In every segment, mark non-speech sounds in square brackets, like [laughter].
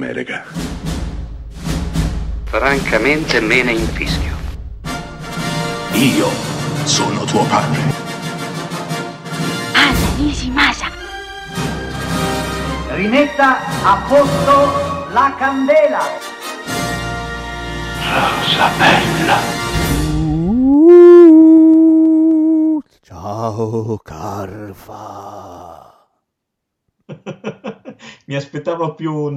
Nell'America. Francamente me ne infischio. Io sono tuo padre. Anna Nishimasa. Rimetta a posto la candela. Rosa bella. Ciao Carfa. Mi aspettavo più un...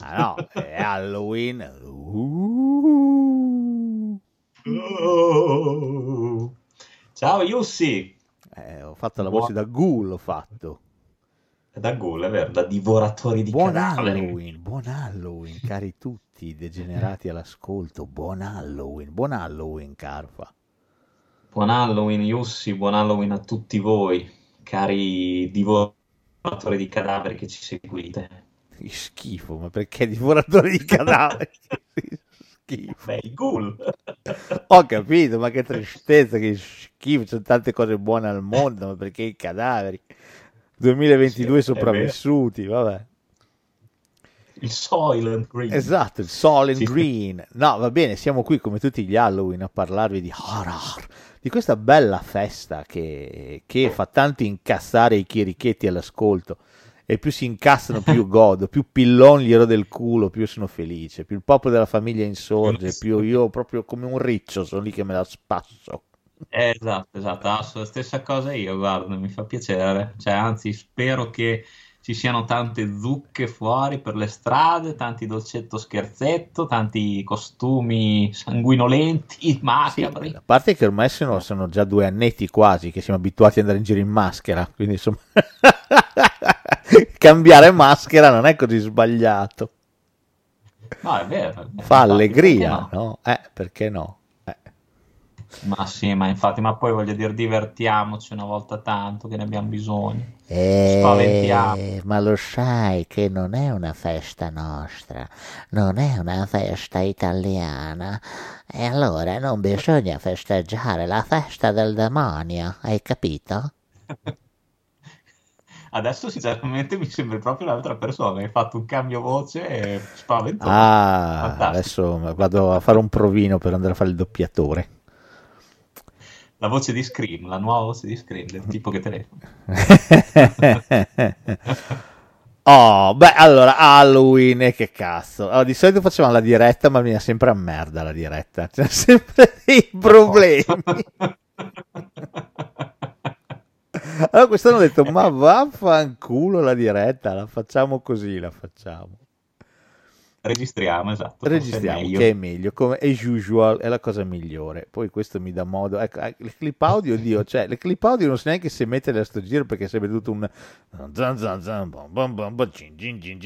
Ma no, è Halloween. Uh. Oh. Ciao Yussi! Eh, ho fatto la voce da ghoul, ho fatto. Da ghoul, è vero, da divoratori di Buon cadaveri. Halloween, buon Halloween, cari tutti degenerati all'ascolto. Buon Halloween, buon Halloween, Carfa. Buon Halloween Yussi, buon Halloween a tutti voi, cari divoratori di cadaveri che ci seguite. Che schifo, ma perché divoratore di cadaveri? [laughs] schifo. Beh, i ghoul. Ho capito, ma che tristezza, che schifo, c'è tante cose buone al mondo, ma perché i cadaveri? 2022 Sì, sopravvissuti, vabbè. Il Soylent Green. Esatto, il Solent Sì. Green. No, va bene, siamo qui come tutti gli Halloween a parlarvi di horror, di questa bella festa che, che fa tanto incassare i chierichetti all'ascolto. E più si incassano, più [laughs] godo, più pillon gli ero del culo, più sono felice, più il popolo della famiglia insorge, più io proprio come un riccio sono lì che me la spasso. Eh, Esatto, esatto, so- stessa cosa io, guarda, mi fa piacere. Cioè, anzi, spero che ci siano tante zucche fuori per le strade, tanti dolcetto scherzetto, tanti costumi sanguinolenti, Sì, macabri. a parte che ormai sono, sono già due annetti quasi che siamo abituati ad andare in giro in maschera, quindi insomma [laughs] cambiare maschera non è così sbagliato. No, è vero. Fa infatti, allegria, perché no? Eh, perché no? Eh. Ma sì, ma infatti, ma poi voglio dire, divertiamoci una volta tanto che ne abbiamo bisogno. Spaventiamo. Eh, ma lo sai che non è una festa nostra, non è una festa italiana. E allora non bisogna festeggiare la festa del demonio, hai capito? [laughs] Adesso sinceramente mi sembri proprio un'altra persona, hai fatto un cambio voce e spaventoso. Ah, Fantastico. adesso vado a fare un provino per andare a fare il doppiatore. La voce di Scream, la nuova voce di Scream, del tipo che telefono. [laughs] Oh, beh, allora, Halloween e che cazzo. Allora, di solito facevamo la diretta, ma veniva sempre a merda la diretta. [laughs] C'è sempre dei problemi. [laughs] Allora quest'anno ho detto, ma vaffanculo la diretta, la facciamo così, la facciamo. Registriamo, esatto. è Registriamo, meglio. che è meglio, come as usual, è la cosa migliore. Poi questo mi dà modo... Ecco, eh, le clip audio, [laughs] Dio, cioè, le clip audio non so neanche se metterle a sto giro perché è sempre tutto un...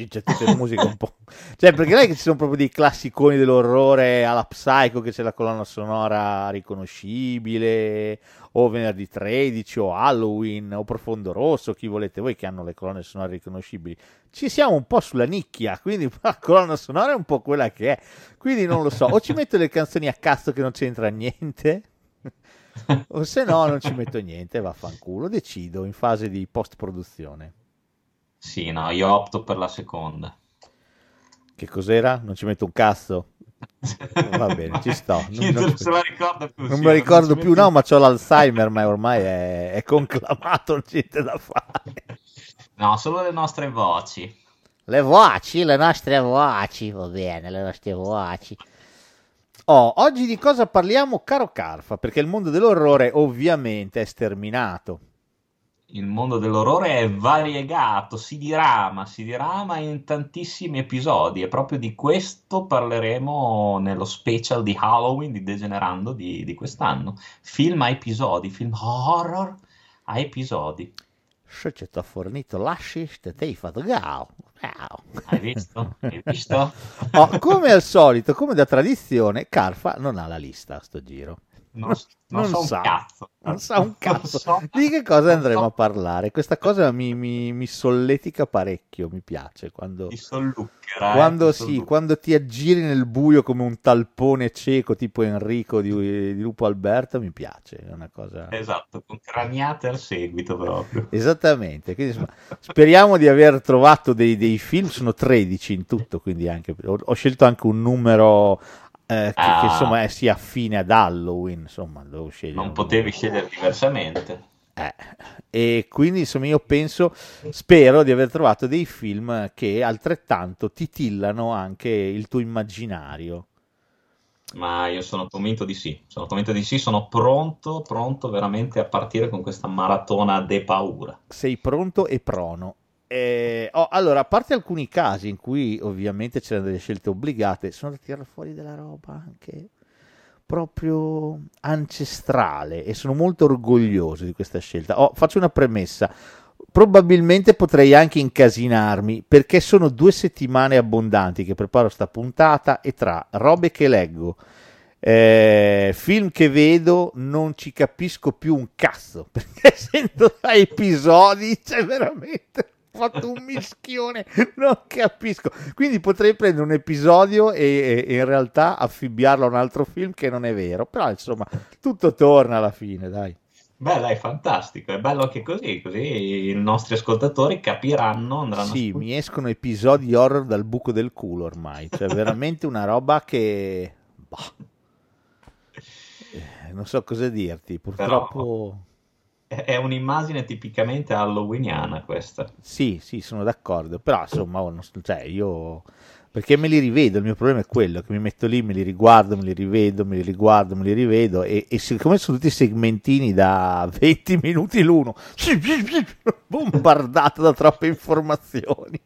C'è tutte le musiche un po'... [laughs] Cioè, perché non è che ci sono proprio dei classiconi dell'orrore alla Psycho, che c'è la colonna sonora riconoscibile, o Venerdì 13, o Halloween, o Profondo Rosso, chi volete voi che hanno le colonne sonore riconoscibili. Ci siamo un po' sulla nicchia, quindi [laughs] la colonna sonora è un po' quella che è. Quindi non lo so, o ci [laughs] metto le canzoni a cazzo che non c'entra niente, [laughs] o se no non ci metto niente, vaffanculo, decido in fase di post-produzione. Sì, no, io opto per la seconda. Che cos'era? Non ci metto un cazzo? [laughs] Va bene, ci sto. [laughs] Non, non se la ricordo più. non sì, me lo ricordo più, no, ma ho l'Alzheimer, ma ormai è, è conclamato, non c'è niente da fare. No, solo le nostre voci. Le voci, le nostre voci, va bene, le nostre voci. Oh, oggi di cosa parliamo, caro Carfa? Perché il mondo dell'orrore ovviamente è sterminato. Il mondo dell'orrore è variegato, si dirama, si dirama in tantissimi episodi e proprio di questo parleremo nello special di Halloween di Degenerando di, di quest'anno. Film a episodi, film horror a episodi. Se ci t'ho fornito l'assist, te hai fatto. Gao. Hai visto? Hai visto? Oh, come al solito, come da tradizione, Carfa non ha la lista a sto giro. non, non, Non so sa. un cazzo. Non sa un [laughs] cazzo. so. Di che cosa andremo so. a parlare? Questa cosa mi, mi- mi solletica parecchio, mi piace quando, Ti solluccherà. eh, quando, ti sì, quando ti aggiri nel buio come un talpone cieco tipo Enrico di, di Lupo Alberto, mi piace, è una cosa... Esatto, con craniate al seguito proprio. Esattamente, quindi, insomma, speriamo di aver trovato dei, dei film, sono 13 in tutto, quindi anche, ho, ho scelto anche un numero eh, che, Ah. che, insomma eh, sia affine ad Halloween, insomma, devo scegliere. Non potevi scegliere diversamente. Eh, e quindi insomma io penso, spero di aver trovato dei film che altrettanto titillano anche il tuo immaginario. Ma io sono convinto di sì, sono convinto di sì, sono pronto, pronto veramente a partire con questa maratona de paura. Sei pronto e prono. Eh, oh, allora, a parte alcuni casi in cui ovviamente c'erano delle scelte obbligate, sono da tirare fuori della roba anche proprio ancestrale e sono molto orgoglioso di questa scelta. Oh, faccio una premessa. Probabilmente potrei anche incasinarmi perché sono due settimane abbondanti che preparo sta puntata e tra robe che leggo, eh, film che vedo, non ci capisco più un cazzo [laughs] perché da episodi, cioè veramente fatto un mischione, [laughs] non capisco. Quindi potrei prendere un episodio e, e in realtà affibbiarlo a un altro film che non è vero, però insomma tutto torna alla fine, dai. Beh, dai, fantastico, è bello anche così, così i nostri ascoltatori capiranno, andranno Sì, a mi escono episodi horror dal buco del culo ormai, cioè veramente una roba che... bah. [laughs] Eh, Non so cosa dirti, purtroppo... È è un'immagine tipicamente halloweeniana questa. Sì, sì, sono d'accordo, però insomma, oh, non cioè, io... Perché me li rivedo, il mio problema è quello, che mi metto lì, me li riguardo, me li rivedo, me li riguardo, me li rivedo, e, e siccome sono tutti segmentini da [laughs] 20 minuti l'uno, bombardato da troppe informazioni.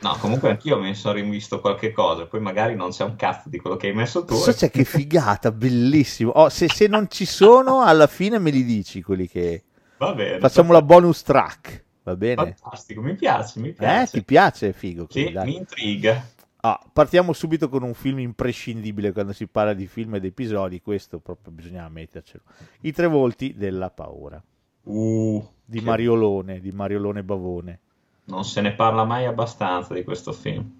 No, comunque anch'io mi sono rivisto qualche cosa, poi magari non c'è un cazzo di quello che hai messo tu. So, c'è che figata, bellissimo. Oh, se, se non ci sono, alla fine me li dici quelli che... Va bene. Facciamo la bonus track, va bene? Fantastico, mi piace, mi Eh, piace. ti piace, figo? Sì, così, dai. mi intriga. Ah, partiamo subito con un film imprescindibile quando si parla di film ed episodi, questo proprio bisogna mettercelo. I tre volti della paura Uh, di che- Mariolone, di Mariolone Bavone. Non se ne parla mai abbastanza di questo film.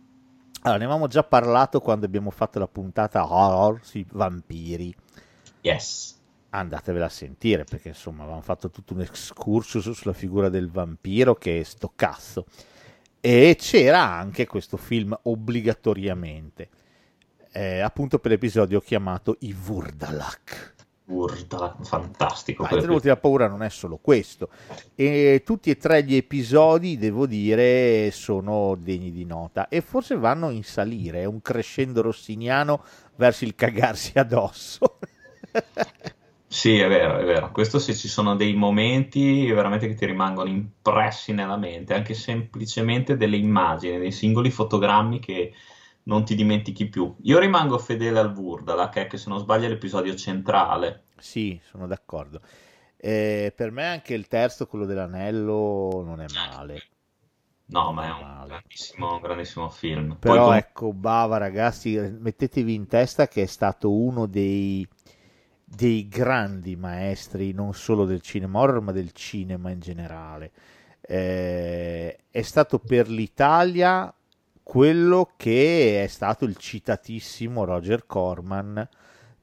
Allora, ne avevamo già parlato quando abbiamo fatto la puntata horror sui vampiri. Yes. Andatevela a sentire perché insomma avevamo fatto tutto un excursus sulla figura del vampiro che è sto cazzo. E c'era anche questo film obbligatoriamente, eh, appunto per l'episodio chiamato I Vurdalak. Urda, fantastico. Ma della paura non è solo questo. E tutti e tre gli episodi, devo dire, sono degni di nota e forse vanno in salire, è un crescendo rossiniano verso il cagarsi addosso. [laughs] Sì, è vero, è vero. Questo se ci sono dei momenti veramente che ti rimangono impressi nella mente, anche semplicemente delle immagini, dei singoli fotogrammi che non ti dimentichi più. Io rimango fedele al Vurdala, che, che se non sbaglio è l'episodio centrale. Sì, sono d'accordo. Eh, per me anche il terzo, quello dell'anello, non è male. No, ma è un grandissimo, un grandissimo film. Poi Però com- ecco, Bava ragazzi, mettetevi in testa che è stato uno dei, dei grandi maestri, non solo del cinema horror, ma del cinema in generale. Eh, è stato per l'Italia quello che è stato il citatissimo Roger Corman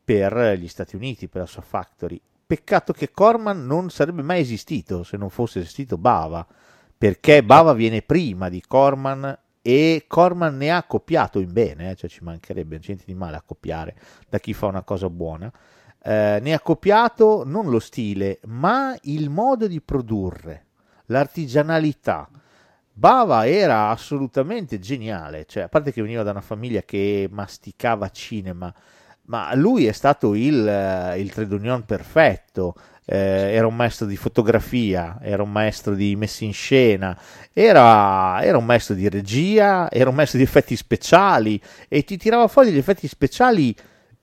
per gli Stati Uniti, per la sua Factory. Peccato che Corman non sarebbe mai esistito se non fosse esistito Bava, perché Bava viene prima di Corman e Corman ne ha copiato in bene, eh, cioè ci mancherebbe niente di male a copiare da chi fa una cosa buona. Eh, ne ha copiato non lo stile, ma il modo di produrre, l'artigianalità. Bava era assolutamente geniale, cioè, a parte che veniva da una famiglia che masticava cinema, ma lui è stato il, eh, il trade union perfetto, eh, era un maestro di fotografia, era un maestro di messa in scena, era, era un maestro di regia, era un maestro di effetti speciali e ti tirava fuori degli effetti speciali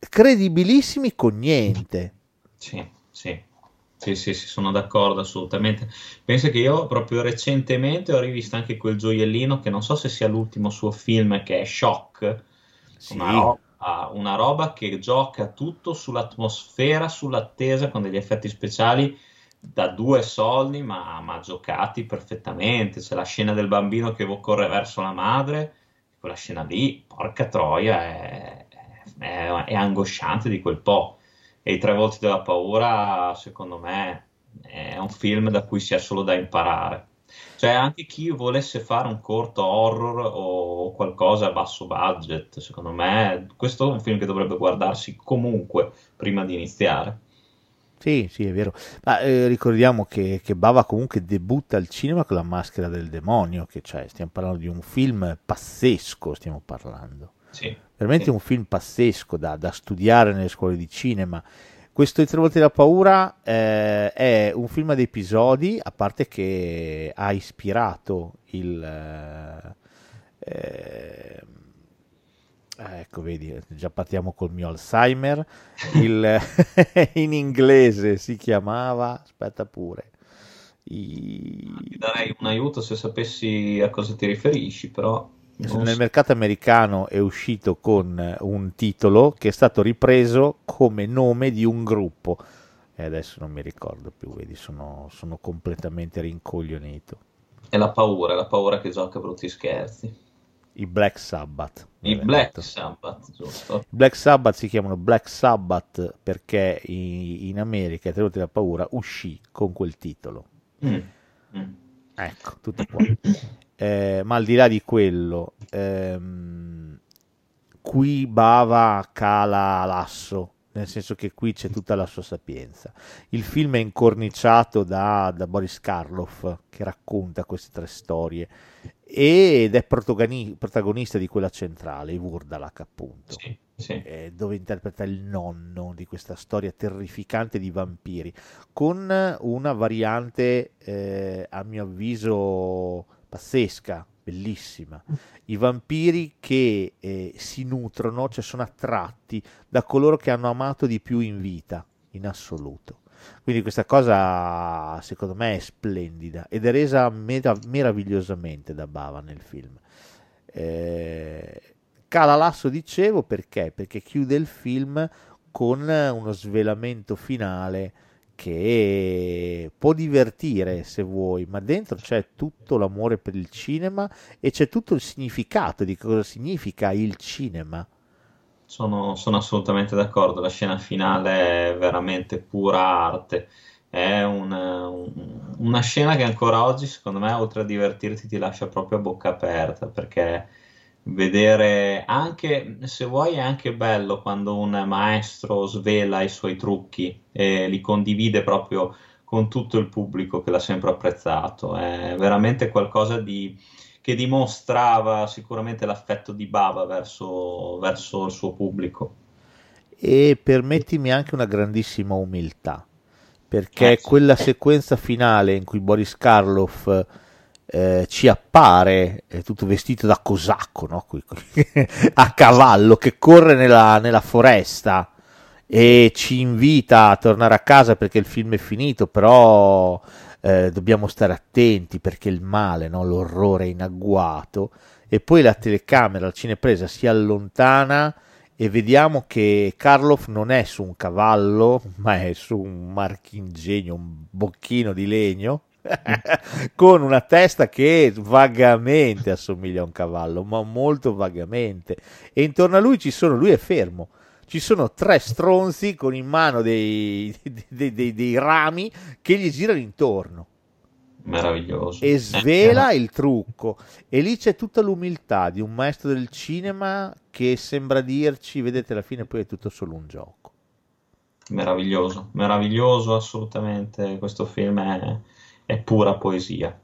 credibilissimi con niente. Sì, sì. Sì, sì, sì, sono d'accordo assolutamente. Penso che io proprio recentemente ho rivisto anche quel gioiellino che non so se sia l'ultimo suo film che è Shock, Sì, una roba una roba che gioca tutto sull'atmosfera, sull'attesa con degli effetti speciali da due soldi, ma, ma giocati perfettamente. C'è la scena del bambino che corre verso la madre, quella scena lì, porca troia, è, è, è angosciante di quel po'. E i tre volti della paura, secondo me, è un film da cui si ha solo da imparare. Cioè, anche chi volesse fare un corto horror o qualcosa a basso budget, secondo me, questo è un film che dovrebbe guardarsi comunque prima di iniziare. Sì, sì, è vero. Ma eh, ricordiamo che, che, Bava comunque debutta al cinema con la maschera del demonio, che cioè, stiamo parlando di un film pazzesco, stiamo parlando. Sì, Veramente sì. un film pazzesco da, da studiare nelle scuole di cinema. Questo I tre volte la paura eh, è un film ad episodi, a parte che ha ispirato il... Eh, ecco, vedi, già partiamo col mio Alzheimer. [laughs] Il, [laughs] in inglese si chiamava, aspetta pure. I... Ti darei un aiuto se sapessi a cosa ti riferisci, però... Nel mercato americano è uscito con un titolo che è stato ripreso come nome di un gruppo. E adesso non mi ricordo più, vedi, sono, sono completamente rincoglionito. È la paura, è la paura che gioca brutti scherzi. I Black Sabbath. I Black Sabbath, giusto. Black Sabbath si chiamano Black Sabbath perché in, in America, volte la paura, uscì con quel titolo. Mm. Mm. Ecco, tutto qua. [coughs] Eh, ma al di là di quello, ehm, qui Bava cala l'asso, nel senso che qui c'è tutta la sua sapienza. Il film è incorniciato da, da Boris Karloff che racconta queste tre storie ed è protagoni- protagonista di quella centrale, Vurdalak appunto, sì, sì. Eh, dove interpreta il nonno di questa storia terrificante di vampiri, con una variante eh, a mio avviso pazzesca, bellissima. I vampiri che eh, si nutrono, cioè sono attratti da coloro che hanno amato di più in vita, in assoluto. Quindi questa cosa secondo me è splendida ed è resa merav- meravigliosamente da Bava nel film. Eh, cala l'asso, dicevo, perché? Perché chiude il film con uno svelamento finale che può divertire se vuoi, ma dentro c'è tutto l'amore per il cinema e c'è tutto il significato di cosa significa il cinema. Sono, sono assolutamente d'accordo, la scena finale è veramente pura arte. È una, una scena che ancora oggi, secondo me, oltre a divertirti, ti lascia proprio a bocca aperta perché vedere anche se vuoi è anche bello quando un maestro svela i suoi trucchi e li condivide proprio con tutto il pubblico che l'ha sempre apprezzato è veramente qualcosa di, che dimostrava sicuramente l'affetto di Baba verso, verso il suo pubblico e permettimi anche una grandissima umiltà perché Eh, sì. quella sequenza finale in cui Boris Karloff eh, ci appare eh, tutto vestito da cosacco, no? [laughs] A cavallo, che corre nella, nella foresta e ci invita a tornare a casa perché il film è finito, però eh, dobbiamo stare attenti perché il male, no? l'orrore è in agguato. E poi la telecamera, la cinepresa si allontana e vediamo che Karloff non è su un cavallo, [laughs] ma è su un marchingegno, un bocchino di legno, [laughs] con una testa che vagamente assomiglia a un cavallo, ma molto vagamente. E intorno a lui ci sono, lui è fermo. Ci sono tre stronzi con in mano dei, [laughs] dei- dei- dei rami che gli girano intorno meraviglioso e svela il trucco. E lì c'è tutta l'umiltà di un maestro del cinema che sembra dirci: vedete, alla fine poi è tutto solo un gioco. meraviglioso meraviglioso assolutamente questo film è, è pura poesia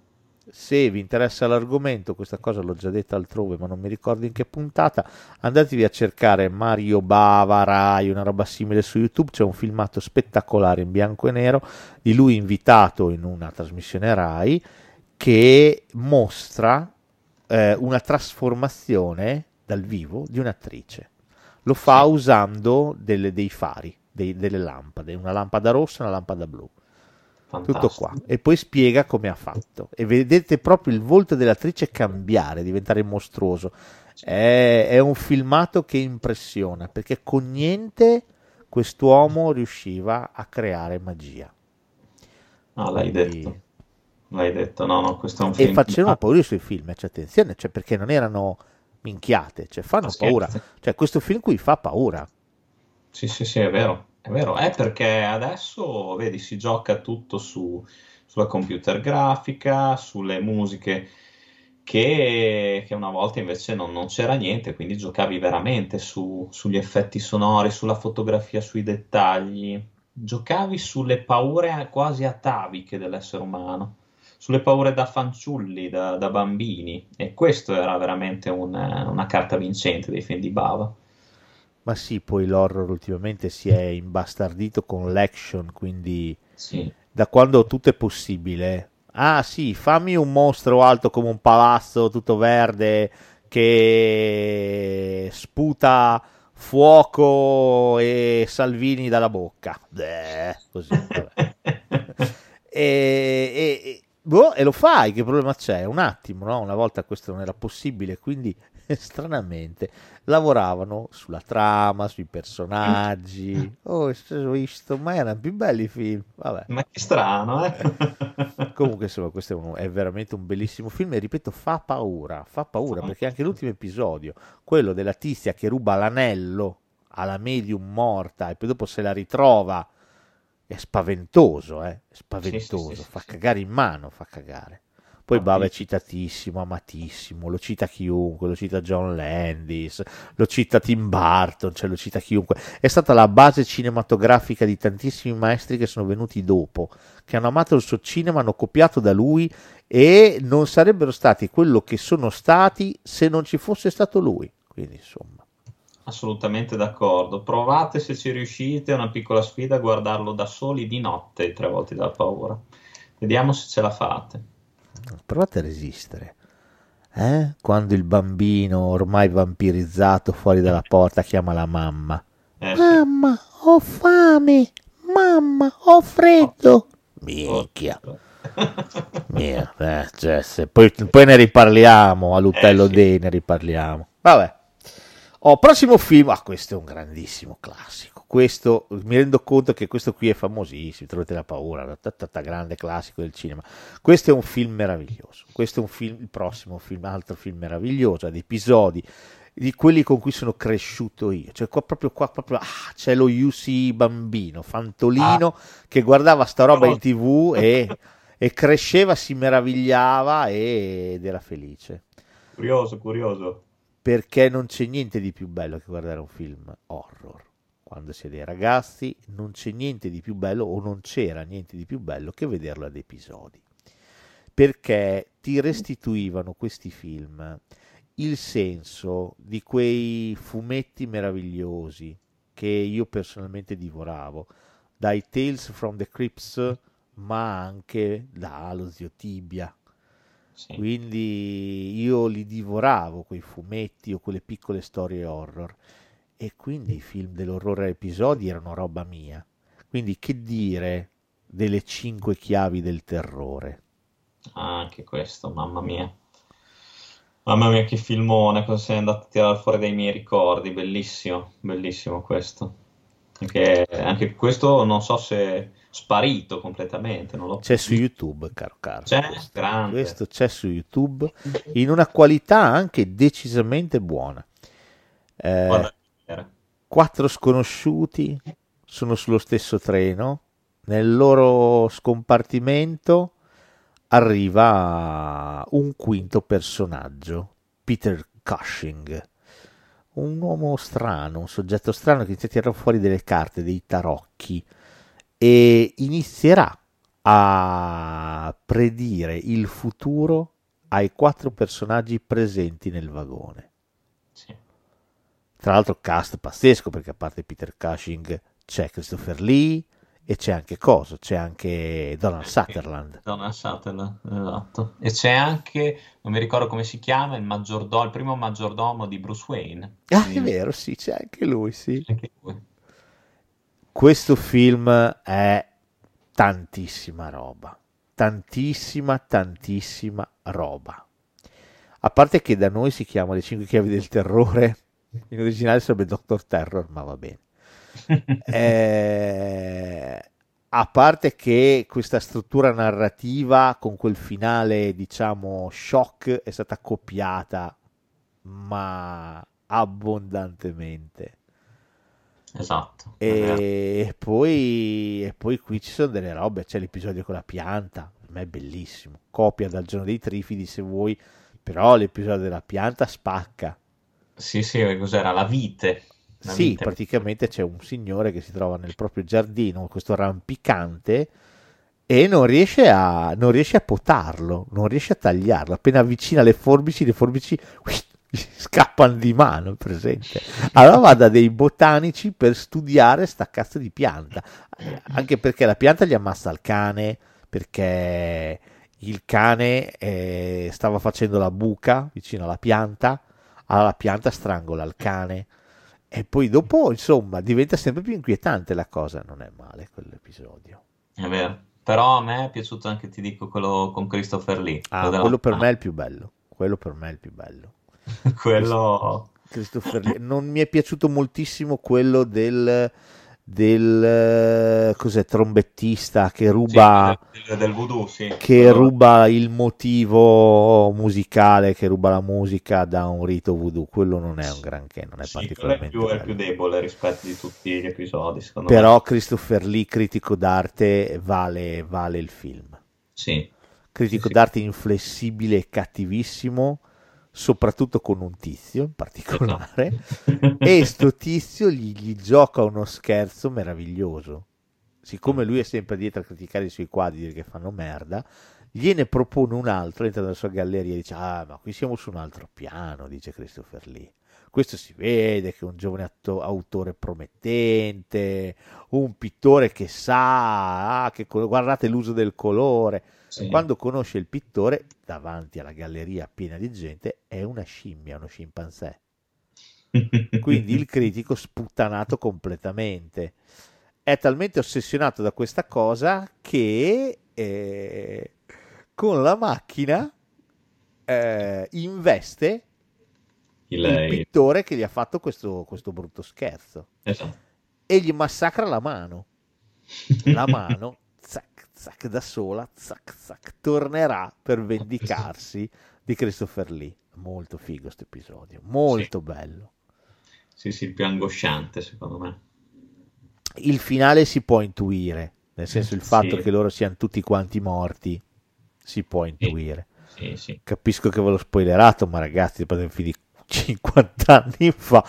Se vi interessa l'argomento, questa cosa l'ho già detta altrove, ma non mi ricordo in che puntata, andatevi a cercare Mario Bava, Rai, una roba simile su YouTube. C'è un filmato spettacolare in bianco e nero di lui invitato in una trasmissione Rai che mostra eh, una trasformazione dal vivo di un'attrice. Lo fa usando delle- dei fari, dei- delle lampade, una lampada rossa e una lampada blu. Tutto fantastico qua. E poi spiega come ha fatto. E vedete proprio il volto dell'attrice cambiare, diventare mostruoso. è, è un filmato che impressiona perché con niente quest'uomo riusciva a creare magia. No, l'hai Quindi- detto. L'hai detto, no, no, questo è un E film. facevano Ah, paura i suoi film, cioè, attenzione, cioè, perché non erano minchiate, cioè fanno scherzi. paura. Cioè questo film qui fa paura. Sì, sì, sì, è vero, è vero, è perché adesso, vedi, si gioca tutto su- sulla computer grafica, sulle musiche che, che una volta invece non, non c'era niente, quindi giocavi veramente su- sugli effetti sonori, sulla fotografia, sui dettagli, giocavi sulle paure quasi ataviche dell'essere umano, sulle paure da fanciulli, da, da bambini, e questo era veramente un- una carta vincente dei film di Bava. Ma sì, poi l'horror ultimamente si è imbastardito con l'action, quindi Sì. da quando tutto è possibile. Ah sì, fammi un mostro alto come un palazzo, tutto verde, che sputa fuoco e Salvini dalla bocca. Bleh, così, [laughs] e, e- e- boh, e lo fai, che problema c'è? Un attimo, no? Una volta questo non era possibile, quindi [laughs] stranamente lavoravano sulla trama, sui personaggi. [laughs] Oh, ho visto, ma erano più belli i film. Vabbè. Ma che strano, eh? [laughs] Comunque, insomma, questo è, un- è veramente un bellissimo film e ripeto, fa paura, fa paura perché anche l'ultimo episodio, quello della tizia che ruba l'anello alla medium morta e poi dopo se la ritrova, è spaventoso, eh? È spaventoso, Sì, sì, sì, fa cagare in mano, fa cagare. Poi Bava è citatissimo, amatissimo, lo cita chiunque, lo cita John Landis, lo cita Tim Burton, cioè lo cita chiunque. È stata la base cinematografica di tantissimi maestri che sono venuti dopo, che hanno amato il suo cinema, hanno copiato da lui e non sarebbero stati quello che sono stati se non ci fosse stato lui. Quindi insomma, Assolutamente d'accordo. Provate se ci riuscite, è una piccola sfida, a guardarlo da soli di notte, tre volte dalla paura. Vediamo se ce la fate. Provate a resistere. Eh? Quando il bambino ormai vampirizzato fuori dalla porta chiama la mamma. Eh. Mamma, ho fame. Mamma, ho freddo. Minchia. [laughs] Mia, eh, cioè, poi, poi ne riparliamo all'Utello Eh, sì. Day, ne riparliamo. Vabbè. Oh, prossimo film. Ah, questo è un grandissimo classico. Questo mi rendo conto che questo qui è famosissimo. Trovate la paura, tata grande classico del cinema. Questo è un film meraviglioso. Questo è un film, il prossimo film, altro film meraviglioso, ad episodi di quelli con cui sono cresciuto io. Cioè, qua proprio qua proprio ah, c'è lo UC bambino, Fantolino che guardava sta roba in tv e, e cresceva, si meravigliava e- ed era felice. Curioso, curioso. Perché non c'è niente di più bello che guardare un film horror. Quando si è dei ragazzi, non c'è niente di più bello o non c'era niente di più bello che vederlo ad episodi. Perché ti restituivano questi film il senso di quei fumetti meravigliosi che io personalmente divoravo, dai Tales from the Crypts, ma anche da Lo Zio Tibia. Sì. Quindi io li divoravo quei fumetti o quelle piccole storie horror e quindi i film dell'orrore a episodi erano roba mia. Quindi che dire delle cinque chiavi del terrore? Ah, anche questo, mamma mia. Mamma mia, che filmone, cosa sei andato a tirare fuori dai miei ricordi, bellissimo, bellissimo questo. Anche, anche questo non so se sparito completamente, non l'ho C'è su YouTube, caro caro. C'è? questo. Grande. Questo c'è su YouTube in una qualità anche decisamente buona. Eh, quattro sconosciuti sono sullo stesso treno, nel loro scompartimento arriva un quinto personaggio, Peter Cushing, un uomo strano, un soggetto strano che inizia a tirare fuori delle carte, dei tarocchi e inizierà a predire il futuro ai quattro personaggi presenti nel vagone. Sì. Tra l'altro cast pazzesco perché a parte Peter Cushing c'è Christopher Lee e c'è anche Coso, c'è anche Donald Sutherland. Donald Sutherland, esatto. E c'è anche, non mi ricordo come si chiama, il maggiordomo, il primo maggiordomo di Bruce Wayne. Ah, è vero, sì, c'è anche lui, sì. Anche lui. Questo film è tantissima roba, tantissima, tantissima roba. A parte che da noi si chiama Le Cinque Chiavi del Terrore, [laughs] in originale sarebbe Doctor Terror, ma va bene. [laughs] Eh, a parte che questa struttura narrativa con quel finale, diciamo, shock è stata copiata, ma abbondantemente. Esatto. E poi, e poi qui ci sono delle robe, c'è l'episodio con la pianta, per me è bellissimo, copia dal giorno dei trifidi se vuoi, però l'episodio della pianta spacca. Sì, sì, cos'era? La vite. La Sì, vite. praticamente c'è un signore che si trova nel proprio giardino, questo rampicante, e non riesce a, non riesce a potarlo, non riesce a tagliarlo. Appena avvicina le forbici, le forbici gli [laughs] scappano di mano, presente. Allora va da dei botanici per studiare sta cazzo di pianta, anche perché la pianta gli ammazza il cane, perché il cane eh, stava facendo la buca vicino alla pianta, allora la pianta strangola il cane. E poi dopo, insomma, diventa sempre più inquietante la cosa. Non è male quell'episodio. È vero. Però a me è piaciuto anche, ti dico, quello con Christopher Lee. Ah, della- quello per me è il più bello. Quello per me è il più bello. [laughs] quello... Non mi è piaciuto moltissimo quello del, del eh, cos'è, trombettista che ruba, Sì, del, del voodoo, sì. che ruba il motivo musicale, che ruba la musica da un rito voodoo. Quello non è un granché, non è Sì, quello è particolarmente più, è più debole rispetto di tutti gli episodi, secondo me. Però Christopher Lee, critico d'arte, vale, vale il film. Sì, critico d'arte inflessibile e cattivissimo, soprattutto con un tizio in particolare, e sto tizio gli, gli gioca uno scherzo meraviglioso. Siccome lui è sempre dietro a criticare i suoi quadri, dire che fanno merda, gliene propone un altro, entra nella sua galleria e dice, ah, ma qui siamo su un altro piano, dice Christopher Lee. Questo si vede che è un giovane atto- autore promettente, un pittore che sa, ah, che guardate l'uso del colore. Sì. Quando conosce il pittore, davanti alla galleria piena di gente, è una scimmia, uno scimpanzé. [laughs] Quindi il critico sputtanato completamente. È talmente ossessionato da questa cosa che eh, con la macchina eh, investe Il- il pittore che gli ha fatto questo, questo brutto scherzo esatto. e gli massacra la mano. La mano, zac, da sola, zac, zac, tornerà per vendicarsi di Christopher Lee. Molto figo questo episodio, molto bello. Sì, sì, il più angosciante, secondo me. Il finale si può intuire, nel senso il fatto Sì. che loro siano tutti quanti morti, si può intuire. Sì, sì. Capisco che ve l'ho spoilerato, ma ragazzi, parliamo di 50 anni fa,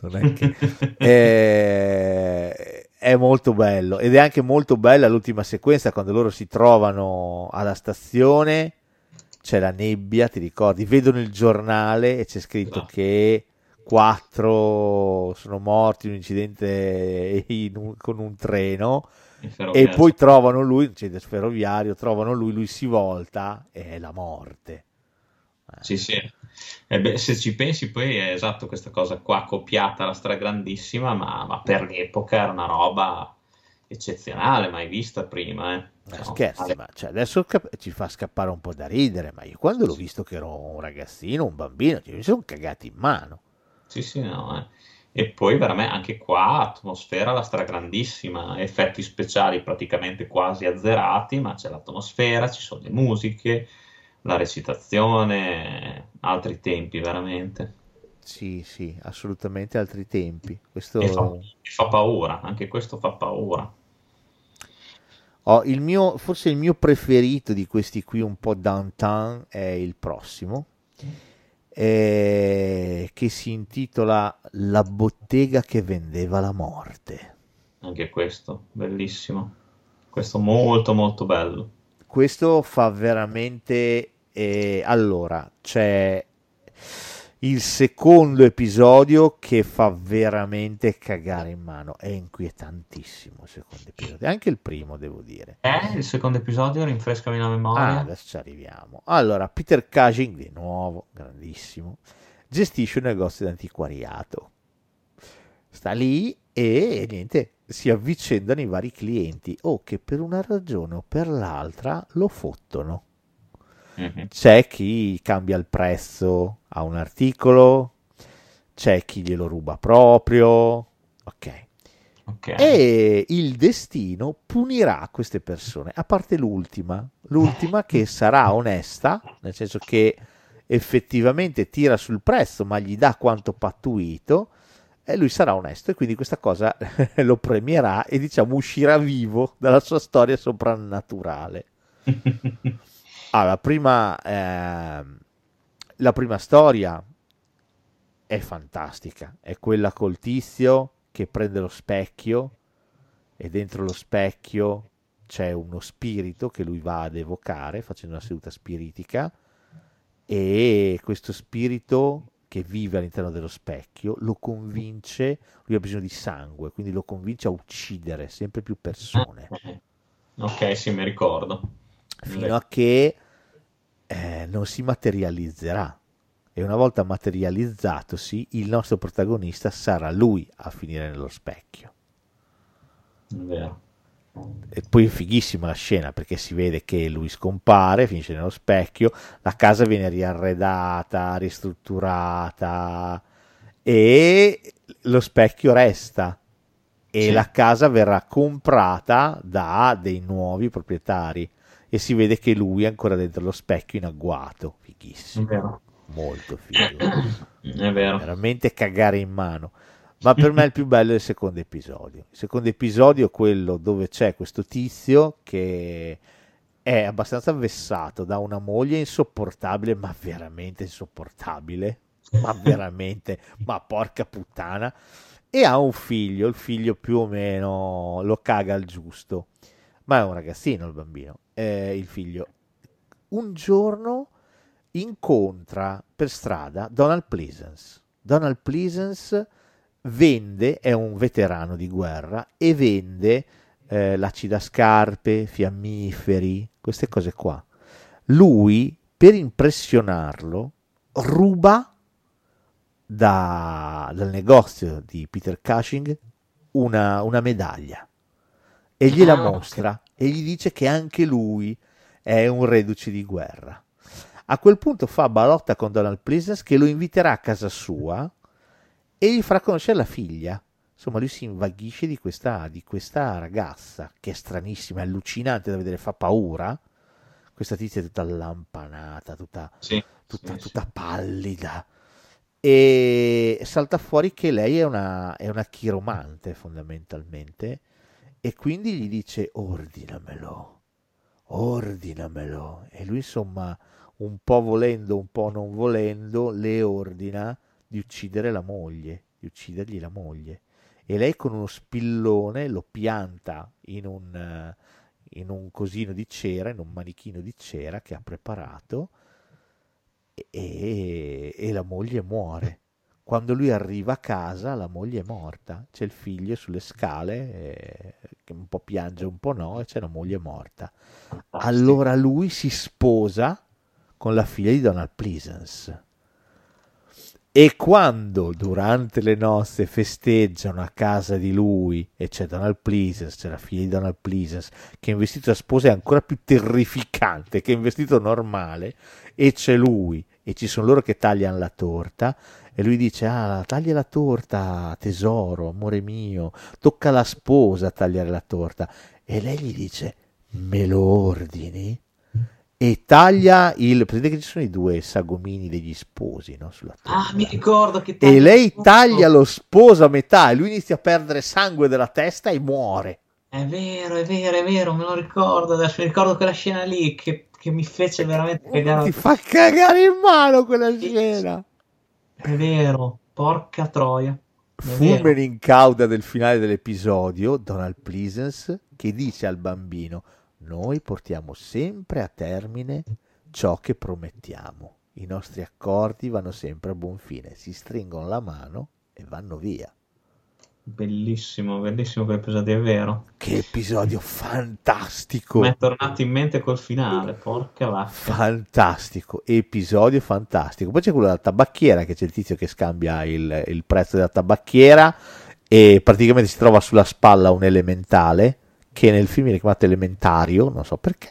non è che... [laughs] Eh, è molto bello ed è anche molto bella l'ultima sequenza quando loro si trovano alla stazione c'è la nebbia ti ricordi? Vedono il giornale e c'è scritto No. che quattro sono morti in un incidente in un- con un treno e poi trovano lui incidente ferroviario trovano lui lui si volta e è la morte Sì, sì. E beh, se ci pensi poi è esatto questa cosa qua, copiata alla stragrandissima, ma, ma per l'epoca era una roba eccezionale, mai vista prima. Eh. Cioè, scherzi, ale- ma cioè, adesso cap- ci fa scappare un po' da ridere, ma io quando l'ho visto che ero un ragazzino, un bambino, cioè, mi sono cagati in mano. Sì, sì, no. eh. E poi veramente anche qua atmosfera alla stragrandissima, effetti speciali praticamente quasi azzerati, ma c'è l'atmosfera, ci sono le musiche, la recitazione, altri tempi veramente. Sì, sì, assolutamente altri tempi. Questo... E fa, fa paura, anche questo fa paura. Oh, il mio, forse il mio preferito di questi qui un po' downtown è il prossimo, eh, che si intitola La bottega che vendeva la morte. Anche questo, bellissimo. Questo molto molto bello. Questo fa veramente... eh, allora, c'è il secondo episodio che fa veramente cagare in mano. È inquietantissimo il secondo episodio. Anche il primo, devo dire. Eh, il secondo episodio, rinfrescami la Ah, memoria. adesso ci arriviamo. Allora, Peter Cushing, di nuovo, grandissimo, gestisce un negozio di antiquariato. Sta lì e niente, si avvicendano i vari clienti o che per una ragione o per l'altra lo fottono. Mhm. C'è chi cambia il prezzo a un articolo, c'è chi glielo ruba proprio, ok. Ok. E il destino punirà queste persone, a parte l'ultima, l'ultima che [laughs] sarà onesta, nel senso che effettivamente tira sul prezzo, ma gli dà quanto pattuito, e lui sarà onesto e quindi questa cosa [laughs] lo premierà e diciamo uscirà vivo dalla sua storia soprannaturale. [laughs] La prima, ehm, la prima storia è fantastica, è quella col tizio che prende lo specchio e dentro lo specchio c'è uno spirito che lui va ad evocare facendo una seduta spiritica e questo spirito che vive all'interno dello specchio lo convince, lui ha bisogno di sangue, quindi lo convince a uccidere sempre più persone Ok, sì, mi ricordo. fino a che eh, non si materializzerà. E una volta materializzatosi, il nostro protagonista sarà lui a finire nello specchio. È vero. E poi è fighissima la scena perché si vede che lui scompare, finisce nello specchio, la casa viene riarredata, ristrutturata e lo specchio resta e Sì. la casa verrà comprata da dei nuovi proprietari e si vede che lui è ancora dentro lo specchio in agguato, fighissimo, molto figo, È vero. veramente cagare in mano. Ma per me il più bello è il secondo episodio. Il secondo episodio è quello dove c'è questo tizio che è abbastanza vessato da una moglie insopportabile, ma veramente insopportabile. Ma [laughs] veramente, ma porca puttana. E ha un figlio, il figlio più o meno lo caga al giusto. Ma è un ragazzino il bambino, eh, il figlio. Un giorno incontra per strada Donald Pleasance. Donald Pleasance vende, è un veterano di guerra e vende eh, l'acidascarpe, fiammiferi, queste cose qua. Lui, per impressionarlo, ruba da- dal negozio di Peter Cushing una, una medaglia e gliela Ah, mostra e gli dice che anche lui è un reduce di guerra. A quel punto fa balotta con Donald Pleasance che lo inviterà a casa sua e gli farà conoscere la figlia. Insomma, lui si invaghisce di questa, di questa ragazza che è stranissima, è allucinante da vedere, fa paura. Questa tizia è tutta lampanata, tutta, Sì, tutta, sì, sì. tutta pallida. E salta fuori che lei è una, è una chiromante fondamentalmente. E quindi gli dice: Ordinamelo, ordinamelo. E lui, insomma, un po' volendo, un po' non volendo, le ordina di uccidere la moglie, di uccidergli la moglie. E lei con uno spillone lo pianta in un, eh, in un cosino di cera, in un manichino di cera che ha preparato e, e la moglie muore. Quando lui arriva a casa, la moglie è morta. C'è il figlio sulle scale eh, che un po' piange, un po' no, e c'è la moglie morta. Allora lui si sposa con la figlia di Donald Pleasance. E quando durante le nozze festeggiano a casa di lui e c'è Donald Pleasance, c'è la figlia di Donald Pleasance, che in vestito da sposa è ancora più terrificante che in vestito normale, e c'è lui e ci sono loro che tagliano la torta e lui dice ah taglia la torta tesoro amore mio tocca alla sposa tagliare la torta. E lei gli dice me lo ordini e taglia il presente che ci sono i due sagomini degli sposi no, sulla torta Ah, mi ricordo che e lei taglia lo sposo a metà e lui inizia a perdere sangue dalla testa e muore È vero, è vero, è vero, me lo ricordo adesso. Mi ricordo quella scena lì che, che mi fece veramente cagare. ti fa cagare in mano quella scena È vero, porca troia. Vero. in cauda del finale dell'episodio, Donald Pleasance, che dice al bambino: Noi portiamo sempre a termine ciò che promettiamo. I nostri accordi vanno sempre a buon fine. Si stringono la mano e vanno via. Bellissimo, bellissimo quell'episodio, è vero. Che episodio fantastico! Mi è tornato in mente col finale, porca vacca. Fantastico, episodio fantastico. Poi c'è quello della tabacchiera, che c'è il tizio che scambia il, il prezzo della tabacchiera e praticamente si trova sulla spalla un elementale, che nel film viene chiamato elementario, non so perché,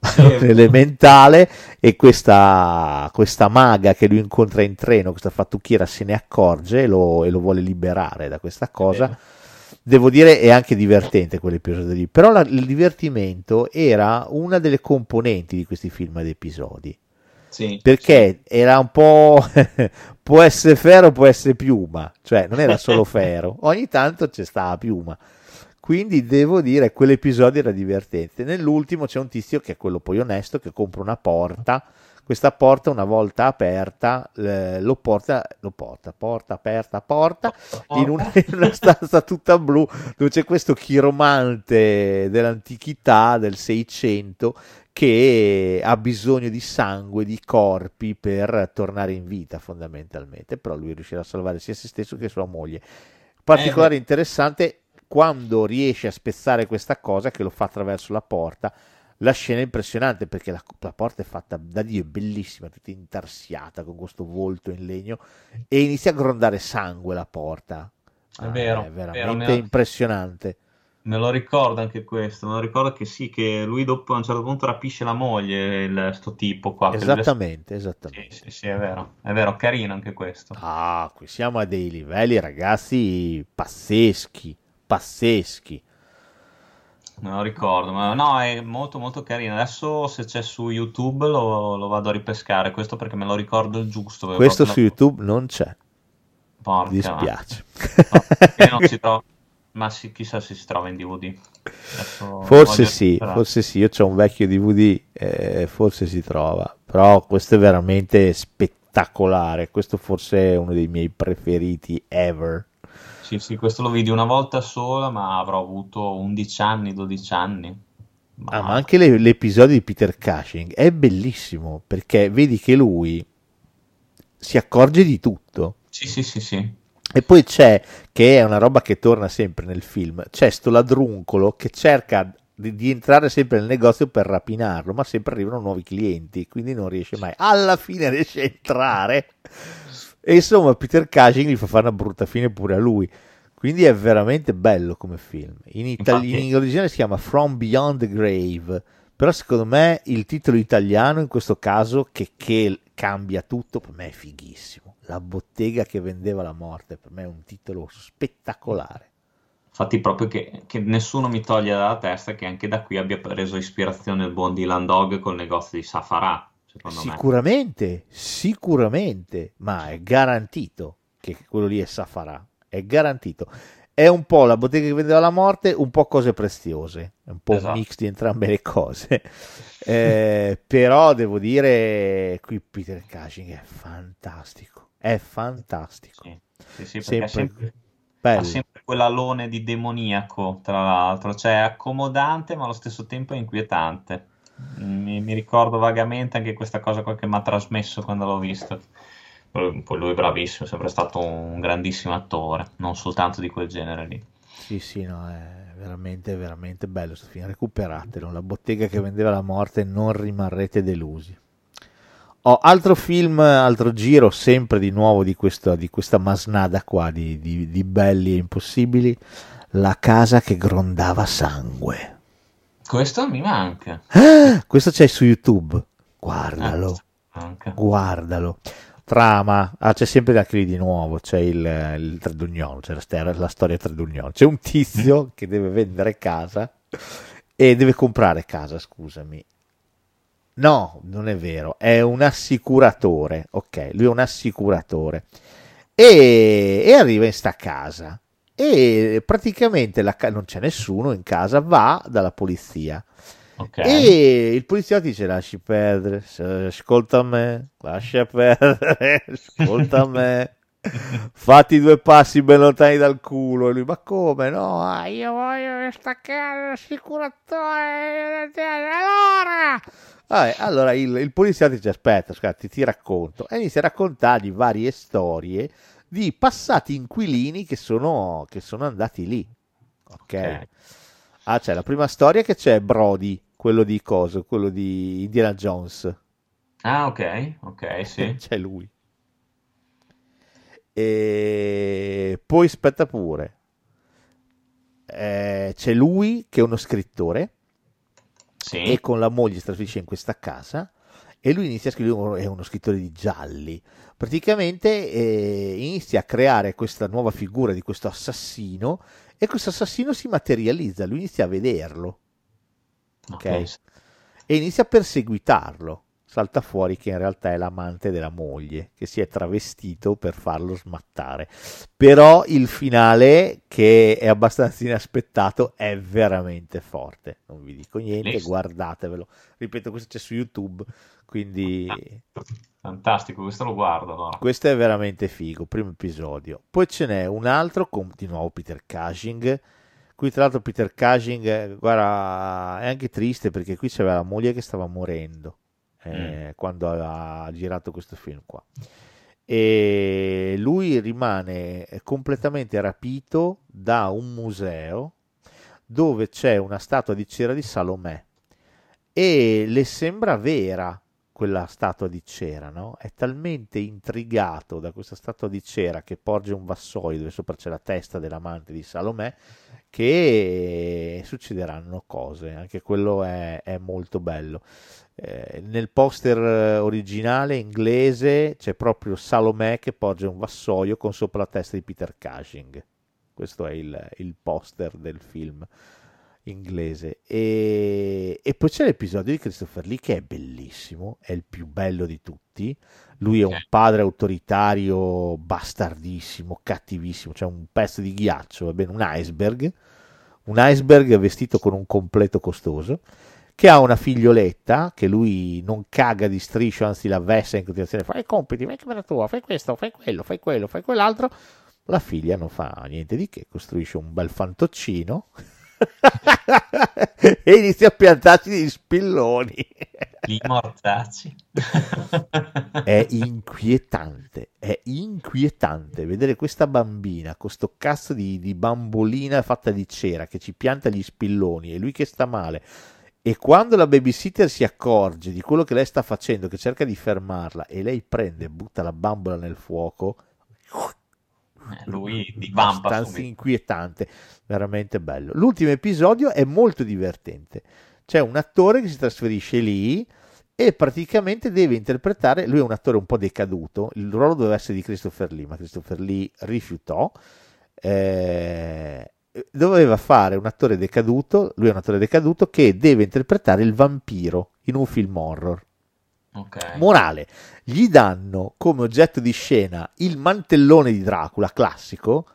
[laughs] elementale e questa, questa, maga che lui incontra in treno, questa fattucchiera se ne accorge e lo, e lo vuole liberare da questa cosa. Devo dire è anche divertente quell'episodio lì, però la, il divertimento era una delle componenti di questi film ed episodi. Sì, perché sì. era un po' [laughs] può essere ferro, può essere piuma, cioè non era solo [laughs] ferro, ogni tanto c'è stava piuma. Quindi devo dire, quell'episodio era divertente. Nell'ultimo c'è un tizio che è quello poi onesto che compra una porta. Questa porta, una volta aperta, eh, lo porta, lo porta, porta aperta, porta in una, in una stanza tutta blu dove c'è questo chiromante dell'antichità del 600 che ha bisogno di sangue, di corpi per tornare in vita fondamentalmente, però lui riuscirà a salvare sia se stesso che sua moglie. Particolare eh, interessante quando riesce a spezzare questa cosa che lo fa attraverso la porta la scena è impressionante perché la, la, porta è fatta da Dio, è bellissima, tutta intarsiata con questo volto in legno e inizia a grondare sangue la porta. È ah, vero, è veramente vero, impressionante. Me lo ricordo anche questo, me lo ricordo che sì, che lui dopo a un certo punto rapisce la moglie, il, sto tipo qua. Esattamente, deve... esattamente. Sì, sì, sì, è vero, è vero, carino anche questo. Ah, qui siamo a dei livelli, ragazzi, pazzeschi pazzeschi. Lo ricordo, ma no, è molto molto carino. Adesso se c'è su YouTube lo, lo vado a ripescare, questo perché me lo ricordo giusto. Questo su la... YouTube non c'è. Porca, dispiace. No, [laughs] non si trova, ma sì, chissà se si trova in DVD. Adesso forse sì, recuperare. forse sì, io ho un vecchio DVD, eh, forse si trova, però questo è veramente spettacolare, questo forse è uno dei miei preferiti ever. Sì, sì, questo lo vidi una volta sola, ma avrò avuto 11 anni, 12 anni. Ma, ah, ma anche le, l'episodio di Peter Cushing è bellissimo perché vedi che lui si accorge di tutto. Sì, sì, sì, sì. E poi c'è, che è una roba che torna sempre nel film, c'è sto ladruncolo che cerca di, di, entrare sempre nel negozio per rapinarlo, ma sempre arrivano nuovi clienti, quindi non riesce mai. Alla fine riesce a entrare e insomma, Peter Cushing gli fa fare una brutta fine pure a lui. Quindi è veramente bello come film. In, itali- in originale si chiama From Beyond the Grave. Però secondo me il titolo italiano in questo caso, che, che cambia tutto, per me è fighissimo. La bottega che vendeva la morte, per me è un titolo spettacolare. Infatti, proprio che, che, nessuno mi toglie dalla testa che anche da qui abbia preso ispirazione il buon Dylan Dog col negozio di Safarà sicuramente, me. Sicuramente, ma è garantito che quello lì è Safarà, è garantito. È un po' la bottega che vendeva la morte, un po' cose preziose, è un po' esatto. un mix di entrambe le cose. [laughs] eh, però devo dire, qui Peter Cushing è fantastico, è fantastico. Sì, sì, sì sempre, sempre, ha sempre quell'alone di demoniaco, tra l'altro, cioè è accomodante ma allo stesso tempo è inquietante. Mi, mi, ricordo vagamente anche questa cosa che mi ha trasmesso quando l'ho visto. Poi lui è bravissimo, è sempre stato un grandissimo attore, non soltanto di quel genere lì. Sì, sì, no, è veramente, veramente bello questo film. Recuperatelo, la bottega che vendeva la morte, non rimarrete delusi. Oh, altro film, altro giro, sempre di nuovo di, questo, di questa masnada qua di, di, di belli e impossibili. La casa che grondava sangue. Questo mi manca. Ah, questo c'è su YouTube. Guardalo. Ah, guardalo. Trama, ah, c'è sempre anche lì di nuovo, c'è il, il Tradugnolo, c'è la, la storia Tradugnolo. C'è un tizio mm. che deve vendere casa e deve comprare casa, scusami. No, non è vero, è un assicuratore, ok, lui è un assicuratore. E, e arriva in sta casa e praticamente la, non c'è nessuno in casa, va dalla polizia. Okay. E il poliziotto dice lasci perdere, ascolta me, lascia perdere, [laughs] ascolta me. Fatti due passi ben lontani dal culo. E lui, ma come? No, ah, io voglio staccare l'assicuratore. Allora, Vabbè, allora il, il poliziotto dice: Aspetta, aspetta, ti, ti racconto. E inizia a raccontargli varie storie di passati inquilini che sono, che sono andati lì. Ok. okay. Ah, c'è la prima storia che c'è Brody, quello di cosa? Quello di Indiana Jones. Ah, ok, ok, sì. [laughs] c'è lui. E poi aspetta pure. Eh, c'è lui che è uno scrittore. Sì. e con la moglie si trasferisce in questa casa e lui inizia a scrivere, è uno scrittore di gialli, praticamente eh, inizia a creare questa nuova figura di questo assassino e questo assassino si materializza, lui inizia a vederlo ok? e inizia a perseguitarlo. Salta fuori che in realtà è l'amante della moglie che si è travestito per farlo smattare. Però il finale, che è abbastanza inaspettato, è veramente forte. Non vi dico niente, guardatevelo. Ripeto, questo c'è su YouTube, quindi Fantastico, questo lo guardo allora. questo è veramente figo. Primo episodio. Poi ce n'è un altro con di nuovo Peter Cushing. Qui, tra l'altro, Peter Cushing, eh, guarda, è anche triste perché qui c'aveva la moglie che stava morendo eh, quando ha girato questo film qua. E lui rimane completamente rapito da un museo dove c'è una statua di cera di Salomè e le sembra vera quella statua di cera, no? È talmente intrigato da questa statua di cera che porge un vassoio dove sopra c'è la testa dell'amante di Salomè che succederanno cose, anche quello è, è molto bello. Eh, nel poster originale inglese c'è proprio Salomè che porge un vassoio con sopra la testa di Peter Cushing. Questo è il, il poster del film inglese. E, e poi c'è l'episodio di Christopher Lee che è bellissimo, è il più bello di tutti. Lui è un padre autoritario bastardissimo, cattivissimo, cioè un pezzo di ghiaccio, va bene, un iceberg, un iceberg vestito con un completo costoso che ha una figlioletta che lui non caga di striscio, anzi la vessa in continuazione, fai i compiti, fai camera tua, fai questo, fai quello, fai quello, fai quell'altro. La figlia non fa niente di che, costruisce un bel fantoccino [laughs] e inizia a piantarsi degli spilloni. Gli mortacci. [laughs] è inquietante, è inquietante vedere questa bambina con sto cazzo di, di bambolina fatta di cera che ci pianta gli spilloni e lui che sta male. E quando la babysitter si accorge di quello che lei sta facendo, che cerca di fermarla, e lei prende e butta la bambola nel fuoco, Lui divampa abbastanza subito. inquietante, veramente bello. L'ultimo episodio è molto divertente. C'è un attore che si trasferisce lì e praticamente deve interpretare, lui è un attore un po' decaduto, il ruolo doveva essere di Christopher Lee, ma Christopher Lee rifiutò. Eh, doveva fare un attore decaduto, lui è un attore decaduto che deve interpretare il vampiro in un film horror. Ok. Morale, gli danno come oggetto di scena il mantellone di Dracula classico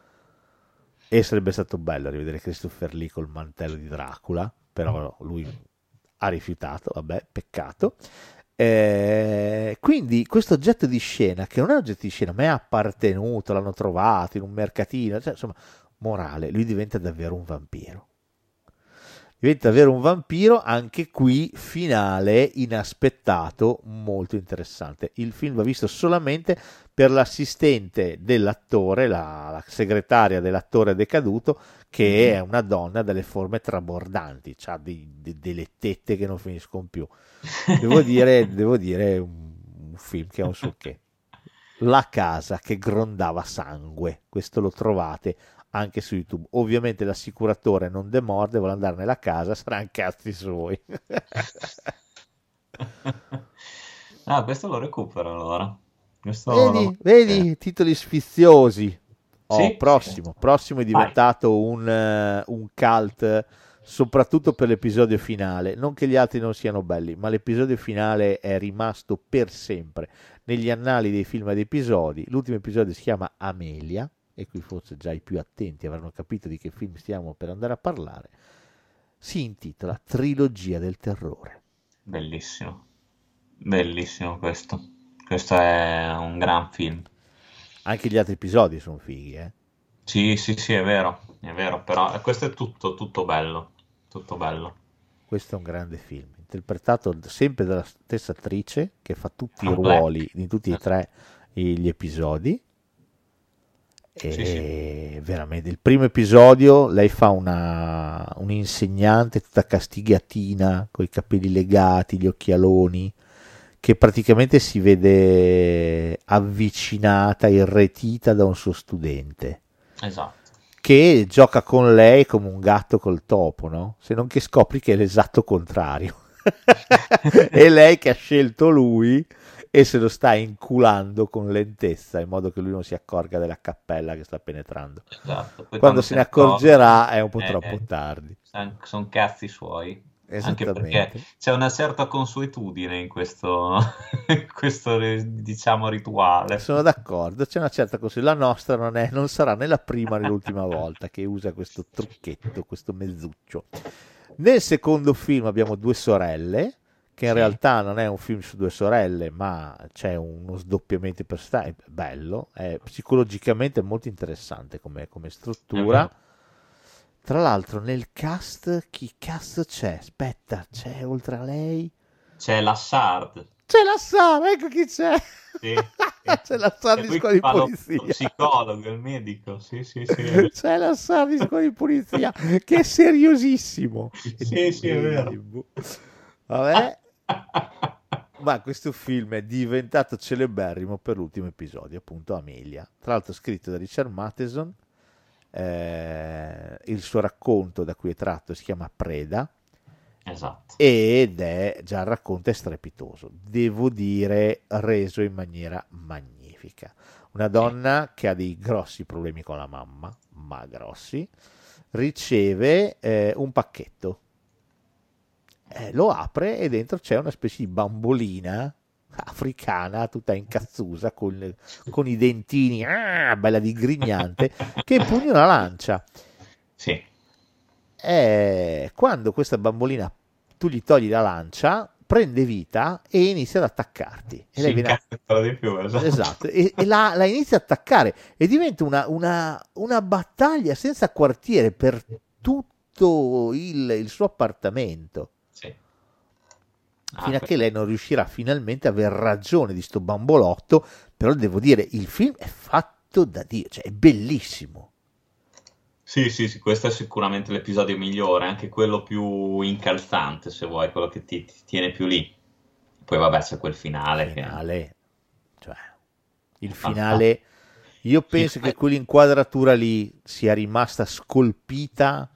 e sarebbe stato bello rivedere Christopher Lee col mantello di Dracula, però lui ha rifiutato, vabbè, peccato. Eh, quindi questo oggetto di scena, che non è oggetto di scena, ma è appartenuto, l'hanno trovato in un mercatino, cioè, insomma, morale, lui diventa davvero un vampiro diventa davvero un vampiro, anche qui finale inaspettato, molto interessante. Il film va visto solamente per l'assistente dell'attore, la, la segretaria dell'attore decaduto, che è una donna dalle forme trabordanti, ha delle tette che non finiscono più. Devo [laughs] dire, devo dire un, un film che ha un suo che. La casa che grondava sangue, questo lo trovate anche su YouTube. Ovviamente l'assicuratore non demorde, vuole andare nella casa, saranno cazzi suoi. [laughs] ah, questo lo recupero allora. Questo vedi, lo... vedi eh. titoli sfiziosi. Oh, Sì, prossimo, prossimo è diventato un, eh, un cult soprattutto per l'episodio finale. Non che gli altri non siano belli, ma l'episodio finale è rimasto per sempre negli annali dei film ed episodi. L'ultimo episodio si chiama Amelia, e qui forse già i più attenti avranno capito di che film stiamo per andare a parlare. Si intitola Trilogia del terrore. Bellissimo. Bellissimo questo. Questo è un gran film. Anche gli altri episodi sono fighi, eh? Sì, sì, sì, è vero, è vero, però questo è tutto, tutto bello, tutto bello. Questo è un grande film, interpretato sempre dalla stessa attrice che fa tutti i Frank Black. ruoli di tutti e tre gli episodi. E Sì, sì. veramente il primo episodio lei fa una un'insegnante tutta castigatina con i capelli legati, gli occhialoni che praticamente si vede avvicinata, irretita da un suo studente Esatto. che gioca con lei come un gatto col topo, no? Se non che scopri che è l'esatto contrario. [laughs] [laughs] e lei che ha scelto lui e se lo sta inculando con lentezza in modo che lui non si accorga della cappella che sta penetrando. Esatto. Quando, quando se ne accorgerà è un po' eh, troppo tardi. sono cazzi suoi. Anche Esattamente. perché c'è una certa consuetudine in questo, [laughs] in questo diciamo, rituale. Sono d'accordo, c'è una certa cosa. La nostra non, è, non sarà né la prima né l'ultima [laughs] volta che usa questo trucchetto, questo mezzuccio. Nel secondo film abbiamo due sorelle, che in Sì. realtà non è un film su due sorelle, ma c'è uno sdoppiamento di personaggi, è bello, è psicologicamente molto interessante come, come struttura. vero. Tra l'altro nel cast, chi cazzo c'è? Aspetta, c'è oltre a lei? C'è la Sard. C'è la Sara, ecco chi c'è! Sì, [laughs] c'è la Sara E di scuola di polizia. lo psicologo, il medico. Sì, sì, sì. [laughs] C'è la Sara di scuola di polizia che è seriosissimo. Sì, sì, è vero. Vabbè, [laughs] ma questo film è diventato celeberrimo per l'ultimo episodio, appunto Amelia. Tra l'altro scritto da Richard Matheson, eh, il suo racconto da cui è tratto si chiama Preda Esatto. ed è già il racconto è strepitoso, devo dire reso in maniera magnifica. Una donna che ha dei grossi problemi con la mamma, ma grossi, riceve eh, un pacchetto, Eh, lo apre e dentro c'è una specie di bambolina africana tutta incazzusa con, con i dentini, ah, bella digrignante, che impugna una lancia Sì. è quando questa bambolina tu gli togli la lancia, prende vita e inizia ad attaccarti. E lei viene di più, esatto. Esatto, e, e la, la inizia a attaccare e diventa una, una- una battaglia senza quartiere per tutto il, il suo appartamento. Ah, Fino a que- che lei non riuscirà finalmente a aver ragione di sto bambolotto, però devo dire, il film è fatto da Dio, cioè è bellissimo. Sì, sì, sì, questo è sicuramente l'episodio migliore, anche quello più incalzante, se vuoi, quello che ti, ti tiene più lì. Poi vabbè, c'è quel finale che... finale, cioè, il finale, io penso che quell'inquadratura lì sia rimasta scolpita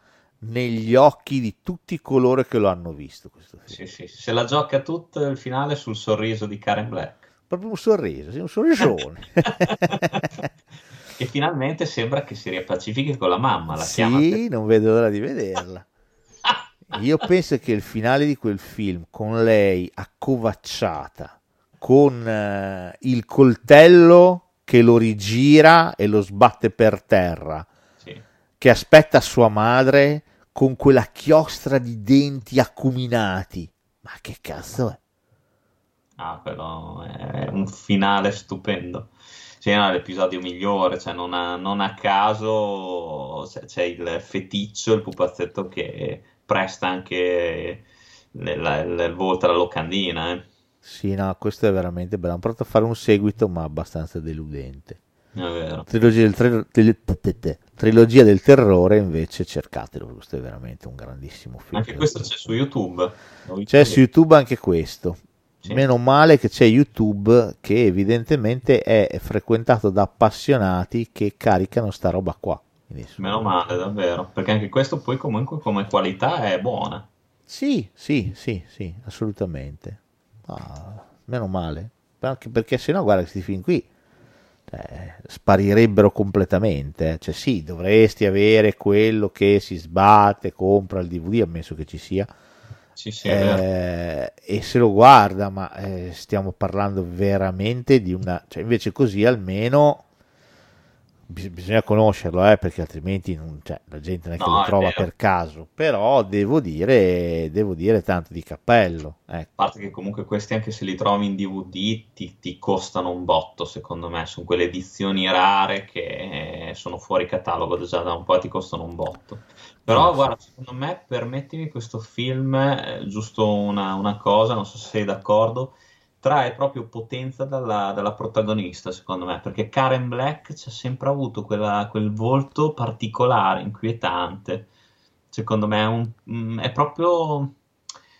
negli occhi di tutti coloro che lo hanno visto. Sì, sì, se la gioca tutto il finale sul sorriso di Karen Black. Proprio un sorriso, sì, un sorrisone. [laughs] E finalmente sembra che si riappacifichi con la mamma, la chiama sì, non vedo l'ora di vederla. [laughs] Io penso che il finale di quel film, con lei accovacciata, con eh, il coltello che lo rigira e lo sbatte per terra, che aspetta sua madre con quella chiostra di denti acuminati. Ma che cazzo è? Ah, quello è un finale stupendo. Sì, no, è l'episodio migliore, cioè non a, non a caso c'è, il feticcio, il pupazzetto che presta anche il, volto alla locandina. eh. Sì, no, questo è veramente bello. Hanno provato a fare un seguito, ma abbastanza deludente. È vero. Trilogia del, ter- del- trilogia del terrore, invece, cercatelo. Questo è veramente un grandissimo film. Anche questo c'è su YouTube. C'è su YouTube anche questo. Sì. Meno male che c'è YouTube che evidentemente è frequentato da appassionati che caricano sta roba qua. Quindi, Meno male, davvero. Perché anche questo poi comunque come qualità è buona. Sì, sì, sì, sì, assolutamente. Ah, meno male. Anche perché sennò, guarda, questi film qui cioè, sparirebbero completamente. eh. Cioè, sì, dovresti avere quello che si sbatte, compra il DVD, ammesso che ci sia, Sì, sì, eh, e se lo guarda, ma eh, stiamo parlando veramente di una... Cioè, invece così almeno bisogna conoscerlo, eh, perché altrimenti non- cioè, la gente non è che No, lo è trova vero. per caso, però devo dire, devo dire tanto di cappello. Ecco. A parte che comunque questi anche se li trovi in DVD ti, ti costano un botto, secondo me, sono quelle edizioni rare che eh, sono fuori catalogo già da un po' ti costano un botto. Però sì. guarda, secondo me, permettimi questo film, eh, giusto una, una cosa, non so se sei d'accordo, trae proprio potenza dalla, dalla protagonista, secondo me, perché Karen Black ci ha sempre avuto quella- quel volto particolare, inquietante. Secondo me è, un- mm, è proprio,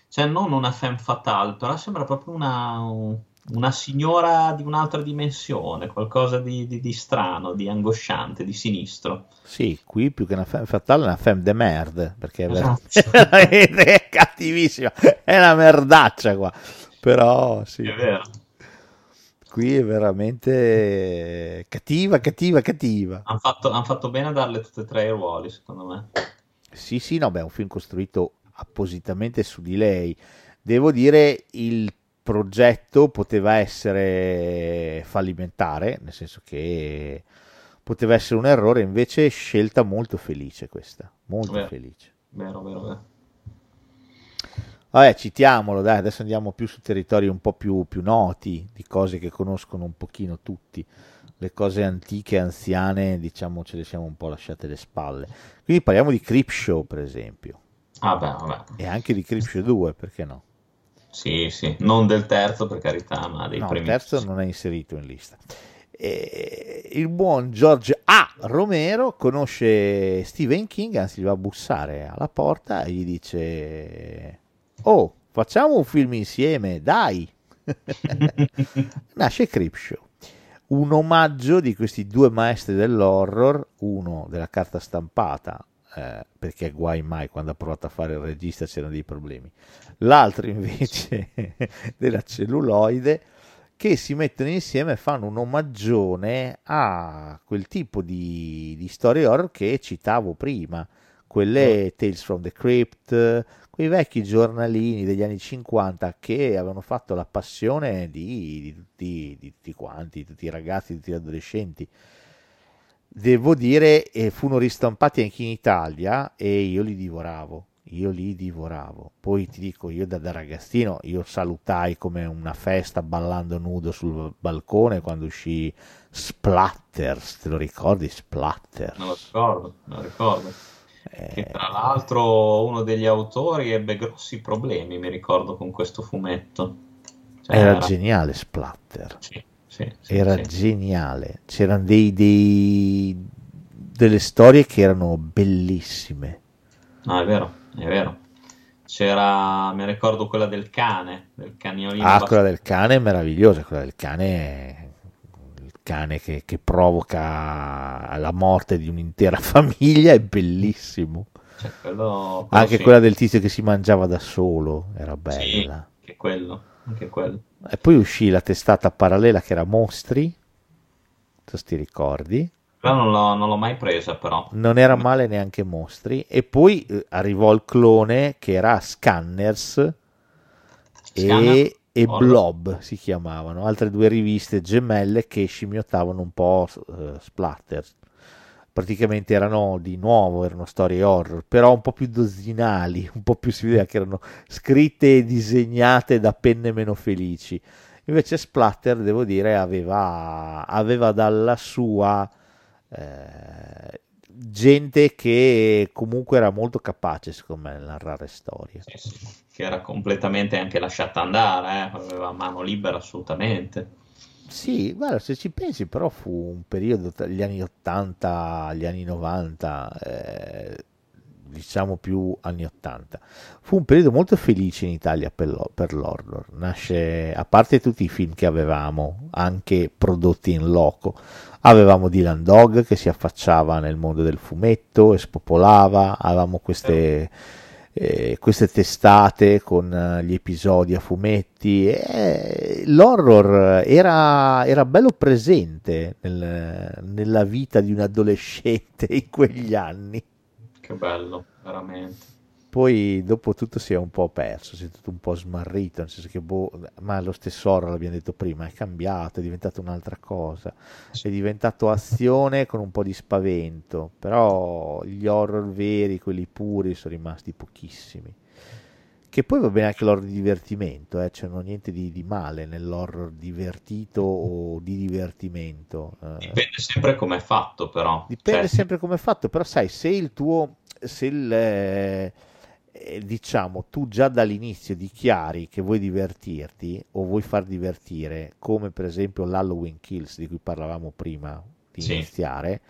cioè non una femme fatale, però sembra proprio una, un- una signora di un'altra dimensione, qualcosa di, di, di strano, di angosciante, di sinistro. Sì, qui più che una femme fatale è una femme de merde, perché è Esatto. veramente [laughs] è cattivissima, è una merdaccia qua. Però sì, È vero. qui è veramente cattiva, cattiva, cattiva. Hanno fatto, han fatto bene a darle tutte e tre i ruoli, secondo me. Sì, sì, no, beh, è un film costruito appositamente su di lei. Devo dire, il progetto poteva essere fallimentare, nel senso che poteva essere un errore, invece scelta molto felice questa, molto Vero. felice. Vero, vero, vero. Vabbè, citiamolo, dai, adesso andiamo più su territori un po' più, più noti, di cose che conoscono un pochino tutti. Le cose antiche, anziane, diciamo, ce le siamo un po' lasciate alle spalle. Quindi parliamo di Creepshow, per esempio, Ah, beh, vabbè. e anche di Creepshow 2, perché no? Sì, sì. Non del terzo, per carità, ma dei No, il primi. terzo non è inserito in lista. E il buon George A. Romero conosce Stephen King, anzi gli va a bussare alla porta e gli dice: Oh, facciamo un film insieme, dai! [laughs] Nasce Creepshow, un omaggio di questi due maestri dell'horror, uno della carta stampata, eh, perché guai mai quando ha provato a fare il regista c'erano dei problemi, l'altro invece [laughs] della celluloide, che si mettono insieme e fanno un omaggione a quel tipo di, di storie horror che citavo prima, quelle Tales from the Crypt, quei vecchi giornalini degli anni 50 che avevano fatto la passione di, di tutti, di tutti quanti, di tutti i ragazzi, di tutti gli adolescenti. Devo dire, eh, furono ristampati anche in Italia e io li divoravo, io li divoravo. Poi ti dico, io da, da ragazzino, io salutai come una festa ballando nudo sul balcone quando uscì Splatters, te lo ricordi? Splatter. Non lo ricordo, non lo ricordo. Eh, Che tra l'altro uno degli autori ebbe grossi problemi, mi ricordo, con questo fumetto. Cioè, era geniale Splatter. Sì, sì, sì, era geniale. C'erano dei, dei- delle storie che erano bellissime. No, è vero, è vero. C'era, mi ricordo quella del cane, del cagnolino. Ah, quella del cane è meravigliosa. Quella del cane, cane che, che provoca la morte di un'intera [laughs] famiglia è bellissimo. cioè, quello, quello Anche sì. quella del tizio che si mangiava da solo era Sì, bella. anche quello, anche quello. E poi uscì la testata parallela che era Mostri. Se ti ricordi. Non l'ho, non l'ho mai presa, però. non era male neanche Mostri e poi eh, arrivò il clone che era Scanners Scanner? e, e? Blob si chiamavano, altre due riviste gemelle che scimmiottavano un po' eh, splatter. Praticamente erano di nuovo, erano storie horror, però un po' più dozzinali, [laughs] un po' più si vedeva che erano scritte e disegnate da penne meno felici. Invece Splatter, devo dire, aveva, aveva dalla sua eh, gente che comunque era molto capace, secondo me, nel narrare storie. Sì, sì, che era completamente anche lasciata andare, eh, aveva mano libera assolutamente. Sì, guarda, se ci pensi, però fu un periodo tra gli anni 80 gli anni 90, eh, diciamo più anni 80. Fu un periodo molto felice in Italia per, l'ho- per l'horror. Nasce, a parte tutti i film che avevamo, anche prodotti in loco, avevamo Dylan Dog che si affacciava nel mondo del fumetto e spopolava, avevamo queste, eh, queste testate con eh, gli episodi a fumetti. e l'horror era, era bello presente nel- nella vita di un adolescente [laughs] in quegli anni. Che bello, veramente. Poi dopo tutto si è un po' perso, si è tutto un po' smarrito, nel senso che boh, ma lo stesso horror l'abbiamo detto prima, è cambiato, è diventato un'altra cosa, è diventato azione con un po' di spavento, però gli horror veri, quelli puri, sono rimasti pochissimi. Che poi va bene anche l'horror di divertimento, eh, cioè non ho niente di, di male nell'horror divertito o di divertimento. eh. Dipende sempre come è fatto, però. Dipende Cioè, sempre come è fatto, però sai, se il tuo, se il, eh, eh, diciamo, tu già dall'inizio dichiari che vuoi divertirti o vuoi far divertire, come per esempio l'Halloween Kills di cui parlavamo prima di Sì. iniziare,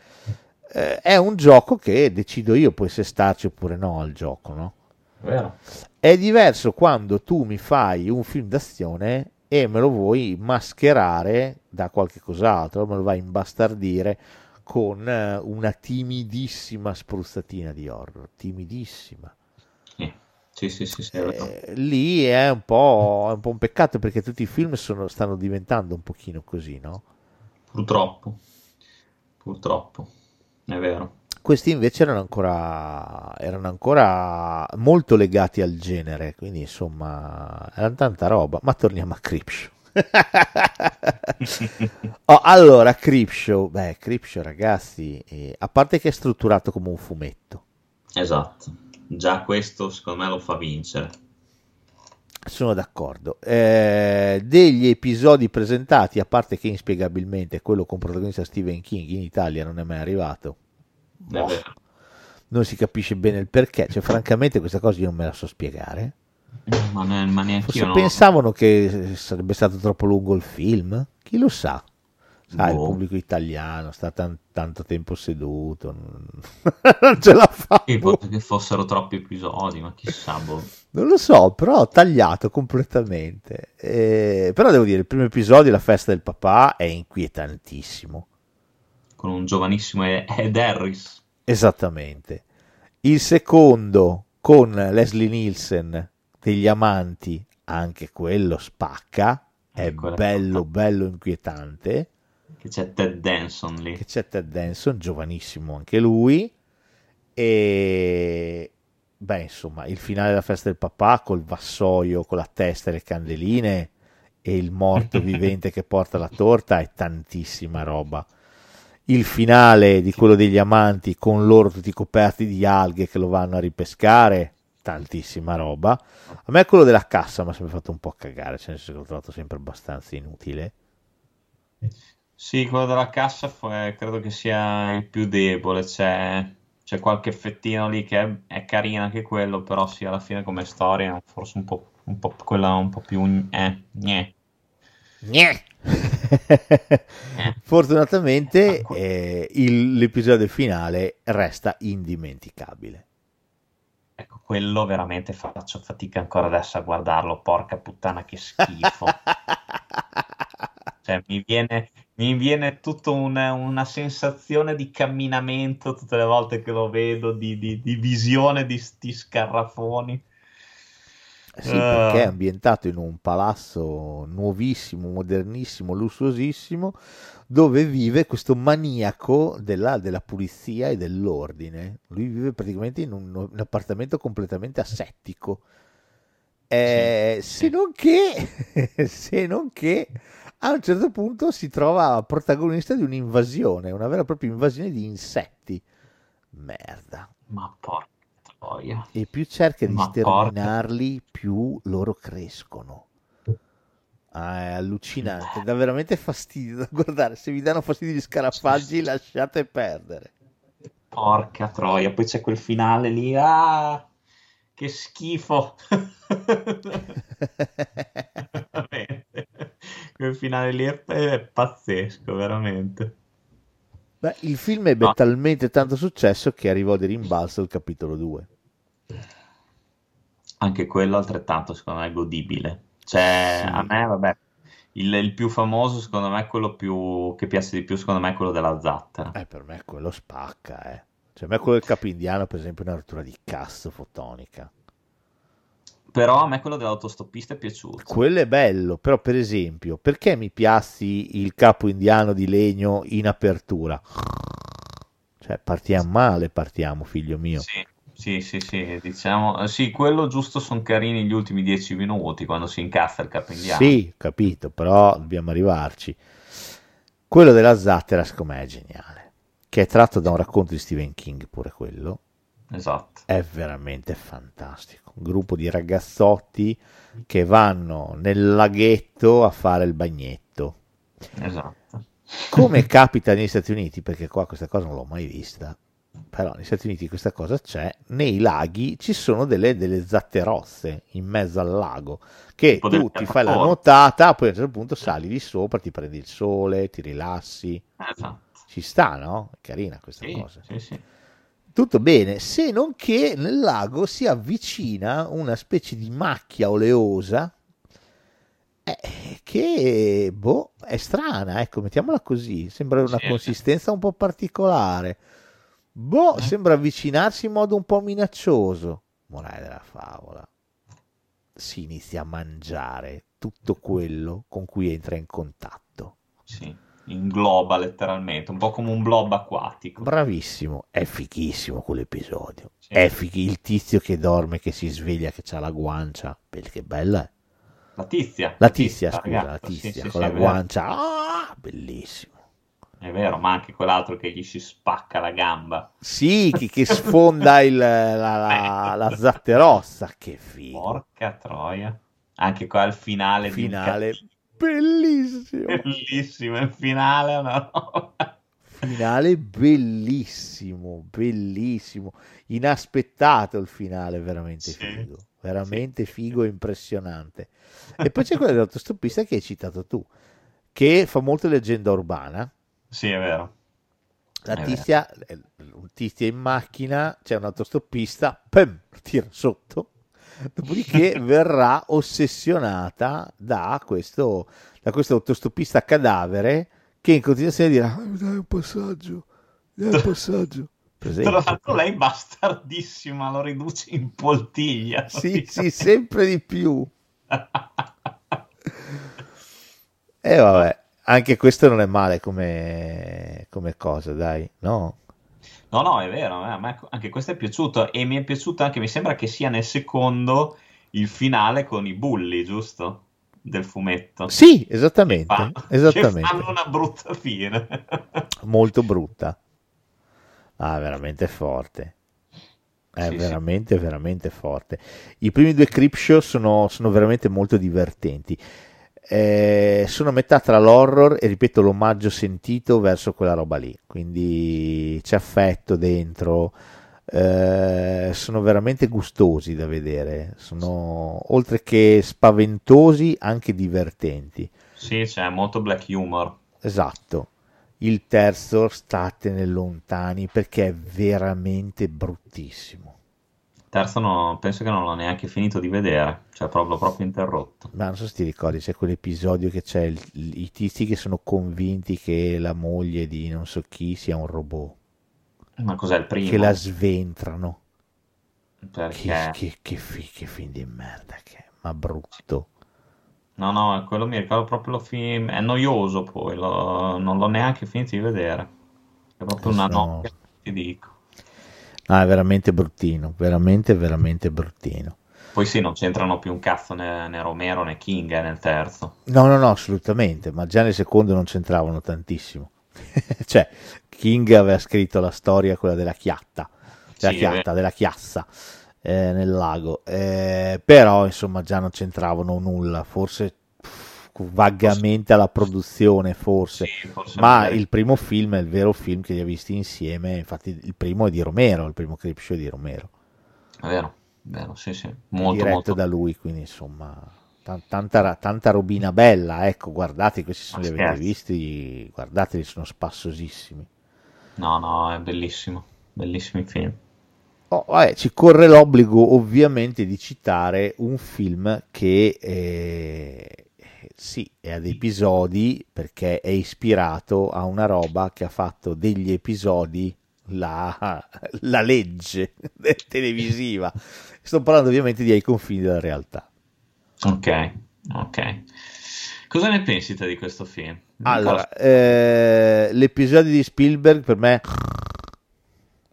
eh, è un gioco che decido io poi se starci oppure no al gioco, no? Vero? È diverso quando tu mi fai un film d'azione e me lo vuoi mascherare da qualche cos'altro, me lo vai a imbastardire con eh, una timidissima spruzzatina di horror, timidissima. Sì, sì, sì, sì. Eh, lì è un, po', è un po' un peccato perché tutti i film sono- stanno diventando un pochino così, no? Purtroppo, purtroppo, è vero. Questi invece erano ancora, erano ancora molto legati al genere, quindi insomma, erano tanta roba. Ma torniamo a Creepshow. [laughs] Oh, allora, Creepshow, beh, Creepshow ragazzi, eh, a parte che è strutturato come un fumetto, Esatto, già questo secondo me lo fa vincere. sono d'accordo. Eh, degli episodi presentati, a parte che inspiegabilmente quello con protagonista Stephen King in Italia non è mai arrivato, Boh. non si capisce bene il perché, cioè francamente questa cosa io non me la so spiegare. Ma, ne- ma neanche Forse io no. pensavano che sarebbe stato troppo lungo il film? Chi lo sa? Sai, il Boh. pubblico italiano sta tan- tanto tempo seduto, non, [laughs] ce la fa. Sì, forse che fossero troppi episodi, ma chissà, boh. Non lo so, però ho tagliato completamente. Eh, però devo dire, il primo episodio, la festa del papà, è inquietantissimo. Con un giovanissimo Ed Harris. Esattamente. Il secondo, con Leslie Nielsen, degli amanti, anche quello spacca. È è bello, bello inquietante. Che c'è Ted Danson lì. che c'è Ted Danson, giovanissimo anche lui, e beh, insomma, il finale della festa del papà col vassoio, con la testa e le candeline e il morto [laughs] vivente che porta la torta è tantissima roba. Il finale di quello degli amanti con loro tutti coperti di alghe che lo vanno a ripescare, tantissima roba. A me quello della cassa mi ha sempre fatto un po' cagare, cioè nel senso che l'ho trovato sempre abbastanza inutile. Sì, quello della cassa fu- eh, credo che sia il più debole. C'è c'è qualche effettino lì che è, è carino anche quello, però sì, alla fine come storia forse un po', un po' quella un po' più... Eh, gnè. Gnè. Fortunatamente eh, il- l'episodio finale resta indimenticabile. Ecco, quello veramente faccio fatica ancora adesso a guardarlo, porca puttana che schifo. [laughs] Cioè, mi viene, mi viene tutta una, una sensazione di camminamento tutte le volte che lo vedo, di, di- di visione di sti scarrafoni. Sì, Ah. perché è ambientato in un palazzo nuovissimo, modernissimo, lussuosissimo, dove vive questo maniaco della, della pulizia e dell'ordine. Lui vive praticamente in un, un appartamento completamente asettico. Eh, Sì, se sì. non che, [laughs] se non che a un certo punto si trova protagonista di un'invasione, una vera e propria invasione di insetti. Merda. Ma porca troia. E più cerca di Ma sterminarli, più loro crescono. Ah, è allucinante, dà veramente fastidio da guardare. Se vi danno fastidio gli scarafaggi, lasciate perdere. Porca troia. Poi c'è quel finale lì. Ah, che schifo. [laughs] [laughs] Veramente. Quel finale lì è, è pazzesco, veramente. Beh, il film ebbe No. talmente tanto successo che arrivò di rimbalzo il capitolo 2. Anche quello altrettanto, secondo me, godibile. Cioè, Sì. a me, vabbè, il, il più famoso, secondo me, quello più che piace di più, secondo me, è quello della zattera. Eh, per me quello spacca, eh. Cioè, a me quello del capo indiano, per esempio, è una rottura di cazzo fotonica. Però a me quello dell'autostoppista è piaciuto. Quello è bello, però per esempio, perché mi piazzi il capo indiano di legno in apertura? Cioè, partiamo male, partiamo, figlio mio. Sì, sì, sì, sì, diciamo, eh, sì, quello giusto sono carini gli ultimi dieci minuti quando si incazza il capo indiano. Sì, capito, però dobbiamo arrivarci. Quello della zattera, secondo me, è geniale. Che è tratto da un racconto di Stephen King, pure quello. Esatto. È veramente fantastico. Gruppo di ragazzotti che vanno nel laghetto a fare il bagnetto. Esatto. Come capita negli Stati Uniti, perché qua questa cosa non l'ho mai vista, però negli Stati Uniti questa cosa c'è, nei laghi ci sono delle, delle zatterosse in mezzo al lago, che tu ti fai la nuotata, poi a un certo punto sali di sopra, ti prendi il sole, ti rilassi, Esatto. ci sta, no? È carina questa Sì, cosa. sì, sì. Tutto bene, se non che nel lago si avvicina una specie di macchia oleosa Eh, che boh, è strana, ecco, mettiamola così. Sembra una Sì. consistenza un po' particolare. Boh, Eh. sembra avvicinarsi in modo un po' minaccioso. Morale della favola. Si inizia a mangiare tutto quello con cui entra in contatto. Sì, ingloba letteralmente, un po' come un blob acquatico. Bravissimo, è fighissimo quell'episodio. Sì. È fighi il tizio che dorme, che si sveglia, che ha la guancia. Che bella è. La tizia. La tizia, scusa, ragazzo, la tizia sì, con sì, la guancia. Ah, bellissimo. È vero, ma anche quell'altro che gli si spacca la gamba. Sì, che, che sfonda il- la, la, [laughs] la zatterossa. Che figo. Porca troia. Anche qua il finale di Finale cattivo. Bellissimo. Bellissimo, il finale è una roba. Finale bellissimo, bellissimo. Inaspettato il finale, veramente Sì, figo. Veramente figo e impressionante. E poi c'è quello dell'autostopista che hai citato tu, che fa molto leggenda urbana. Sì, è vero. La tizia, eh, un tizia in macchina, c'è un autostoppista, pum, lo tira sotto, dopodiché verrà ossessionata da questo, da questo autostoppista cadavere che in continuazione dirà, "Ah, dai un passaggio, dai un passaggio. Tra Presente? l'altro lei bastardissima, lo riduce in poltiglia. Sì, sì, sempre di più. [laughs] E vabbè, anche questo non è male come, come cosa, dai, no? No, no, è vero, eh, a me anche questo è piaciuto e mi è piaciuto anche, mi sembra che sia nel secondo il finale con i bulli, giusto? Del fumetto. Sì, esattamente, Fa- esattamente. Che fanno una brutta fine. [laughs] molto brutta. Ah, veramente forte. È Sì, sì. veramente, veramente forte. I primi due Creep Show sono, sono veramente molto divertenti. Eh, sono a metà tra l'horror e ripeto l'omaggio sentito verso quella roba lì. Quindi c'è affetto dentro. Eh, sono veramente gustosi da vedere. Sono oltre che spaventosi, anche divertenti. Sì, c'è molto black humor. Esatto. Il terzo statene lontani perché è veramente bruttissimo. Terzo no, penso che non l'ho neanche finito di vedere, cioè proprio, proprio interrotto. Ma non so se ti ricordi, c'è quell'episodio che c'è il- i tizi che sono convinti che la moglie di non so chi sia un robot, Ma cos'è il primo? che la sventrano. Che, Perché? che, che, fi- che film di merda che è, ma brutto. No, no, quello mi ricordo proprio lo film, è noioso poi, lo- non l'ho neanche finito di vedere. È proprio una Adesso- noia, ti dico. Ah, è veramente bruttino, veramente, veramente bruttino. Poi sì, non c'entrano più un cazzo né, né Romero né King eh, nel terzo. No, no, no, assolutamente, ma già nel secondo non c'entravano tantissimo. [laughs] cioè, King aveva scritto la storia, quella della chiatta, della Sì, chiatta, della chiassa eh, nel lago, Eh, però insomma già non c'entravano nulla, forse vagamente alla produzione, forse. Sì, forse Ma il primo film è il vero film che li ha visti insieme, infatti il primo è di Romero, il primo Creep Show è di Romero, È vero, vero, sì, sì. Molto, diretto molto. da lui, quindi insomma tan- tanta, tanta robina bella, ecco, guardate, questi Ma li avete visti, guardateli, sono spassosissimi. No, no, è bellissimo. Bellissimi film. Oh, vabbè, ci corre l'obbligo ovviamente di citare un film che eh, sì, è ad episodi perché è ispirato a una roba che ha fatto degli episodi la, [laughs] la legge [laughs] televisiva. Sto parlando ovviamente di Ai confini della realtà. Ok, ok. Cosa ne pensi te di questo film? Allora, eh, l'episodio di Spielberg per me...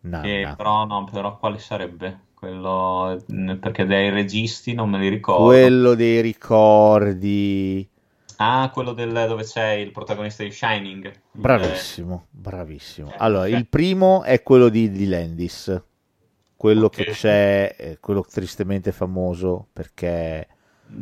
No, Eh, no. però no, però quale sarebbe? Quello mh, perché dei registi non me li ricordo. Quello dei ricordi... Ah, quello del, dove c'è il protagonista di Shining. Bravissimo, bravissimo. Eh, Allora, ok. il primo è quello di, di Landis, quello Ok. che c'è, eh, quello tristemente famoso perché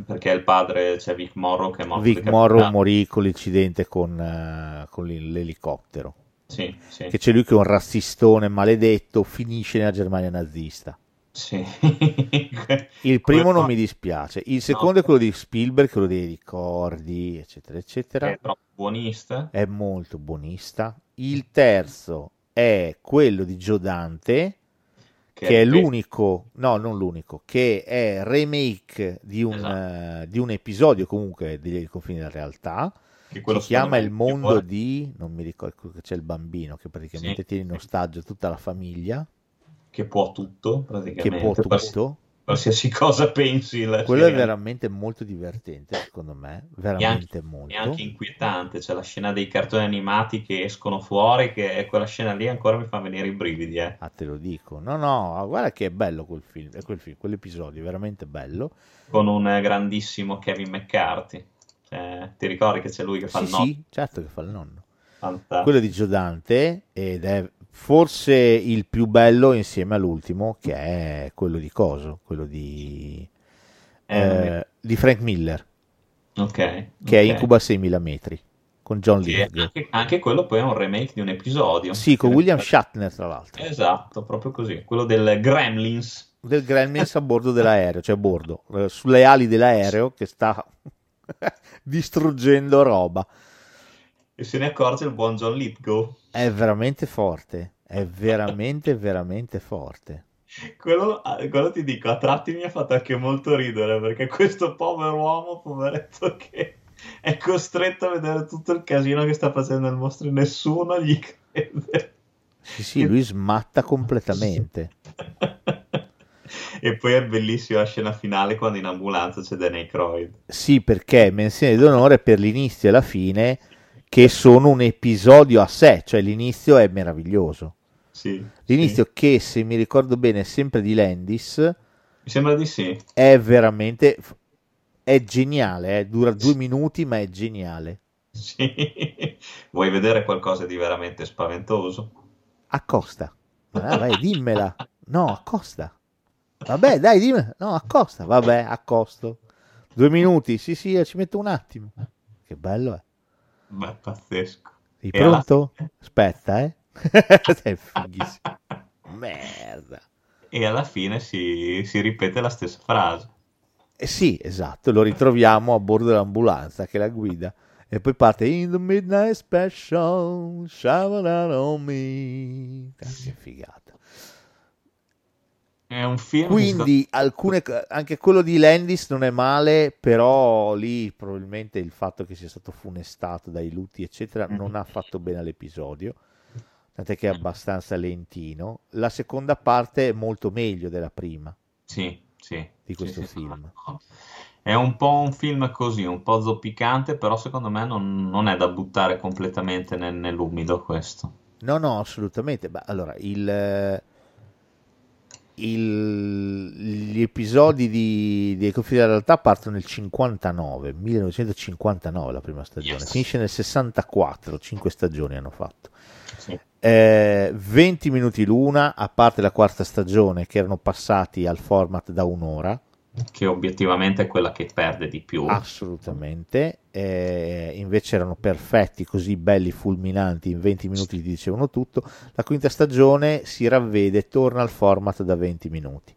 Perché il padre c'è Vic Morrow che è morto Vic. Morrow morì con l'incidente con, eh, con l'elicottero. Sì, sì, Che c'è lui che è un razzistone maledetto, finisce nella Germania nazista. Sì. [laughs] Il primo non mi dispiace, il secondo è quello di Spielberg, quello dei ricordi, eccetera, eccetera. È troppo buonista. è molto buonista. Il terzo è quello di Joe Dante, che è questo. l'unico, no, non l'unico, che è remake di un, Esatto. eh, di un episodio comunque degli confini della realtà. Che si chiama Il è mondo di, non mi ricordo, che c'è il bambino che praticamente Sì, tiene in ostaggio tutta la famiglia, che può tutto, che praticamente. può quals- tutto. Qualsiasi [laughs] cosa pensi. Quello è veramente molto divertente, secondo me, E veramente anche, molto. e anche inquietante. C'è la scena dei cartoni animati che escono fuori, che quella scena lì ancora mi fa venire i brividi. Eh. Ah, te lo dico. No, no, guarda che è bello quel film, quel film, quell'episodio, è veramente bello. Con un eh, grandissimo Kevin McCarthy. Cioè, ti ricordi che c'è lui che fa Sì, il nonno? sì, certo che fa il nonno. Fantastico. Quello di Gio Dante ed è forse il più bello insieme all'ultimo che è quello di Coso, quello di, Eh, eh, di Frank Miller ok. che è ok. Incuba a 6.000 metri con John Lithgow. anche, anche quello poi è un remake di un episodio. Sì, con William Shatner tra l'altro, Esatto, proprio così. Quello del Gremlins. del Gremlins a bordo dell'aereo, cioè a bordo, eh, sulle ali dell'aereo che sta [laughs] distruggendo roba. E se ne accorge il buon John Lithgow. È veramente forte, è veramente, [laughs] veramente forte. Quello, ah, quello ti dico, a tratti mi ha fatto anche molto ridere perché questo povero uomo, poveretto, [laughs] che è costretto a vedere tutto il casino che sta facendo il mostro e nessuno gli crede. Sì, sì, lui smatta completamente. [laughs] e poi è bellissima la scena finale quando in ambulanza c'è Danny Croyd. Sì, perché menzione d'onore per l'inizio e la fine, che sono un episodio a sé, cioè l'inizio è meraviglioso. Sì, L'inizio sì. che, se mi ricordo bene, è sempre di Landis, Mi sembra di sì. è veramente... è geniale, eh, dura due minuti, ma è geniale. Sì. [laughs] Vuoi vedere qualcosa di veramente spaventoso? Accosta. Ah, vai, dimmela. No, accosta. Vabbè, dai, dimmela. No, accosta. Vabbè, accosto. Due minuti. Sì, sì, ci metto un attimo. Che bello è. Beh, pazzesco. Sei E alla pronto? fine- Aspetta, eh. [laughs] Sei fighissimo. Merda. E alla fine si, si ripete la stessa frase. Eh sì, esatto, lo ritroviamo a bordo dell'ambulanza che la guida e poi parte in the midnight special, shabba on me. Che figata. È un film Quindi alcune, anche quello di Landis non è male, però lì probabilmente il fatto che sia stato funestato dai lutti, eccetera, non ha fatto bene all'episodio, tant'è che è abbastanza lentino. La seconda parte è molto meglio della prima. Sì, sì. di sì, questo sì, sì. film. È un po' un film così, un po' zoppicante, però secondo me non, non è da buttare completamente nel- nell'umido questo. No, no, assolutamente. Beh, allora, il, il- gli episodi di, di Confini della realtà partono nel 59, 1959 la prima stagione, Yes. finisce nel 64, 5 stagioni hanno fatto. Sì. Eh, 20 minuti l'una, a parte la quarta stagione che erano passati al format da un'ora, Che obiettivamente è quella che perde di più. assolutamente, eh, invece erano perfetti, così belli, fulminanti, in 20 minuti ti dicevano tutto. La quinta stagione si ravvede, torna al format da 20 minuti.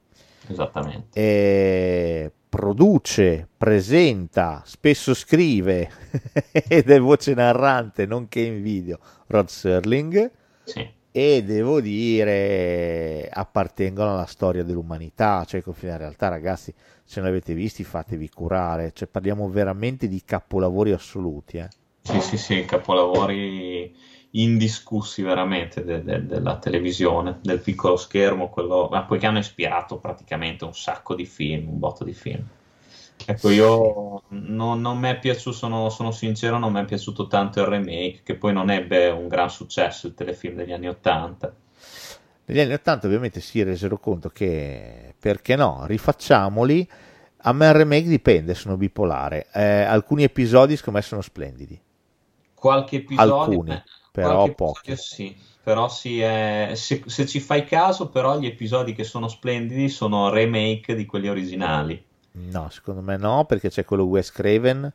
Esattamente. Eh, produce, presenta, spesso scrive [laughs] ed è voce narrante, nonché in video, Rod Serling. Sì. E devo dire, appartengono alla storia dell'umanità, cioè i confini in realtà, ragazzi, se non avete visti, fatevi curare, cioè parliamo veramente di capolavori assoluti. eh. Sì, sì, sì, capolavori indiscussi veramente de- de- della televisione, del piccolo schermo, quello, ma poiché hanno ispirato praticamente un sacco di film, un botto di film. Ecco, io non, non mi è piaciuto, sono, sono sincero, non mi è piaciuto tanto il remake, che poi non ebbe un gran successo il telefilm degli anni Ottanta. Negli anni 80 ovviamente si resero conto che, perché no, rifacciamoli. A me il remake dipende, sono bipolare. Eh, alcuni episodi secondo me sono splendidi. Qualche episodio, Alcuni, eh, però pochi. sì, però sì, eh, se, se ci fai caso, però gli episodi che sono splendidi sono remake di quelli originali. No, secondo me no, perché c'è quello Wes Craven,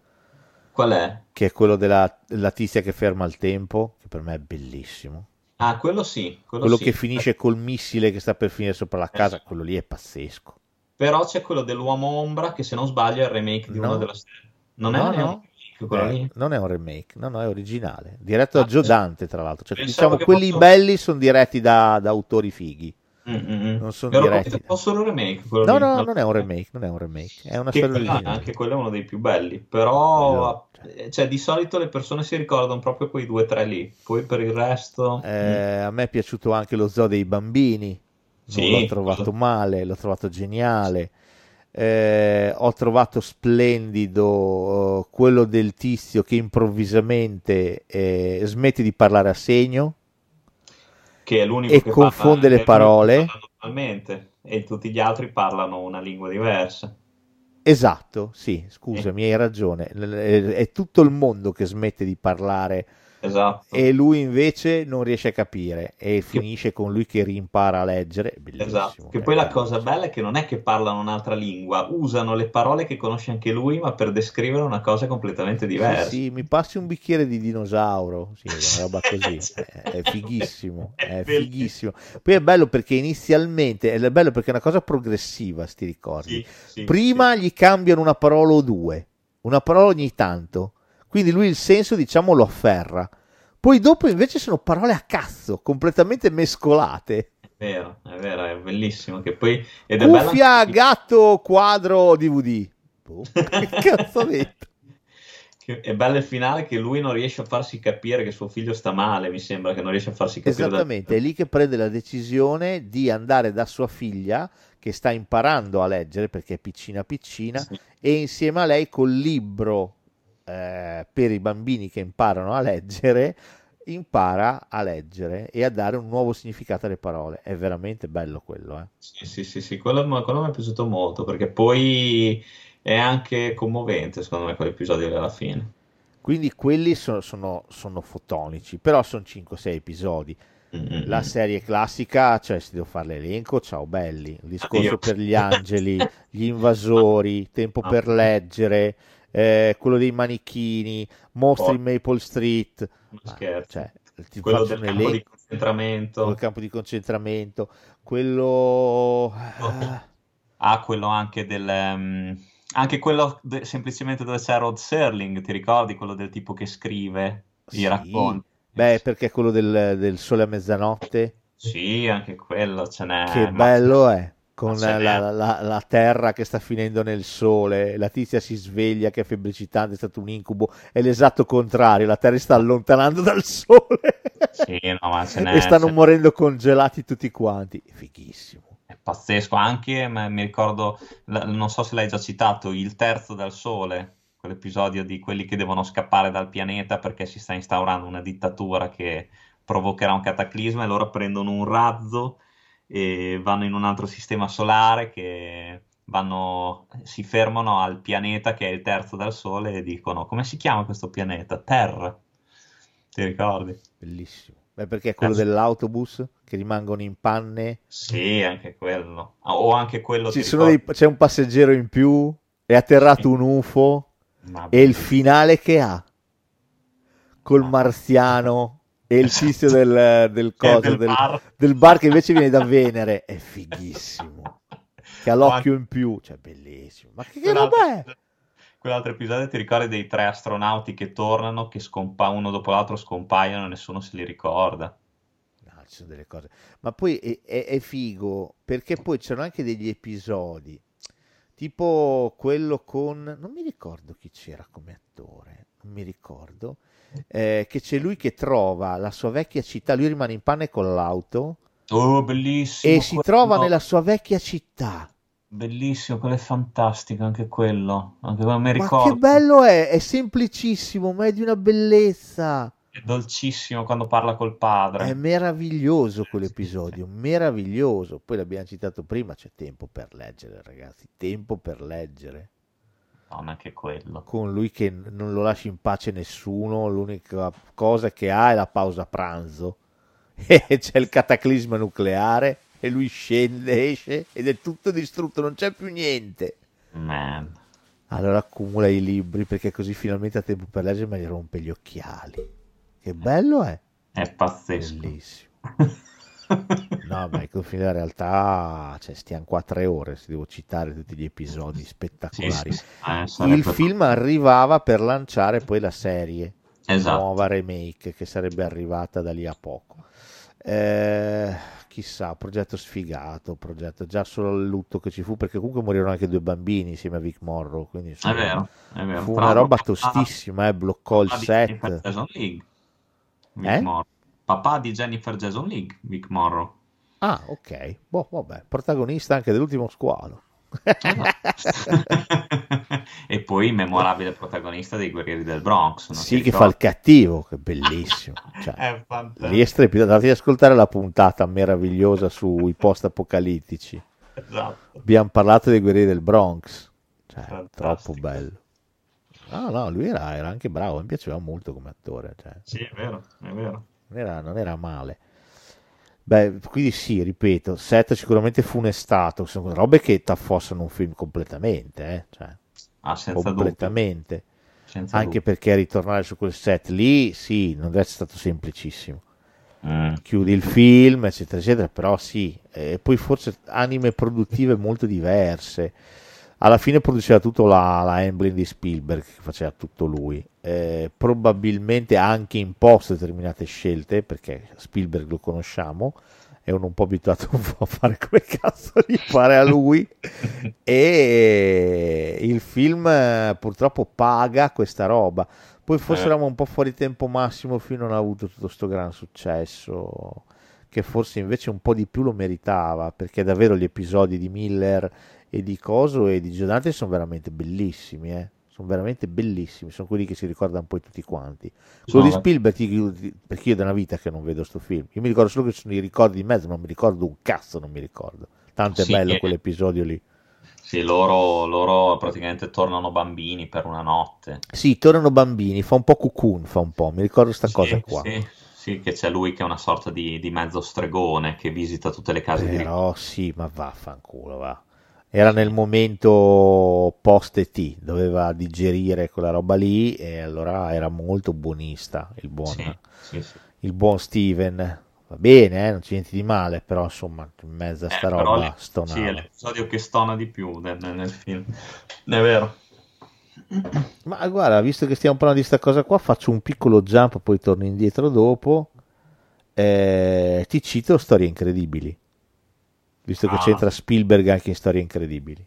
Qual è? che è quello della, tizia che ferma il tempo, che per me è bellissimo. Ah, quello sì, quello Quello sì. che finisce col missile che sta per finire sopra la casa, quello lì è pazzesco. Però c'è quello dell'Uomo Ombra che se non sbaglio è il remake di No. uno della serie. Non è No, un no. remake quello Eh, lì? non è un remake, no, no, è originale, diretto da Ah, Joe sì. Dante, tra l'altro. Cioè, diciamo, quelli fosse- belli sono diretti da, da autori fighi. Mm, mm, mm. Non sono diretti. fosse un remake. No, lì. no, non è un remake, non è un remake, è una Che originale. anche quello è uno dei più belli, però eh, cioè, di solito le persone si ricordano proprio quei due o tre lì, poi per il resto... Eh, a me è piaciuto anche lo zoo dei bambini, non Sì. l'ho trovato male, l'ho trovato geniale. Eh, ho trovato splendido eh, quello del tizio che improvvisamente eh, smette di parlare a segno. Che è l'unico e che confonde parla, le parole. normalmente e tutti gli altri parlano una lingua diversa. Esatto, sì, scusami, hai ragione. È tutto il mondo che smette di parlare Esatto. e lui invece non riesce a capire e finisce con lui che rimpara a leggere. Bellissimo. Esatto, che è poi la cosa bella è che non è che parlano un'altra lingua, usano le parole che conosce anche lui, ma per descrivere una cosa completamente diversa. Sì, sì, mi passi un bicchiere di dinosauro, sì, una roba così, [laughs] Sì. è, fighissimo, [laughs] È fighissimo. Poi è bello perché inizialmente, è bello perché è una cosa progressiva, sti ricordi. Sì, sì, Prima gli cambiano una parola o due, una parola ogni tanto, quindi lui il senso diciamo lo afferra. Poi dopo invece sono parole a cazzo, completamente mescolate. è vero, è vero, è bellissimo. Che poi, è Cuffia, anche- gatto, quadro, DVD. Boh, [laughs] che cazzo ho detto? è bello il finale che lui non riesce a farsi capire che suo figlio sta male, mi sembra che non riesce a farsi capire. da- Esattamente, è lì che prende la decisione di andare da sua figlia che sta imparando a leggere perché è piccina piccina Sì. e insieme a lei col libro eh, per i bambini che imparano a leggere impara a leggere e a dare un nuovo significato alle parole. È veramente bello quello, eh. Sì, sì, sì, sì, quello, quello mi è piaciuto molto perché poi è anche commovente, secondo me, quell'episodio alla fine. Quindi quelli sono, sono, sono fotonici, però sono 5-6 episodi. Mm, La mm. serie classica, cioè se devo fare l'elenco, ciao belli, il discorso Io- per gli angeli, [laughs] gli invasori, tempo Ah. per leggere, eh, quello dei manichini, mostri Oh. in Maple Street, ma, cioè, ti quello del campo di elenco, concentramento. quel campo di concentramento, quello... ah, Ah, quello anche del... ehm, anche quello de- semplicemente dove c'è Rod Serling, ti ricordi? Quello del tipo che scrive i Sì. racconti. beh, perché quello del, del sole a mezzanotte, Sì, anche quello ce n'è. che Eh, bello è, con n'è. la, la- la terra che sta finendo nel sole, la tizia si sveglia che è febbricitante, è stato un incubo, è l'esatto contrario, la terra si sta allontanando dal sole Sì, no, [laughs] e stanno ce- morendo congelati tutti quanti, fighissimo. È pazzesco, anche mi ricordo, la- non so se l'hai già citato, il terzo dal sole, quell'episodio di quelli che devono scappare dal pianeta perché si sta instaurando una dittatura che provocherà un cataclisma e loro prendono un razzo e vanno in un altro sistema solare che vanno, si fermano al pianeta che è il terzo dal sole e dicono come si chiama questo pianeta? Terra. Ti ricordi? Bellissimo. Beh, perché è quello Eh. dell'autobus che rimangono in panne, Sì, anche quello. O anche quello Ci sono dei- c'è un passeggero in più, è atterrato un UFO Ma e il finale che ha col Ah. marziano e il tizio del, del coso, del del, bar. del bar che invece viene da Venere. È fighissimo. Che ha l'occhio in più cioè bellissimo. Ma che, che roba è? quell'altro episodio ti ricordi dei tre astronauti che tornano, che scompa- uno dopo l'altro scompaiono e nessuno se li ricorda. no, ci sono delle cose. Ma poi è, è- è figo perché poi c'erano anche degli episodi tipo quello con non mi ricordo chi c'era come attore non mi ricordo eh, che c'è lui che trova la sua vecchia città lui rimane in panne con l'auto Oh, bellissimo. e si quello. trova nella sua vecchia città Bellissimo, quello è fantastico anche quello. Anche quello mi Ma ricordo. che bello è, è semplicissimo, ma è di una bellezza. È dolcissimo quando parla col padre. È meraviglioso quell'episodio, meraviglioso. Poi l'abbiamo citato prima, c'è tempo per leggere, ragazzi, tempo per leggere. Madonna, anche quello. Con lui che non lo lascia in pace nessuno, l'unica cosa che ha è la pausa pranzo. [laughs] E c'è il cataclisma nucleare e lui scende, esce ed è tutto distrutto, non c'è più niente. Man. Allora accumula i libri perché così finalmente ha tempo per leggere ma gli rompe gli occhiali. Che bello è! È pazzesco. Bellissimo. [laughs] [laughs] No, ma il confine della realtà, cioè, stiamo qua tre ore se devo citare tutti gli episodi spettacolari. sì, sì. Eh, Il film arrivava per lanciare poi la serie, Esatto. nuova remake che sarebbe arrivata da lì a poco. Eh, chissà, progetto sfigato, progetto già solo il lutto che ci fu, perché comunque morirono anche due bambini insieme a Vic Morrow, quindi È insomma, vero, è vero. fu Tra una roba tostissima, eh, bloccò il set. League, Vic Eh? Morrow. Papà di Jennifer Jason League, Vic Morrow. Ah, ok, boh, vabbè, protagonista anche dell'ultimo squalo. [laughs] e poi memorabile protagonista dei Guerrieri del Bronx. non Sì, che fa il cattivo, che bellissimo. [laughs] Cioè, È fantastico. lì è strepitoso. Andate ad ascoltare la puntata meravigliosa sui post-apocalittici. Esatto. Abbiamo parlato dei guerrieri del Bronx. Cioè, troppo bello. No, no, lui era, era anche bravo, mi piaceva molto come attore. Cioè, Sì, è vero, è vero. Non, era, non era male. Beh, quindi sì, ripeto, set sicuramente funestato, sono robe che t'affossano un film completamente, eh? Cioè, Ah, completamente. Anche perché ritornare su quel set lì, sì, non è stato semplicissimo. Mm. chiudi il film, eccetera, eccetera, però sì, e poi forse anime produttive molto diverse. Alla fine produceva tutto la, la Amblin di Spielberg, che faceva tutto lui. Eh, probabilmente anche in post determinate scelte, perché Spielberg lo conosciamo, è uno un po' abituato un [laughs] po' a fare come cazzo gli pare a lui. [laughs] e il film eh, purtroppo paga questa roba. Poi forse Eh. eravamo un po' fuori tempo massimo, il film non ha avuto tutto sto gran successo, che forse invece un po' di più lo meritava, perché davvero gli episodi di Miller e di Coso e di Giordante sono veramente bellissimi, eh. Sono veramente bellissimi, sono quelli che si ricordano poi tutti quanti. Quello di Sono- Spielberg, perché io da una vita che non vedo sto film, io mi ricordo solo che ci sono i ricordi di mezzo, ma non mi ricordo un cazzo, non mi ricordo. Tanto è Sì, bello quell'episodio lì. Sì, loro, loro praticamente tornano bambini per una notte. Sì, tornano bambini, fa un po' cucun, fa un po', mi ricordo sta Sì, cosa qua. Sì, sì, che c'è lui che è una sorta di, di mezzo stregone che visita tutte le case di Però sì, ma vaffanculo, va. Era nel momento post ET, doveva digerire quella roba lì e allora era molto buonista il buon, Sì, sì, sì. il buon Steven. Va bene, eh, non c'è niente di male, però insomma, in mezzo a Eh, sta però roba sì, stonava. è l'episodio che stona di più nel, nel- nel film. È vero. Ma guarda, visto che stiamo parlando di sta cosa qua, faccio un piccolo jump, poi torno indietro dopo. Eh, ti cito Storie Incredibili, visto che Ah. c'entra Spielberg anche in Storie Incredibili.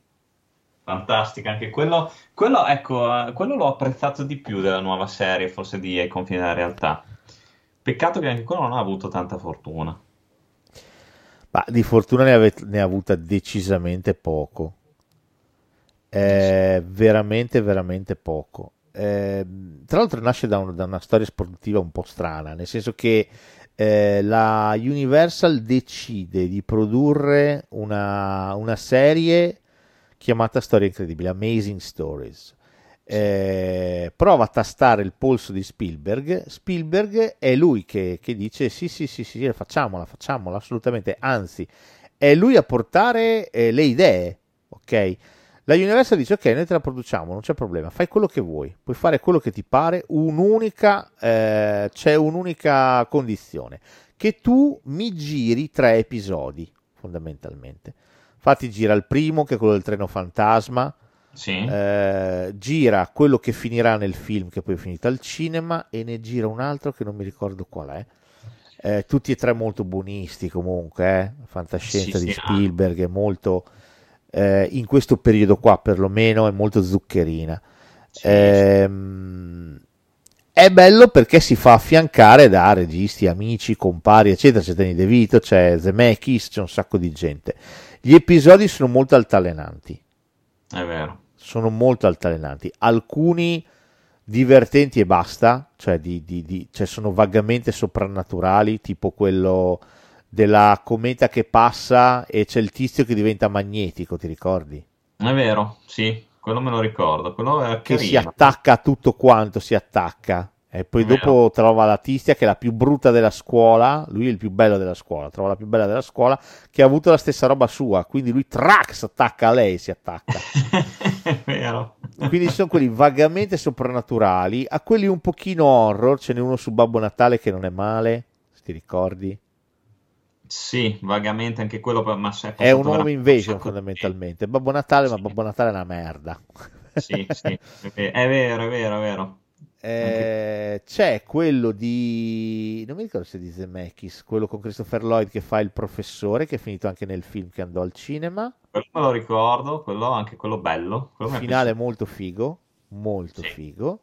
Fantastica, anche quello, quello, ecco, eh, quello l'ho apprezzato di più della nuova serie, forse di Ai confini della realtà. Peccato che anche quello non ha avuto tanta fortuna. Ma di fortuna ne, ave- ne ha avuta decisamente poco. Eh, veramente, veramente poco. Eh, tra l'altro nasce da, un- da una storia sportiva un po' strana, nel senso che eh, la Universal decide di produrre una, una serie chiamata Storie Incredibili, Amazing Stories. Eh, prova a tastare il polso di Spielberg. Spielberg è lui che, che dice: Sì, sì, sì, sì, facciamola, facciamola assolutamente. Anzi, è lui a portare eh, le idee. Ok, la Universal dice: Ok, noi te la produciamo, non c'è problema, fai quello che vuoi, puoi fare quello che ti pare. Un'unica, eh, c'è un'unica condizione: che tu mi giri tre episodi, fondamentalmente. Infatti, gira il primo, che è quello del treno fantasma Sì? eh, gira quello che finirà nel film che poi è finito al cinema e ne gira un altro che non mi ricordo qual è Eh, tutti e tre molto buonisti comunque eh? fantascienza Sì, di sì, Spielberg è molto eh, in questo periodo qua perlomeno è molto zuccherina Sì, Ehm, è bello perché si fa affiancare da registi, amici, compari, eccetera. C'è Danny DeVito, c'è Zemeckis, c'è un sacco di gente. Gli episodi sono molto altalenanti è vero. sono molto altalenanti, alcuni divertenti e basta, cioè, di, di- di- cioè sono vagamente soprannaturali, tipo quello della cometa che passa e c'è il tizio che diventa magnetico, ti ricordi? È vero, sì, quello me lo ricordo. Quello è Che si attacca a tutto quanto, si attacca. E poi dopo trova la tizia che è la più brutta della scuola, lui è il più bello della scuola, trova la più bella della scuola che ha avuto la stessa roba sua, quindi lui si attacca a lei, si attacca. È vero. Quindi sono quelli vagamente soprannaturali, a quelli un pochino horror, ce n'è uno su Babbo Natale che non è male, se ti ricordi. Sì, vagamente anche quello, ma se È un sacco di fondamentalmente. Babbo Natale, ma Sì. Babbo Natale è una merda. Sì, sì, [laughs] è ve- è vero, è vero, è vero. Eh, c'è quello di non mi ricordo se di Zemeckis, quello con Christopher Lloyd che fa il professore, che è finito anche nel film che andò al cinema. Quello me lo ricordo, quello, anche quello bello. Quello Il mi è finale molto figo, molto Sì. figo.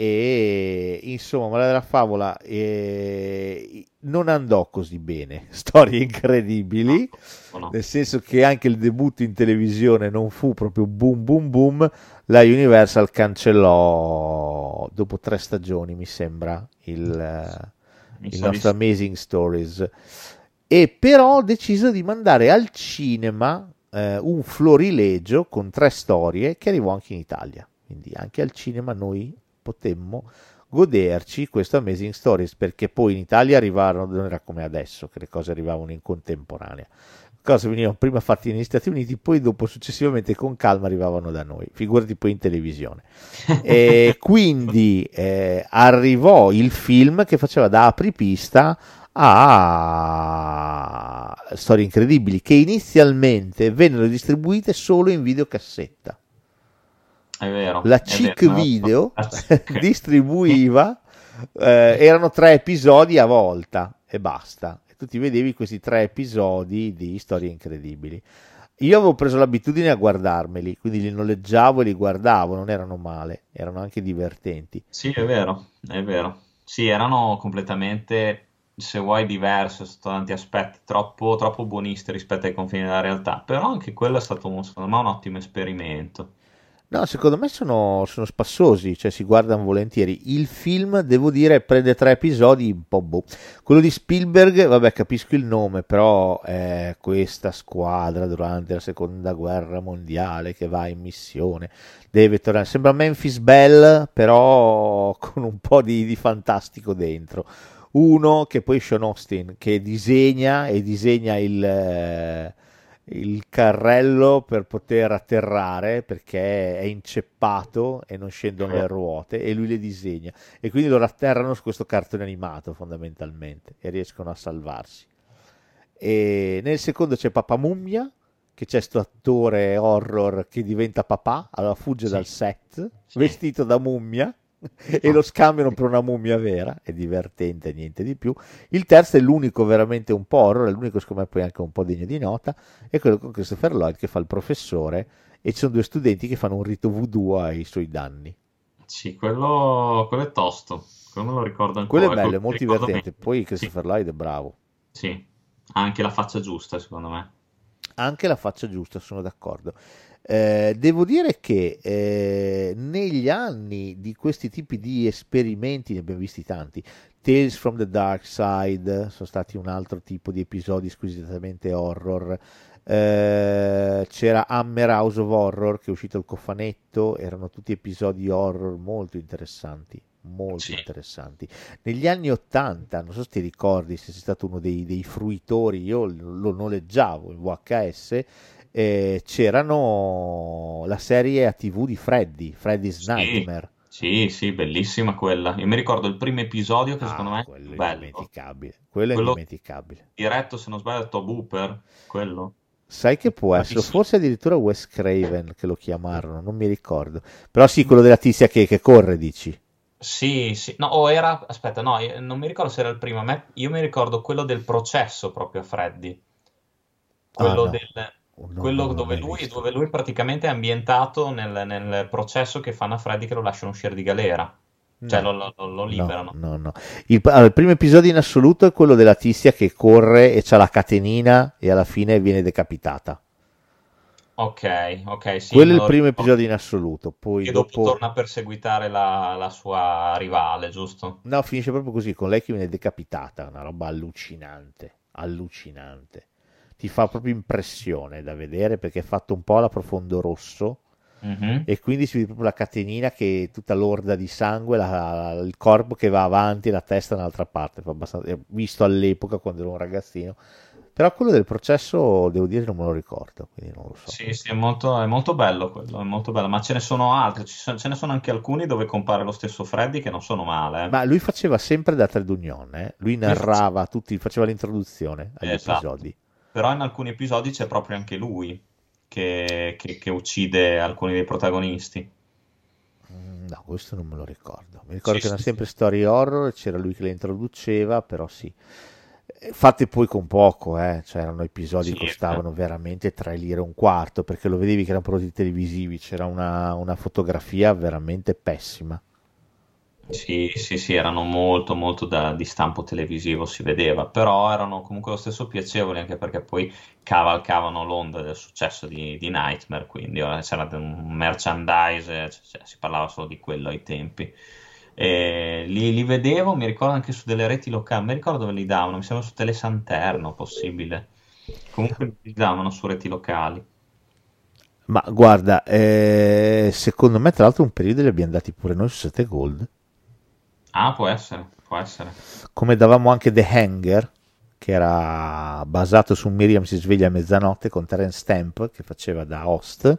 E insomma, Mala della Favola eh, non andò così bene. [laughs] Storie incredibili. O no? nel senso che anche il debutto in televisione non fu proprio boom boom boom, la Universal cancellò dopo tre stagioni, mi sembra, il, eh, Mi il sa di nostro sì. Amazing Stories. E però deciso di mandare al cinema eh, un florilegio con tre storie che arrivò anche in Italia. Quindi anche al cinema noi potemmo goderci questo Amazing Stories perché poi in Italia arrivarono, non era come adesso che le cose arrivavano in contemporanea cose venivano prima fatte negli Stati Uniti, poi dopo successivamente con calma arrivavano da noi, figurati poi in televisione. [laughs] E quindi eh, arrivò il film che faceva da apripista a storie incredibili che inizialmente vennero distribuite solo in videocassetta. È vero. La vero. Video [laughs] Chic. [laughs] distribuiva, eh, erano tre episodi a volta e basta. E tu ti vedevi questi tre episodi di storie incredibili. Io avevo preso l'abitudine a guardarmeli, quindi li noleggiavo e li guardavo, non erano male, erano anche divertenti. Sì, è vero, è vero. Sì, erano completamente, se vuoi, diverse sotto tanti aspetti, troppo, troppo buonisti rispetto ai confini della realtà, però anche quello è stato, secondo me, un ottimo esperimento. No, secondo me sono, sono spassosi, cioè si guardano volentieri. Il film, devo dire, prende tre episodi un po' boh. Quello di Spielberg, vabbè, capisco il nome, però è questa squadra durante la seconda guerra mondiale che va in missione, deve tornare. Sembra Memphis Bell, però [laughs] con un po' di, di fantastico dentro. Uno che poi Sean Austin, che disegna e disegna il... eh, il carrello per poter atterrare perché è inceppato e non scendono le ruote e lui le disegna e quindi loro atterrano su questo cartone animato fondamentalmente e riescono a salvarsi e nel secondo c'è Papà Mummia che c'è questo attore horror che diventa papà allora fugge Sì. dal set Sì. vestito da mummia [laughs] e lo scambiano per una mummia vera è divertente niente di più il terzo è l'unico veramente un po' horror, è l'unico secondo me poi anche un po' degno di nota, è quello con Christopher Lloyd che fa il professore e ci sono due studenti che fanno un rito voodoo ai suoi danni. Sì, quello, quello è tosto, quello me lo ricordo ancora. Quello è bello, è molto divertente. meglio. Poi Sì, Christopher Lloyd è bravo. sì, ha anche la faccia giusta, secondo me. Anche la faccia giusta, sono d'accordo. Eh, devo dire che eh, negli anni di questi tipi di esperimenti ne abbiamo visti tanti. Tales from the Dark Side sono stati un altro tipo di episodi squisitamente horror. Eh, c'era Hammer House of Horror che è uscito il cofanetto, erano tutti episodi horror molto interessanti. Molto Sì. interessanti. Negli anni 80, non so se ti ricordi, se sei stato uno dei, dei fruitori, io lo noleggiavo in VHS. Eh, c'erano la serie a TV di Freddy, Freddy's Sì, Nightmare. sì, sì, bellissima quella. Io mi ricordo il primo episodio che secondo Ah, me è quello è bello. indimenticabile. Quello è Quello- indimenticabile. Diretto, se non sbaglio, da Tobe Hooper, quello. Sai che può essere, forse addirittura Wes Craven che lo chiamarono, non mi ricordo. Però sì, quello della tizia che, che corre, dici. Sì, sì, no, o era, aspetta, no, non mi ricordo se era il primo, me- io mi ricordo quello del processo proprio a Freddy, quello Ah, no. del, no, quello dove lui, dove lui praticamente è ambientato nel, nel processo che fanno a Freddy che lo lasciano uscire di galera, cioè No. lo, lo- lo No, liberano. no, no. Il, allora, il primo episodio in assoluto è quello della tizia che corre e c'ha la catenina e alla fine viene decapitata. Ok, ok, sì, Quello è il lo primo ricordo. episodio in assoluto. Poi Che dopo dopo... torna a perseguitare la, la sua rivale, giusto? No, finisce proprio così, con lei che viene decapitata, una roba allucinante, allucinante. Ti fa proprio impressione da vedere perché è fatto un po' alla profondo rosso Mhm. e quindi si vede proprio la catenina che è tutta lorda di sangue, la- il corpo che va avanti e la testa dall'altra parte, eh, visto all'epoca quando ero un ragazzino. Però quello del processo, devo dire, non me lo ricordo, quindi non lo so. Sì, sì, è molto, è molto bello quello, è molto bello, ma ce ne sono altri, sono- ce ne sono anche alcuni dove compare lo stesso Freddy che non sono male. eh. Ma lui faceva sempre da Tredunion, eh? lui narrava tutti, faceva l'introduzione agli Esatto. episodi. Però in alcuni episodi c'è proprio anche lui che, che- che uccide alcuni dei protagonisti. Mm, No, questo non me lo ricordo. Mi ricordo Sì, che erano sì, sempre storie horror, c'era lui che le introduceva, però sì. Eh, Fatte poi con poco, eh. Cioè, erano episodi Sì, che costavano veramente 3 lire e un quarto, perché lo vedevi che erano prodotti televisivi, c'era una, una fotografia veramente pessima. Sì, sì, sì, erano molto, molto da, di stampo televisivo, si vedeva, però erano comunque lo stesso piacevoli, anche perché poi cavalcavano l'onda del successo di, di Nightmare, quindi eh, c'era un merchandise, cioè, cioè, si parlava solo di quello ai tempi. E li, li vedevo, mi ricordo anche su delle reti locali, mi ricordo dove li davano, mi sembra su Telesanterno, possibile. Comunque li davano su reti locali. Ma guarda, eh, secondo me, tra l'altro, un periodo li abbiamo dati pure noi su 7 Gold. Ah, può essere, può essere. come davamo anche The Hanger, che era basato su Miriam si sveglia a mezzanotte con Terence Stamp che faceva da host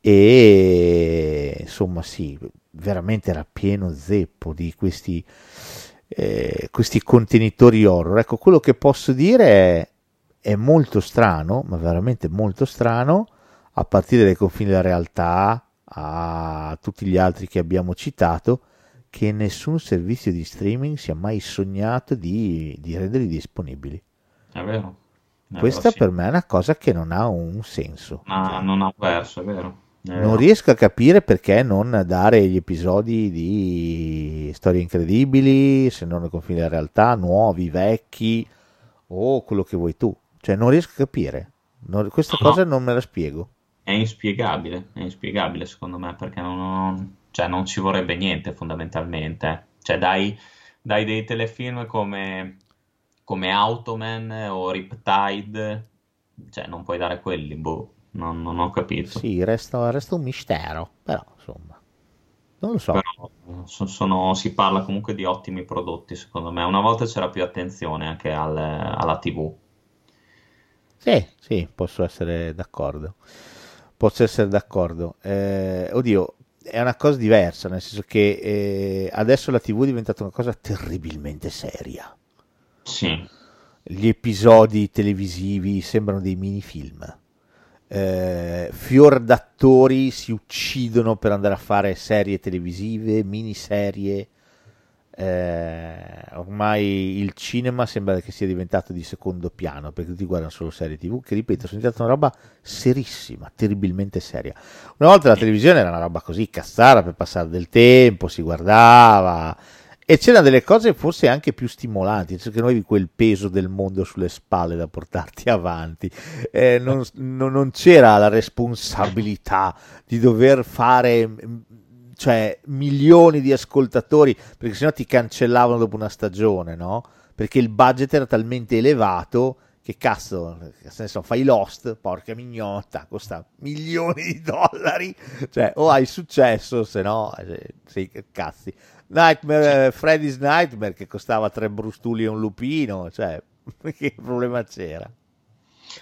e insomma sì, veramente era pieno zeppo di questi, eh, questi contenitori horror. Ecco, quello che posso dire è, è molto strano, ma veramente molto strano, a partire dai confini della realtà a tutti gli altri che abbiamo citato, che nessun servizio di streaming si è mai sognato di, di renderli disponibili. È vero. È Questa vero, sì. per me è una cosa che non ha un senso. Ma non ha verso, è vero. È Non vero. riesco a capire perché non dare gli episodi di storie incredibili, se non nei confini della realtà, nuovi, vecchi o quello che vuoi tu. Cioè, non riesco a capire. Non- questa No. cosa non me la spiego. È inspiegabile, è inspiegabile secondo me perché non, non- cioè, non ci vorrebbe niente fondamentalmente. Cioè dai, dai dei telefilm come, come Automan o Riptide, cioè non puoi dare quelli, boh, non, non ho capito. Sì, resta, resta un mistero, però insomma, non lo so. Però so- sono- si parla comunque di ottimi prodotti secondo me. Una volta c'era più attenzione anche al- alla TV. Sì, sì, posso essere d'accordo. Posso essere d'accordo. Eh, oddio, è una cosa diversa, nel senso che eh, adesso la TV è diventata una cosa terribilmente seria. Sì, Gli episodi televisivi sembrano dei minifilm. Eh, fior d'attori si uccidono per andare a fare serie televisive, miniserie. Eh, ormai il cinema sembra che sia diventato di secondo piano perché tutti guardano solo serie tv che ripeto sono diventata una roba serissima, terribilmente seria. Una volta la televisione era una roba così cazzara per passare del tempo, si guardava e c'erano delle cose forse anche più stimolanti, senso che non avevi quel peso del mondo sulle spalle da portarti [laughs] avanti, Eh, non, non- non c'era la responsabilità di dover fare mm, cioè, milioni di ascoltatori, perché sennò ti cancellavano dopo una stagione, no? Perché il budget era talmente elevato che cazzo, nel senso, fai Lost, porca mignotta, costa milioni di dollari, cioè o hai successo, se no eh, sei cazzi. Nightmare, eh, Freddy's Nightmare che costava tre brustuli e un lupino, cioè [laughs] che problema c'era?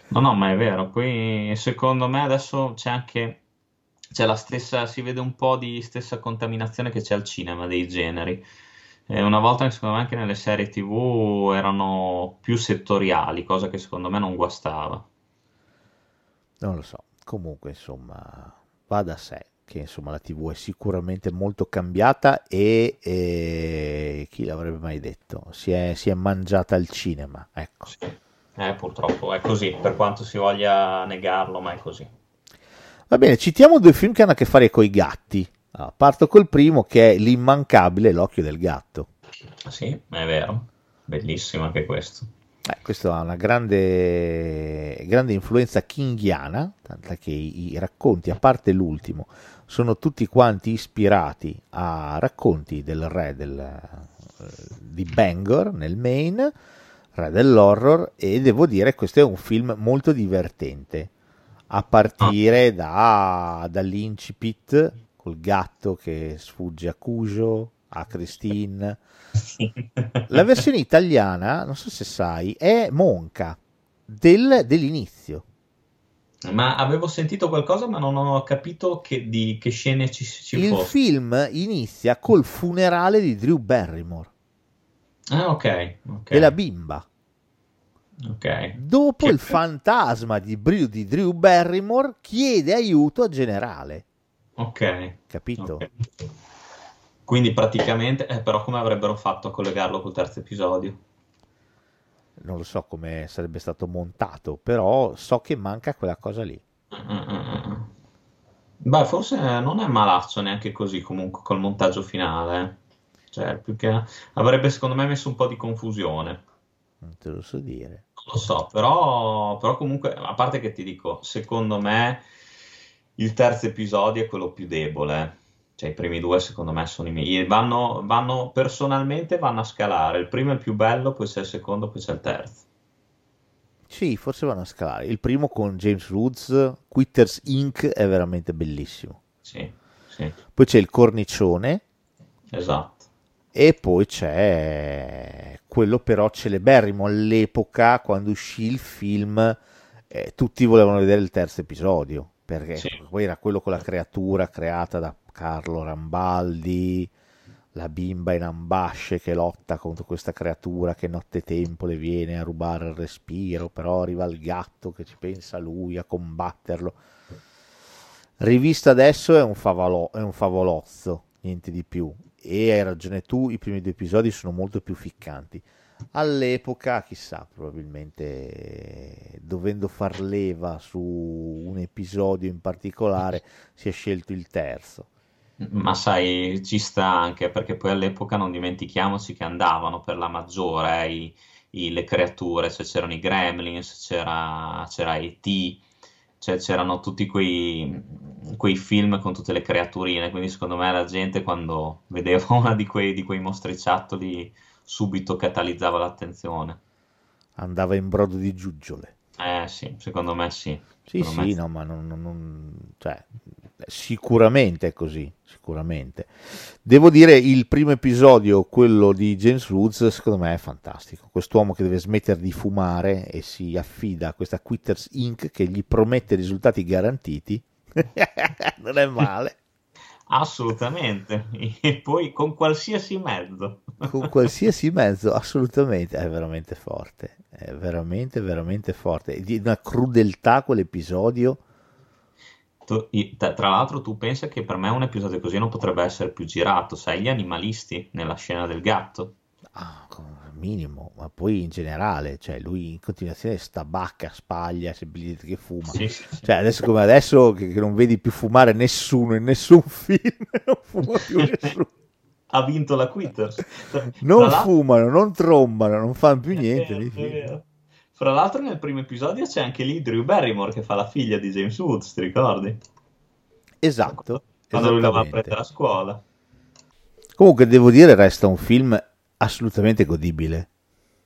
No, no, ma è vero. Poi secondo me adesso c'è anche c'è la stessa, si vede un po' di stessa contaminazione che c'è al cinema dei generi. Eh, una volta, secondo me, anche nelle serie TV erano più settoriali, cosa che secondo me non guastava. Non lo so, comunque insomma va da sé che insomma la TV è sicuramente molto cambiata e, e chi l'avrebbe mai detto? Si è, si è mangiata il cinema, ecco. Sì. Eh, purtroppo è così, per quanto si voglia negarlo, ma è così. Va bene, citiamo due film che hanno a che fare con i gatti. Ah, parto col primo che è l'immancabile L'occhio del gatto. Sì, è vero. Bellissimo anche questo. Eh, questo ha una grande, grande influenza kinghiana, tant'è che i, i racconti, a parte l'ultimo, sono tutti quanti ispirati a racconti del re del, eh, di Bangor nel Maine, re dell'horror, e devo dire questo è un film molto divertente, a partire da, dall'incipit col gatto che sfugge a Cujo, a Christine. La versione italiana, non so se sai, è Monca del- dell'inizio. Ma avevo sentito qualcosa, ma non ho capito che, di che scene ci, ci Il film inizia col funerale di Drew Barrymore Ah, ok, ok. e la bimba. Ok. Dopo Che- il fantasma di, Bru- di Drew Barrymore chiede aiuto al generale. Ok. capito? ok. Quindi praticamente, eh, però come avrebbero fatto a collegarlo col terzo episodio? Non lo so come sarebbe stato montato, però so che manca quella cosa lì. Mm, mm, mm, mm. Beh, forse non è malaccio neanche così comunque col montaggio finale. Cioè, più che avrebbe secondo me messo un po' di confusione. Non te lo so dire. Non lo so, però, però comunque, a parte che ti dico, secondo me il terzo episodio è quello più debole. Cioè, i primi due secondo me sono i miei. Vanno, vanno, personalmente vanno a scalare. Il primo è il più bello, poi c'è il secondo, poi c'è il terzo. Sì, forse vanno a scalare. Il primo con James Woods, Quitters Inc. è veramente bellissimo. Sì, sì, Poi c'è il cornicione esatto. E poi c'è quello però celeberrimo all'epoca quando uscì il film. eh, tutti volevano vedere il terzo episodio perché Sì. poi era quello con la creatura creata da Carlo Rambaldi, la bimba in ambasce che lotta contro questa creatura che nottetempo le viene a rubare il respiro, però arriva il gatto che ci pensa lui a combatterlo. Rivista adesso è un, favolo- è un favolozzo, niente di più. E hai ragione tu, i primi due episodi sono molto più ficcanti. All'epoca, chissà, probabilmente dovendo far leva su un episodio in particolare, [laughs] si è scelto il terzo. Ma sai, ci sta anche perché poi all'epoca non dimentichiamoci che andavano per la maggiore eh, i- i- le creature, cioè c'erano i Gremlins, c'era c'era E.T., cioè c'erano tutti quei, quei film con tutte le creaturine, quindi secondo me la gente quando vedeva [laughs] una di quei, di quei mostriciattoli subito catalizzava l'attenzione. Andava in brodo di giuggiole. Eh sì, secondo me sì. Sì, Secondo me sì, no, ma non, non- non- cioè, sicuramente è così, sicuramente. Devo dire, il primo episodio, quello di James Woods, secondo me è fantastico. Quest'uomo che deve smettere di fumare e si affida a questa Quitters Inc. che gli promette risultati garantiti. [laughs] non è male. Assolutamente. E poi con qualsiasi mezzo. Con qualsiasi mezzo, assolutamente, è veramente forte. È veramente, veramente forte. Di una crudeltà quell'episodio. Tu- i- tra l'altro, tu pensa che per me un episodio così non potrebbe essere più girato, sai, gli animalisti nella scena del gatto. Ah, come minimo, ma poi in generale, cioè lui in continuazione stabacca, spaglia, semplicemente che fuma. Sì, sì, sì. Cioè adesso come adesso che, che non vedi più fumare nessuno in nessun [laughs] film, non fuma più nessuno. Ha vinto la Quitters. Non fumano, non trombano, non fanno più È niente è vero. Fra l'altro nel primo episodio c'è anche lì Drew Barrymore che fa la figlia di James Woods, ti ricordi? Esatto, Quando lui la va a prendere a scuola. Comunque devo dire resta un film assolutamente godibile.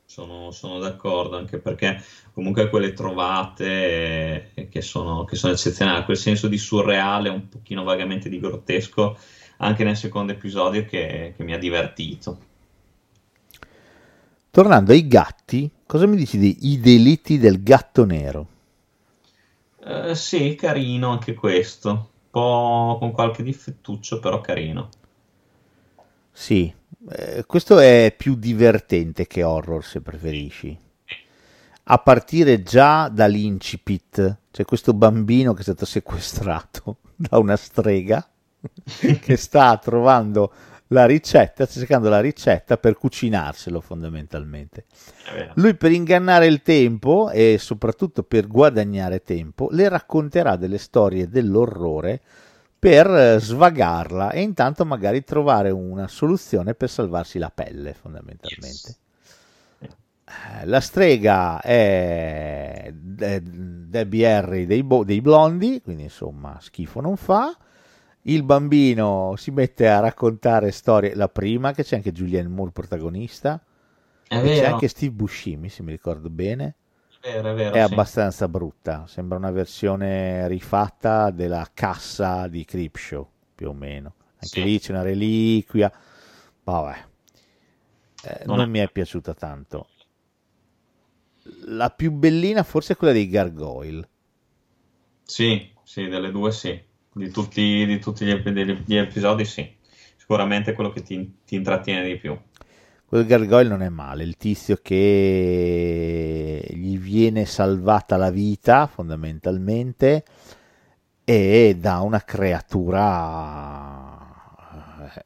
Sono, sono d'accordo, anche perché comunque quelle trovate eh, che sono, che sono eccezionali, quel senso di surreale, un pochino vagamente di grottesco, anche nel secondo episodio che, che mi ha divertito. Tornando ai gatti, cosa mi dici dei delitti del gatto nero? Eh, sì, carino anche questo, un po' con qualche difettuccio, però carino. Sì, eh, questo è più divertente che horror se preferisci. A partire già dall'incipit, c'è questo bambino che è stato sequestrato [laughs] da una strega [laughs] che sta trovando la ricetta, sta cercando la ricetta per cucinarselo fondamentalmente. Lui per ingannare il tempo e soprattutto per guadagnare tempo le racconterà delle storie dell'orrore per eh, svagarla e intanto magari trovare una soluzione per salvarsi la pelle fondamentalmente. Eh, La strega è è Debbie Harry dei, bo- dei blondi, quindi insomma schifo non fa. Il bambino si mette a raccontare storie, la prima che c'è anche Julianne Moore protagonista, È e c'è vero, anche Steve Buscemi, se mi ricordo bene. è vero, è vero, È sì. abbastanza brutta, sembra una versione rifatta della cassa di Creepshow, più o meno. Anche Sì. lì c'è una reliquia. Vabbè, Eh, Non non mi è piaciuta tanto. La più bellina forse è quella dei Gargoyle. Sì, sì, delle due sì. Di tutti, di tutti gli, ep- gli episodi sì. Sicuramente è quello che ti, ti intrattiene di più. Quel Gargoyle non è male, il tizio che gli viene salvata la vita fondamentalmente e da una creatura eh,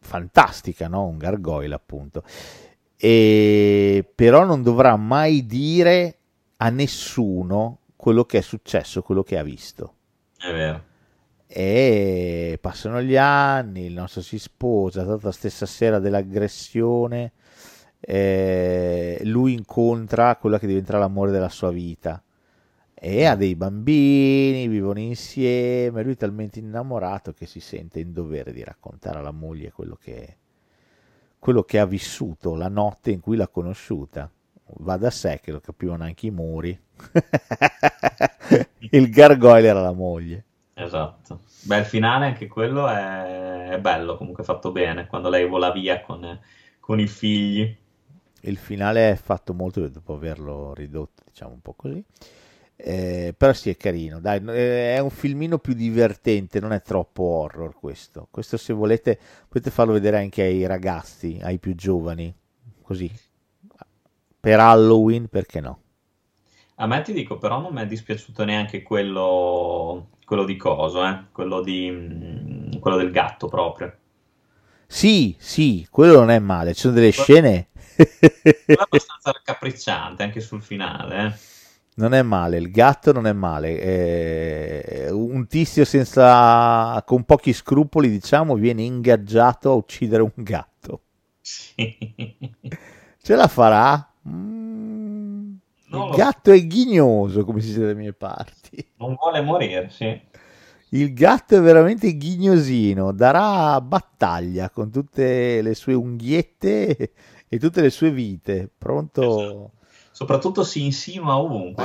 fantastica, no? un gargoyle appunto. E, però non dovrà mai dire a nessuno quello che è successo, quello che ha visto. È vero. E passano gli anni, il nostro si sposa, la stessa sera dell'aggressione, eh, lui incontra quella che diventerà l'amore della sua vita e ha dei bambini, vivono insieme, lui è talmente innamorato che si sente in dovere di raccontare alla moglie quello che, quello che ha vissuto la notte in cui l'ha conosciuta. Va da sé che lo capivano anche i muri. [laughs] il gargoyle era la moglie. Esatto. Beh, il finale anche quello è, è bello, comunque fatto bene, quando lei vola via con, con i figli. Il finale è fatto molto dopo averlo ridotto, diciamo un po' così. Eh, però sì, è carino. Dai, è un filmino più divertente, non è troppo horror questo. Questo, se volete, potete farlo vedere anche ai ragazzi, ai più giovani, così. Per Halloween, perché no? A me ti dico, però non mi è dispiaciuto neanche quello, quello di coso, eh? quello, di, mm, quello del gatto proprio. Sì, sì, quello non è male. Ci sono delle scene. Quello abbastanza [laughs] raccapricciante anche sul finale. Eh? Non è male, il gatto non è male. Eh, un tizio senza, con pochi scrupoli, diciamo, viene ingaggiato a uccidere un gatto. Sì. Ce la farà? Mm, il gatto è ghignoso, come si dice dalle mie parti. Non vuole morire, sì. Il gatto è veramente ghignosino, darà battaglia con tutte le sue unghiette e tutte le sue vite, pronto... Esatto soprattutto si insinua ovunque.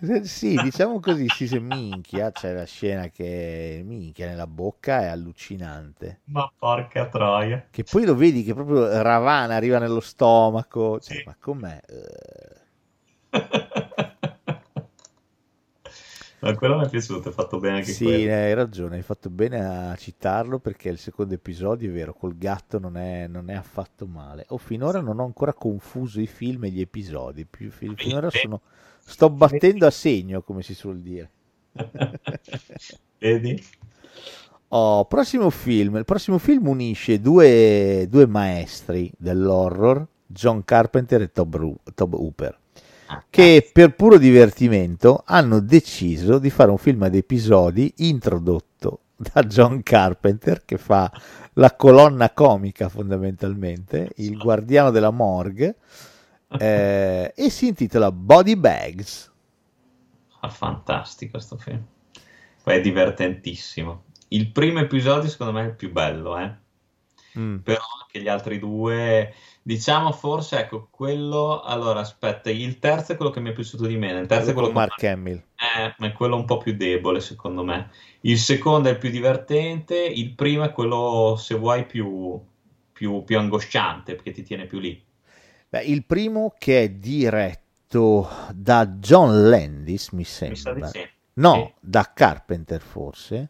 Eh, sì, diciamo così, si se minchia, c'è la scena che minchia nella bocca è allucinante. Ma porca troia. Che poi lo vedi che proprio ravana, arriva nello stomaco, cioè, sì. ma com'è? [laughs] Ma quello mi è piaciuto, è fatto bene anche sì, quello. Sì, hai ragione, hai fatto bene a citarlo perché il secondo episodio, è vero, col gatto non è, non è affatto male. O oh, finora non ho ancora confuso i film e gli episodi, più, finora sono, sto battendo a segno, come si suol dire. [laughs] Vedi? Oh, prossimo film. Il prossimo film unisce due, due maestri dell'horror, John Carpenter e Tob, Tob Hooper che per puro divertimento hanno deciso di fare un film ad episodi introdotto da John Carpenter che fa la colonna comica fondamentalmente, il guardiano della morgue eh, e si intitola Body Bags. Ah, fantastico questo film, poi è divertentissimo. Il primo episodio secondo me è il più bello, eh? mm. però anche gli altri due Diciamo forse, ecco, quello... Allora, aspetta, il terzo è quello che mi è piaciuto di meno. Il terzo è quello con Mark Hamill. Eh, ma è quello un po' più debole, secondo me. Il secondo è il più divertente, il primo è quello, se vuoi, più, più, più angosciante, perché ti tiene più lì. Beh, il primo che è diretto da John Landis, mi sembra. Mi. No, sì. da Carpenter forse.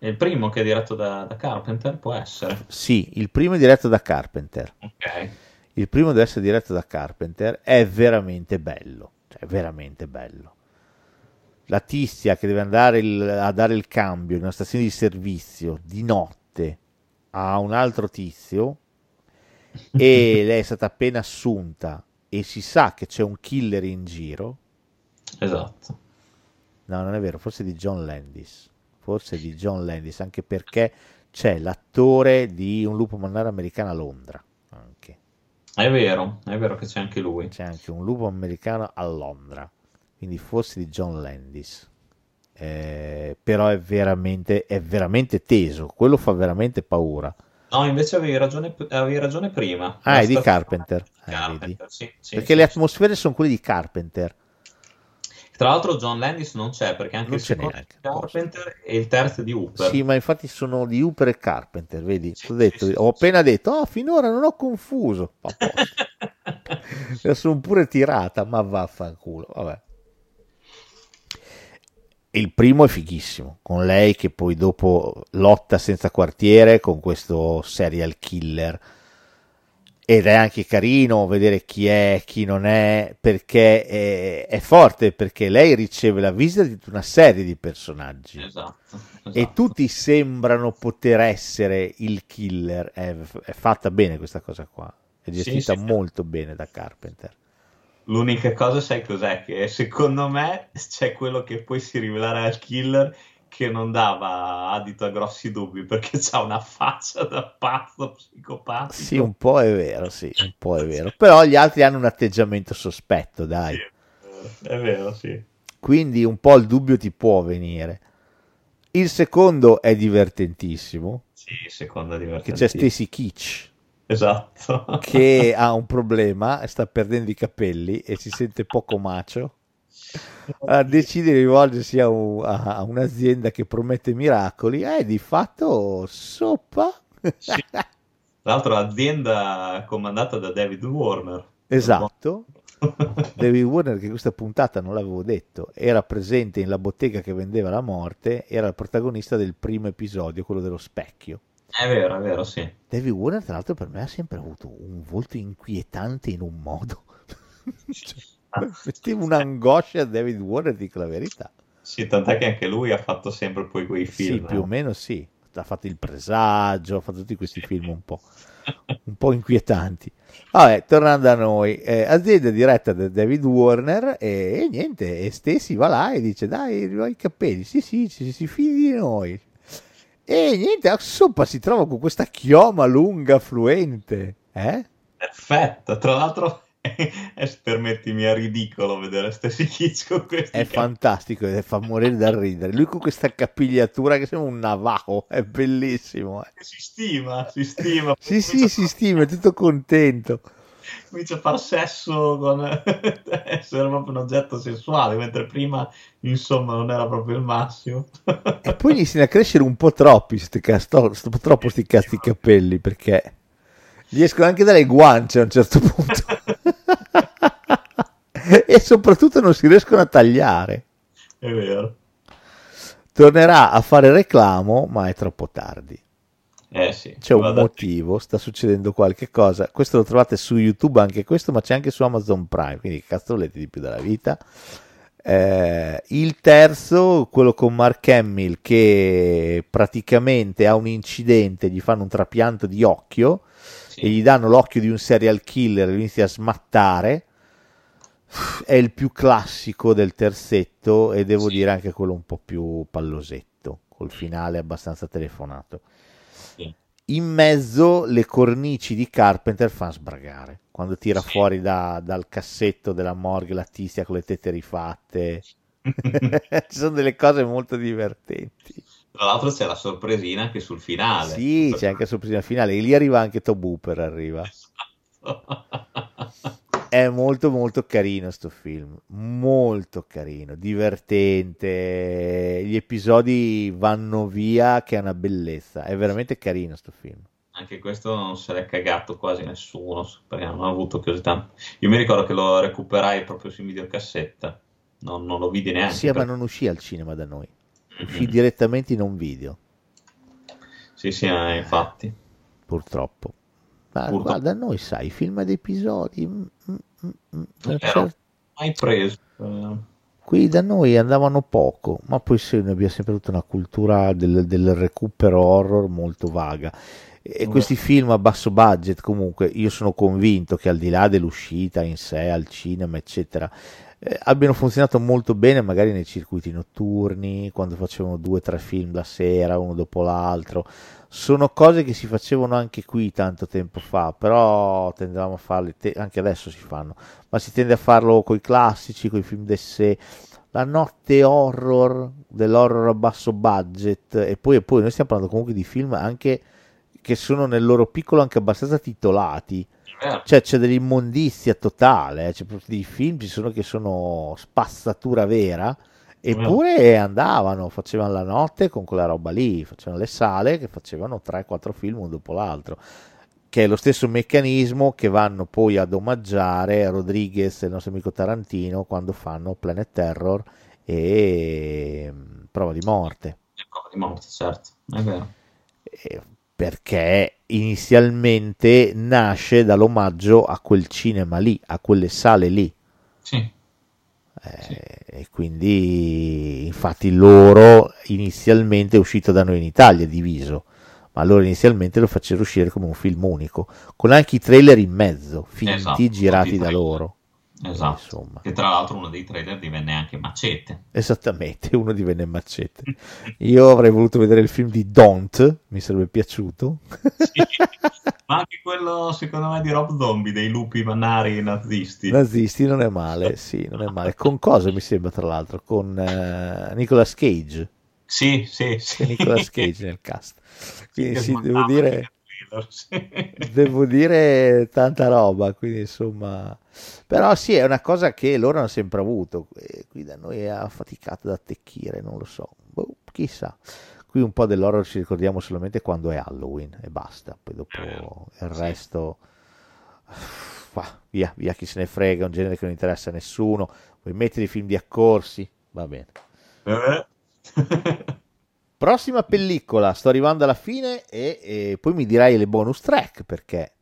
È il primo che è diretto da, da, Carpenter, può essere? Sì, il primo è diretto da Carpenter. Ok. Il primo deve essere diretto da Carpenter, è veramente bello, cioè veramente bello. La tizia che deve andare il, a dare il cambio in una stazione di servizio di notte a un altro tizio [laughs] e lei è stata appena assunta e si sa che c'è un killer in giro. Esatto. No, non è vero, forse di John Landis forse di John Landis, anche perché c'è l'attore di Un lupo mannaro americano a Londra. Anche. È vero, è vero che c'è anche lui. C'è anche un lupo americano a Londra, quindi forse di John Landis. Eh, però è veramente, è veramente teso, quello fa veramente paura. No, invece avevi ragione, avevi ragione prima. Ah, è di Carpenter. Carpenter eh, sì, sì, perché sì, le atmosfere sono quelle di Carpenter. Tra l'altro John Landis non c'è perché anche Non il secondo neanche, è Carpenter e il terzo di Hooper. Sì, ma infatti sono di Hooper e Carpenter, vedi? Sì, T'ho detto, sì, sì, ho appena detto, oh, finora non ho confuso. A posto. La sono pure tirata, ma vaffanculo. Vabbè. Il primo è fighissimo, con lei che poi dopo lotta senza quartiere con questo serial killer. Ed è anche carino vedere chi è, chi non è, perché è, è forte, perché lei riceve la visita di una serie di personaggi Esatto, e esatto. tutti sembrano poter essere il killer. È, è fatta bene questa cosa qua, è Sì, gestita sì. molto bene da Carpenter. L'unica cosa, sai cos'è? Che secondo me c'è quello che poi si rivelerà al killer che non dava adito a grossi dubbi perché c'ha una faccia da pazzo psicopatico. Sì, un po' è vero, sì, un po' è vero. [laughs] Però gli altri hanno un atteggiamento sospetto, dai. Sì, è vero, sì. Quindi un po' il dubbio ti può venire. Il secondo è divertentissimo, Sì, seconda che divertente. c'è Stacy Kitsch Esatto. che [laughs] ha un problema, sta perdendo i capelli e si sente poco macio. Allora, decide di rivolgersi a, un- a- a un'azienda che promette miracoli e di fatto soppa. Sì. Tra l'altro l'azienda comandata da David Warner. Esatto. David Warner, che questa puntata non l'avevo detto, era presente nella bottega che vendeva la morte, era il protagonista del primo episodio, quello dello specchio. È vero, è vero, sì. David Warner, tra l'altro, per me ha sempre avuto un volto inquietante in un modo. Cioè, [laughs] mettevo un'angoscia a David Warner, dico la verità. Sì, tant'è che anche lui ha fatto sempre poi quei film. Sì, più o meno sì. Ha fatto il presagio, ha fatto tutti questi film un po', [laughs] un po' inquietanti. Vabbè, tornando a noi, eh, azienda diretta da David Warner e, e niente, e Stacy va là e dice dai, i capelli, sì sì, ci, si fidi di noi. E niente, a sopra si trova con questa chioma lunga, fluente. Eh? Perfetto, tra l'altro [laughs] è, permettimi, è ridicolo vedere Stacy Kitsch con questi È capelli. fantastico e fa morire da ridere. Lui con questa capigliatura che sembra un navajo, è bellissimo. eh. Si stima, si stima. Sì, sì, si stima, è tutto contento. Comincia a far sesso con [laughs] essere proprio un oggetto sessuale, mentre prima, insomma, non era proprio il massimo. E poi iniziano a crescere un po' troppi, sti casto- sto- troppo sti cazzi capelli, perché gli escono anche dalle guance a un certo punto. [laughs] [laughs] e soprattutto non si riescono a tagliare. È vero. Tornerà a fare reclamo, ma è troppo tardi. Eh sì. C'è un motivo, sta succedendo qualche cosa. Questo lo trovate su YouTube anche questo, ma c'è anche su Amazon Prime, quindi che cazzo volete di più dalla vita. Eh, il terzo, quello con Mark Hamill, che praticamente ha un incidente, gli fanno un trapianto di occhio sì. e gli danno l'occhio di un serial killer e lui inizia a smattare. È il più classico del terzetto e devo Sì. dire anche quello un po' più pallosetto, col finale abbastanza telefonato. Sì. In mezzo le cornici di Carpenter fanno sbragare. Quando tira Sì. fuori da- dal cassetto della morgue la tizia con le tette rifatte. [laughs] Ci sono delle cose molto divertenti. Tra l'altro c'è la sorpresina anche sul finale. Sì, c'è anche la sorpresa finale. E lì arriva anche Tob Hooper, arriva. [laughs] È molto molto carino sto film, molto carino, divertente, gli episodi vanno via che è una bellezza, è veramente carino sto film. Anche questo non se l'è cagato quasi nessuno, perché non ha avuto così tanto. Io mi ricordo che lo recuperai proprio su videocassetta, non, non lo vidi neanche. Sì, ma perché- non uscì al cinema da noi, uscì direttamente in un video, Sì, sì, eh, infatti. purtroppo. Ma Purtroppo. guarda, noi sai, film ad episodi, mm, mm, mm, mm, Mai preso. eh, qui da noi andavano poco, ma poi sì, noi abbiamo sempre avuto una cultura del, del recupero horror molto vaga. E questi film a basso budget, comunque, io sono convinto che al di là dell'uscita in sé al cinema, eccetera, eh, abbiano funzionato molto bene magari nei circuiti notturni, quando facevano due o tre film la sera, uno dopo l'altro. Sono cose che si facevano anche qui tanto tempo fa, però tendevamo a farle, te- anche adesso si fanno, ma si tende a farlo con i classici, con i film d'essè, la notte horror, dell'horror a basso budget, e poi, e poi noi stiamo parlando comunque di film anche che sono nel loro piccolo anche abbastanza titolati, vero. cioè c'è dell'immondizia totale, eh, c'è proprio dei film ci sono che sono spazzatura vera, eppure andavano, facevano la notte con quella roba lì, facevano le sale che facevano 3-4 film uno dopo l'altro, che è lo stesso meccanismo che vanno poi ad omaggiare Rodriguez e il nostro amico Tarantino quando fanno Planet Terror e mm, Prova di morte. Prova di morte, certo. È vero. E perché inizialmente nasce dall'omaggio a quel cinema lì, a quelle sale lì. Sì. Eh, E quindi, infatti, loro inizialmente è uscito da noi in Italia diviso, ma loro inizialmente lo facevano uscire come un film unico, con anche i trailer in mezzo, finti, Esatto, girati da loro. Esatto. Insomma. Che tra l'altro uno dei trailer divenne anche Macete. Esattamente, [laughs] uno divenne macete. Io avrei voluto vedere il film di Don't, mi sarebbe piaciuto. Sì. Ma anche quello, secondo me, di Rob Zombie, dei lupi mannari nazisti. Nazisti non è male, sì, non è male. Con cosa mi sembra, tra l'altro? Con eh, Nicolas Cage. Sì, sì, C'è sì. Nicolas Cage nel cast. Quindi sì, devo dire, trailer, [laughs] sì. devo dire tanta roba, quindi insomma... Però sì, è una cosa che loro hanno sempre avuto. Qui da noi è affaticato da attecchire, non lo so. Boh, chissà. Qui un po' dell'horror ci ricordiamo solamente quando è Halloween e basta. Poi dopo il Sì. resto... fa, via, via chi se ne frega, è un genere che non interessa a nessuno. Vuoi mettere i film di accorsi? Va bene. Eh. [laughs] Prossima pellicola, sto arrivando alla fine e, e poi mi dirai le bonus track perché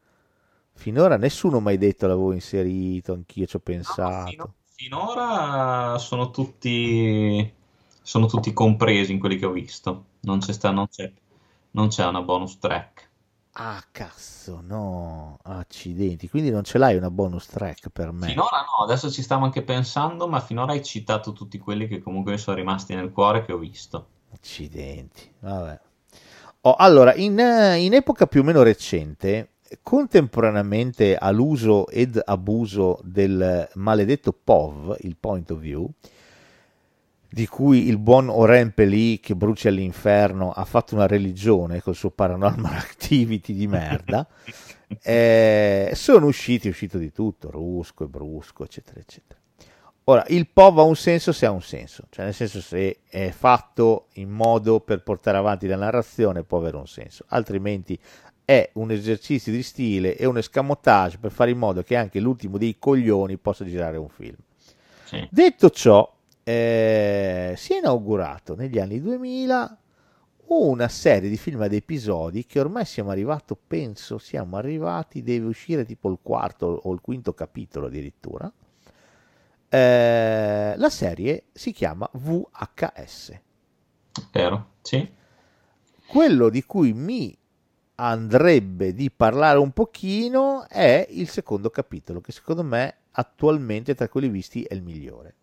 finora nessuno mi ha detto l'avevo inserito, anch'io ci ho No, fino- pensato. finora sono tutti, sono tutti compresi in quelli che ho visto. Non c'è, sta- non c'è, non c'è una bonus track. Ah, cazzo, no, accidenti, quindi non ce l'hai una bonus track per me. Finora no, adesso ci stavo anche pensando, ma finora hai citato tutti quelli che comunque mi sono rimasti nel cuore che ho visto. Accidenti, vabbè. Oh, allora, in, in epoca più o meno recente, contemporaneamente all'uso ed abuso del maledetto POV, il point of view, di cui il buon Oren Peli che brucia all'inferno ha fatto una religione col suo paranormal [laughs] activity di merda, [laughs] eh, sono usciti, è uscito di tutto, rusco e brusco, eccetera, eccetera. Ora, il POV ha un senso se ha un senso, cioè nel senso se è fatto in modo per portare avanti la narrazione può avere un senso, altrimenti è un esercizio di stile e un escamotage per fare in modo che anche l'ultimo dei coglioni possa girare un film. Sì. Detto ciò, eh, si è inaugurato negli anni 2000 una serie di film ad episodi che ormai siamo arrivati, penso siamo arrivati, deve uscire tipo il quarto o il quinto capitolo addirittura. Eh, la serie si chiama VHS. Vero? Sì. Quello di cui mi andrebbe di parlare un pochino è il secondo capitolo, che secondo me attualmente tra quelli visti è il migliore.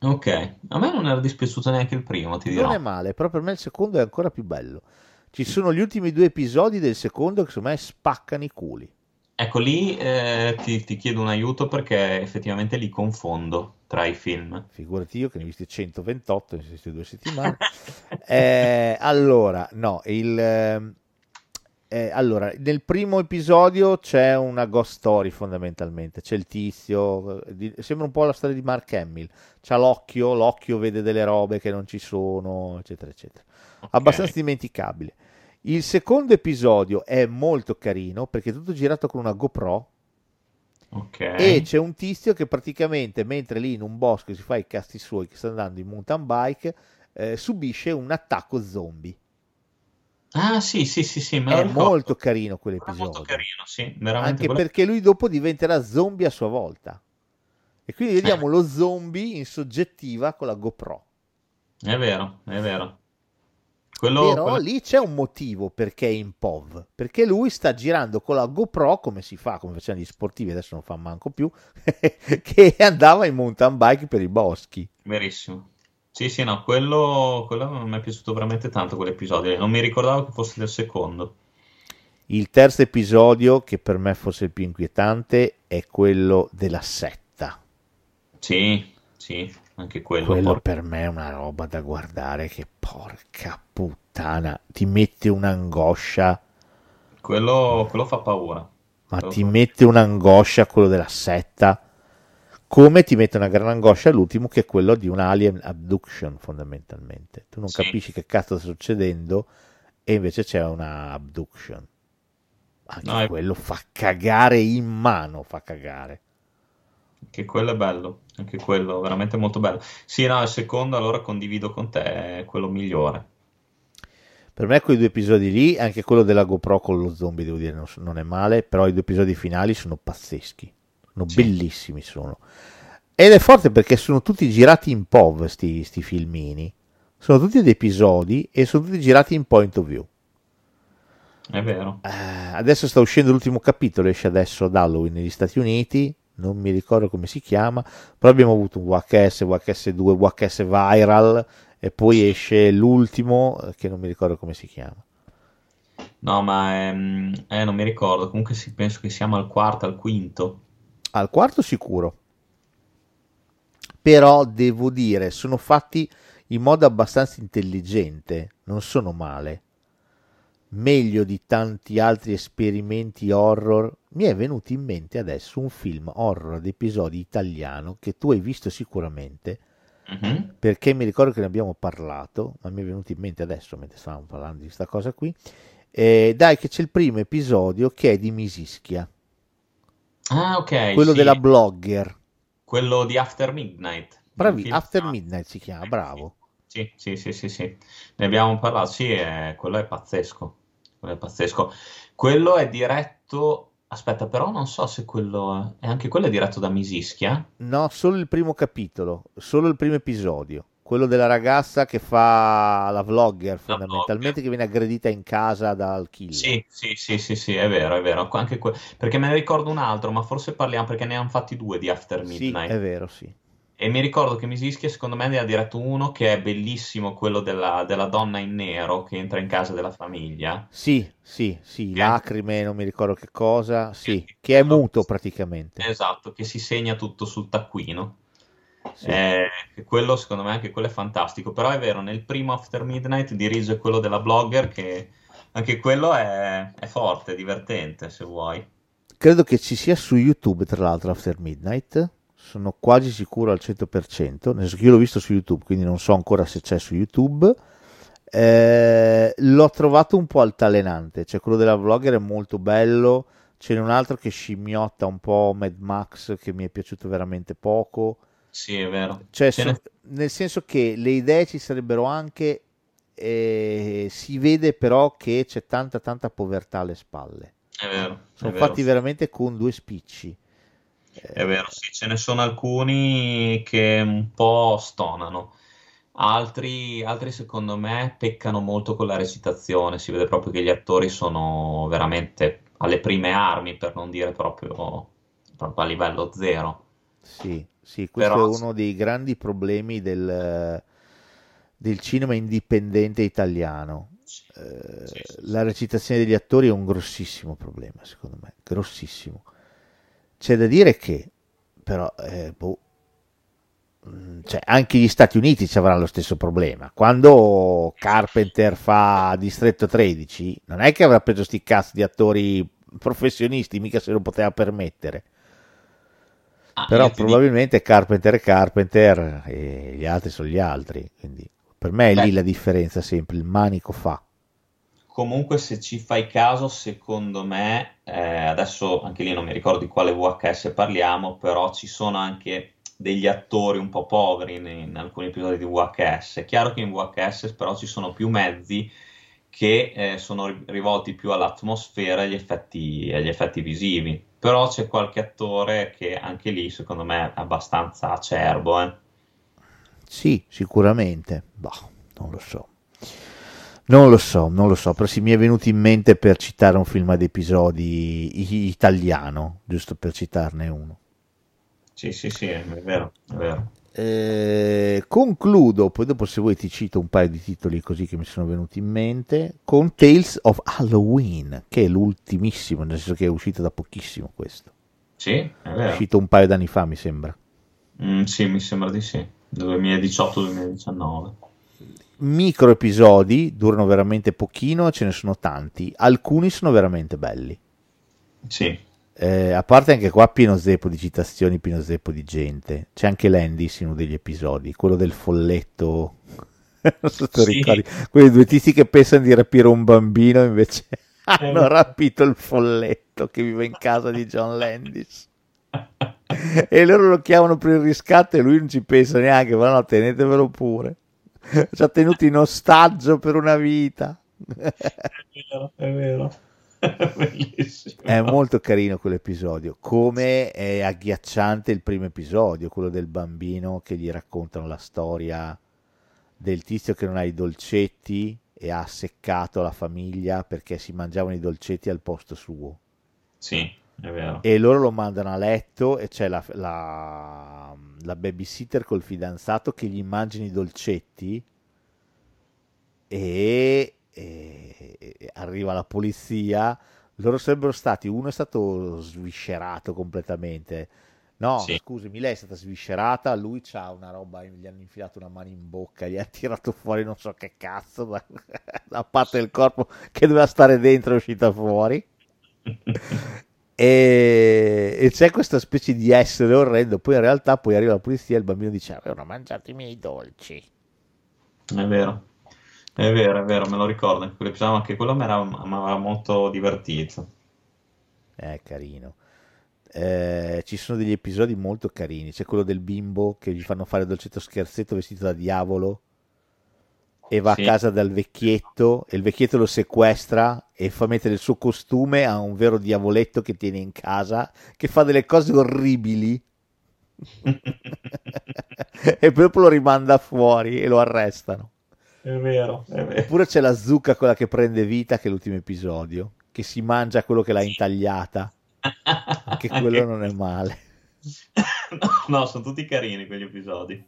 Ok, a me non era dispiaciuto neanche il primo, ti Non dirò. è male, però per me il secondo è ancora più bello. Ci sono gli ultimi due episodi del secondo che secondo me spaccano i culi. Ecco, lì eh, ti, ti chiedo un aiuto perché effettivamente li confondo tra i film. Figurati io che ne ho visti 128 in queste due settimane. [laughs] Eh, allora, no, il, ehm, eh, allora, nel primo episodio c'è una ghost story fondamentalmente. C'è il tizio, eh, di- sembra un po' la storia di Mark Hamill. C'ha l'occhio, l'occhio vede delle robe che non ci sono, eccetera, eccetera. Ok. abbastanza dimenticabile. Il secondo episodio è molto carino perché è tutto girato con una GoPro Ok. e c'è un tizio che praticamente mentre lì in un bosco si fa i casti suoi che sta andando in mountain bike eh, subisce un attacco zombie. Ah, sì, sì, sì, sì, È molto carino quell'episodio. molto carino, sì, Anche quello- perché lui dopo diventerà zombie a sua volta. E quindi vediamo lo zombie in soggettiva con la GoPro. È vero, è vero. Quello, Però quello- lì c'è un motivo perché è in POV, perché lui sta girando con la GoPro come si fa, come facevano gli sportivi, adesso non fa manco più, [laughs] che andava in mountain bike per i boschi. Verissimo. Sì, sì, no, quello, quello mi è piaciuto veramente tanto quell'episodio. Non mi ricordavo che fosse del secondo. Il terzo episodio, che per me fosse il più inquietante, è quello della setta. Sì, sì, anche quello. Quello por- per me è una roba da guardare che porca puttana, ti mette un'angoscia, quello, quello fa paura. ma Quello ti fa- mette un'angoscia quello della setta, come ti mette una gran angoscia l'ultimo che è quello di un alien abduction fondamentalmente. Tu non Sì. capisci che cazzo sta succedendo e invece c'è una abduction. Anche No, è- quello fa cagare in mano, fa cagare. Anche quello è bello, anche quello veramente molto bello. Sì, no, il secondo allora condivido con te, è quello migliore. Per me quei due episodi lì, anche quello della GoPro con lo zombie, devo dire, non, non è male, però i due episodi finali sono pazzeschi, sono Sì. bellissimi sono. Ed è forte perché sono tutti girati in POV, sti, sti filmini. Sono tutti ed episodi e sono tutti girati in point of view. È vero. Eh, adesso sta uscendo l'ultimo capitolo, esce adesso ad Halloween negli Stati Uniti, non mi ricordo come si chiama, però abbiamo avuto un VHS, VHS2, VHS Viral e poi esce l'ultimo eh, che non mi ricordo come si chiama. No, ma ehm, eh, non mi ricordo. Comunque sì, penso che siamo al quarto, al quinto. Al quarto sicuro. Però devo dire, sono fatti in modo abbastanza intelligente, non sono male. Meglio di tanti altri esperimenti horror. Mi è venuto in mente adesso un film horror ad episodi italiano che tu hai visto sicuramente, Mhm. perché mi ricordo che ne abbiamo parlato, ma mi è venuto in mente adesso mentre stavamo parlando di questa cosa qui. Eh, dai, che c'è il primo episodio che è di Misischia, Ah, ok. quello sì. della blogger. Quello di After Midnight. Bravi, After Midnight si chiama, bravo. Sì, sì, sì, sì, sì. Ne abbiamo parlato. Sì, è- quello è pazzesco. Quello è pazzesco. Quello è diretto. Aspetta, però non so se quello è anche quello è diretto da Misischia. No, solo il primo capitolo, solo il primo episodio. Quello della ragazza che fa la vlogger, fondamentalmente, vlogger. che viene aggredita in casa dal killer. Sì, sì, sì, sì, sì, è vero, è vero. Anche que- perché me ne ricordo un altro, ma forse parliamo perché ne hanno fatti due di After Sì, Midnight. è vero, sì. E mi ricordo che Misischia, secondo me, ne ha diretto uno che è bellissimo, quello della, della donna in nero che entra in casa della famiglia. Sì, sì, sì, Che- lacrime, non mi ricordo che cosa, sì, Che- che è muto praticamente. Esatto, che si segna tutto sul taccuino. Sì. Eh, quello, secondo me, anche quello è fantastico. Però è vero, nel primo After Midnight dirige quello della blogger, che anche quello è, è forte, è divertente, se vuoi. Credo che ci sia su YouTube, tra l'altro, After Midnight. Sono quasi sicuro al 100%, nel senso che io l'ho visto su YouTube, quindi non so ancora se c'è su YouTube. Eh, l'ho trovato un po' altalenante, cioè quello della vlogger è molto bello, ce n'è un altro che scimmiotta un po' Mad Max che mi è piaciuto veramente poco. Sì, è vero. Cioè, so- nel senso che le idee ci sarebbero anche, eh, si vede però che c'è tanta tanta povertà alle spalle. È vero, Sono è vero. fatti veramente con due spicci. È vero, sì, ce ne sono alcuni che un po' stonano, altri, altri secondo me peccano molto con la recitazione, si vede proprio che gli attori sono veramente alle prime armi, per non dire proprio, proprio a livello zero. Sì, sì, questo Però- è uno dei grandi problemi del, del cinema indipendente italiano. Eh, Sì, sì, sì. la recitazione degli attori è un grossissimo problema, secondo me, grossissimo. C'è da dire che, però, eh, boh, mm, cioè, anche gli Stati Uniti ci avranno lo stesso problema. Quando Carpenter fa Distretto 13, non è che avrà preso sti cazzo di attori professionisti, mica se lo poteva permettere. Ah, Però ti dico- probabilmente Carpenter è Carpenter e gli altri sono gli altri. Quindi per me è lì Beh. la differenza sempre, il manico fa. Comunque, se ci fai caso, secondo me, eh, adesso anche lì non mi ricordo di quale VHS parliamo, però ci sono anche degli attori un po' poveri in, in alcuni episodi di VHS. È chiaro che in VHS però ci sono più mezzi che eh, sono ri- rivolti più all'atmosfera e agli effetti, agli effetti visivi. Però c'è qualche attore che anche lì, secondo me, è abbastanza acerbo, eh. Sì, sicuramente. Boh, non lo so. Non lo so, non lo so, però sì, mi è venuto in mente per citare un film ad episodi italiano, giusto per citarne uno. Sì, sì, sì, è vero, è vero. Eh, concludo, poi dopo se vuoi ti cito un paio di titoli così che mi sono venuti in mente, con Tales of Halloween, che è l'ultimissimo, nel senso che è uscito da pochissimo questo. Sì, è È vero. uscito un paio d'anni fa, mi sembra. Mm, sì, mi sembra di sì. 2018-2019. Micro episodi, durano veramente pochino, ce ne sono tanti. Alcuni sono veramente belli. Sì, Eh, a parte anche qua pieno zeppo di citazioni, pieno zeppo di gente. C'è anche Landis in uno degli episodi, quello del folletto. [laughs] non so se Sì. ricordi. Quei due tizi che pensano di rapire un bambino, invece [laughs] hanno Eh. rapito il folletto che vive in casa di John Landis. [laughs] e loro lo chiamano per il riscatto e lui non ci pensa neanche, ma no, tenetevelo pure. Ci ha tenuto in ostaggio per una vita. è vero, è vero. [laughs] Bellissimo. È molto carino quell'episodio, come è agghiacciante il primo episodio, quello del bambino che gli raccontano la storia del tizio che non ha i dolcetti e ha seccato la famiglia perché si mangiavano i dolcetti al posto suo. Sì. E loro lo mandano a letto e c'è la, la, la babysitter col fidanzato che gli immagina i dolcetti e, e- e arriva la polizia. Loro sarebbero stati, uno è stato sviscerato completamente. No, Sì. scusami, lei è stata sviscerata, lui c'ha una roba, gli hanno infilato una mano in bocca, gli ha tirato fuori non so che cazzo da, da [laughs] parte del corpo che doveva stare dentro è uscita fuori. [laughs] E, e c'è questa specie di essere orrendo. Poi in realtà poi arriva la polizia e il bambino dice: Avevano mangiato i miei dolci. È vero, è vero, è vero, me lo ricordo. Anche quell'episodio, anche quello mi aveva molto divertito. È carino. Eh, ci sono degli episodi molto carini. C'è quello del bimbo che gli fanno fare il dolcetto scherzetto vestito da diavolo e va Sì. a casa dal vecchietto e il vecchietto lo sequestra e fa mettere il suo costume a un vero diavoletto che tiene in casa che fa delle cose orribili [laughs] e dopo lo rimanda fuori e lo arrestano. È vero, è vero. Oppure c'è la zucca, quella che prende vita, che è l'ultimo episodio, che si mangia quello che l'ha intagliata. Anche quello non è male. [laughs] No, no, sono tutti carini quegli episodi.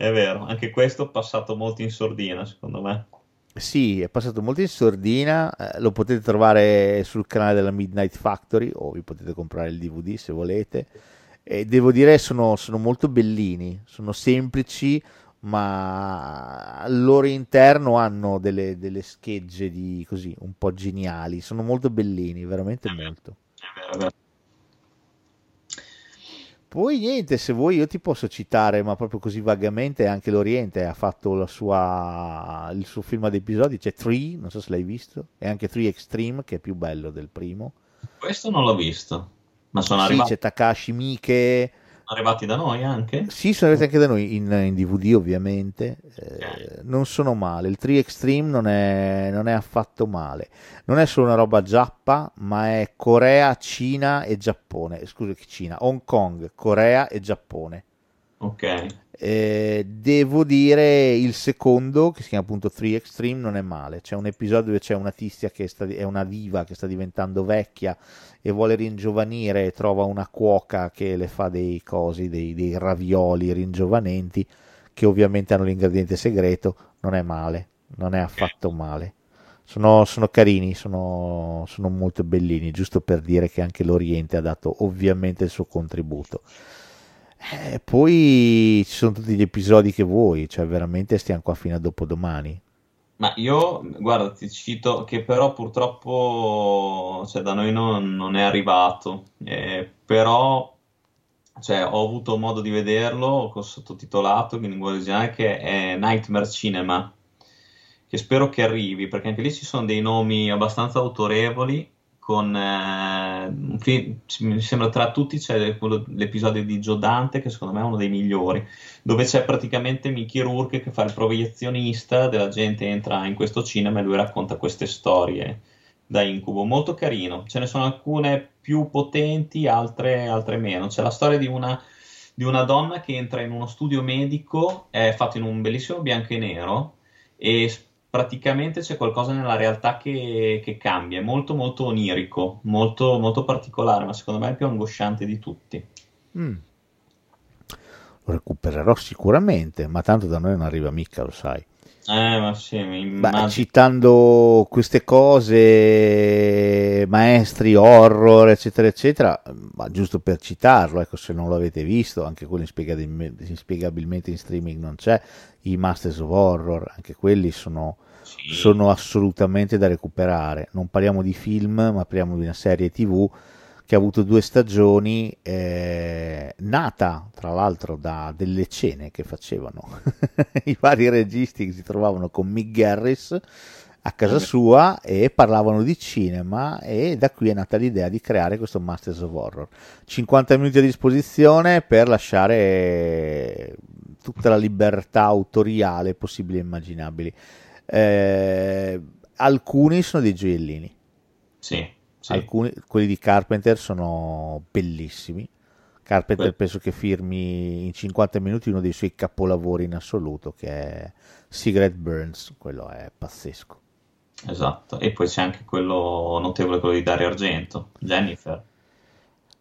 È vero, anche questo è passato molto in sordina, secondo me. Sì, è passato molto in sordina, eh, lo potete trovare sul canale della Midnight Factory o vi potete comprare il DVD se volete. E devo dire sono, sono molto bellini, sono semplici, ma al loro interno hanno delle, delle schegge di così un po' geniali, sono molto bellini, veramente molto. È vero, è vero. Poi niente, se vuoi io ti posso citare, ma proprio così vagamente, anche l'Oriente ha fatto la sua, il suo film ad episodi, c'è 3, non so se l'hai visto, e anche 3 Extreme, che è più bello del primo. Questo non l'ho visto, ma sono Sì, arrivati, c'è Takashi Miike, arrivati da noi anche? sì, sono arrivati anche da noi in, in DVD ovviamente, eh, non sono male, il 3 Extreme non è, non è affatto male, non è solo una roba giappa, ma è Corea, Cina e Giappone, scusa Cina, Hong Kong, Corea e Giappone. Ok, Eh, devo dire il secondo, che si chiama appunto 3 Extreme, non è male. C'è un episodio dove c'è una tizia che sta- è una diva che sta diventando vecchia e vuole ringiovanire e trova una cuoca che le fa dei cosi, dei, dei ravioli ringiovanenti, che ovviamente hanno l'ingrediente segreto. Non è male, non è affatto male. Sono, sono carini, sono, sono molto bellini, giusto per dire che anche l'Oriente ha dato ovviamente il suo contributo. Eh, poi ci sono tutti gli episodi che vuoi, cioè veramente stiamo qua fino a dopodomani. ma io, guarda, ti cito che però purtroppo, cioè, da noi non, non è arrivato, Eh, però, cioè, ho avuto modo di vederlo, con sottotitolato in lingua originale, che è Nightmare Cinema, che spero che arrivi, perché anche lì ci sono dei nomi abbastanza autorevoli, con eh, un film, mi sembra tra tutti c'è quello- l'episodio di Joe Dante, che secondo me è uno dei migliori, dove c'è praticamente Mickey Rourke che fa il proiezionista, della gente entra in questo cinema e lui racconta queste storie da incubo, molto carino, ce ne sono alcune più potenti, altre, altre meno, c'è la storia di una, di una donna che entra in uno studio medico, è fatto in un bellissimo bianco e nero, e praticamente c'è qualcosa nella realtà che, che cambia, è molto molto onirico, molto, molto particolare, ma secondo me è il più angosciante di tutti. Mm. Lo recupererò sicuramente, ma tanto da noi non arriva mica, lo sai. Eh, ma sì, Beh, citando queste cose, maestri, horror, eccetera, eccetera, ma giusto per citarlo, ecco, se non l'avete visto, anche quello inspiegabilmente, inspiegabilmente in streaming non c'è, i Masters of Horror, anche quelli sono, Sì. sono assolutamente da recuperare. Non parliamo di film, ma parliamo di una serie TV che ha avuto due stagioni, eh, nata tra l'altro da delle cene che facevano [laughs] i vari registi che si trovavano con Mick Garris a casa sua e parlavano di cinema e da qui è nata l'idea di creare questo Masters of Horror. 50 minuti a disposizione per lasciare tutta la libertà autoriale possibile e immaginabili. Eh, alcuni sono dei gioiellini. Sì, sì. Alcuni, quelli di Carpenter sono bellissimi. Carpenter Beh. penso che firmi in 50 minuti uno dei suoi capolavori in assoluto, che è Cigarette Burns. Quello è pazzesco. Esatto. E poi c'è anche quello notevole, quello di Dario Argento, Jennifer.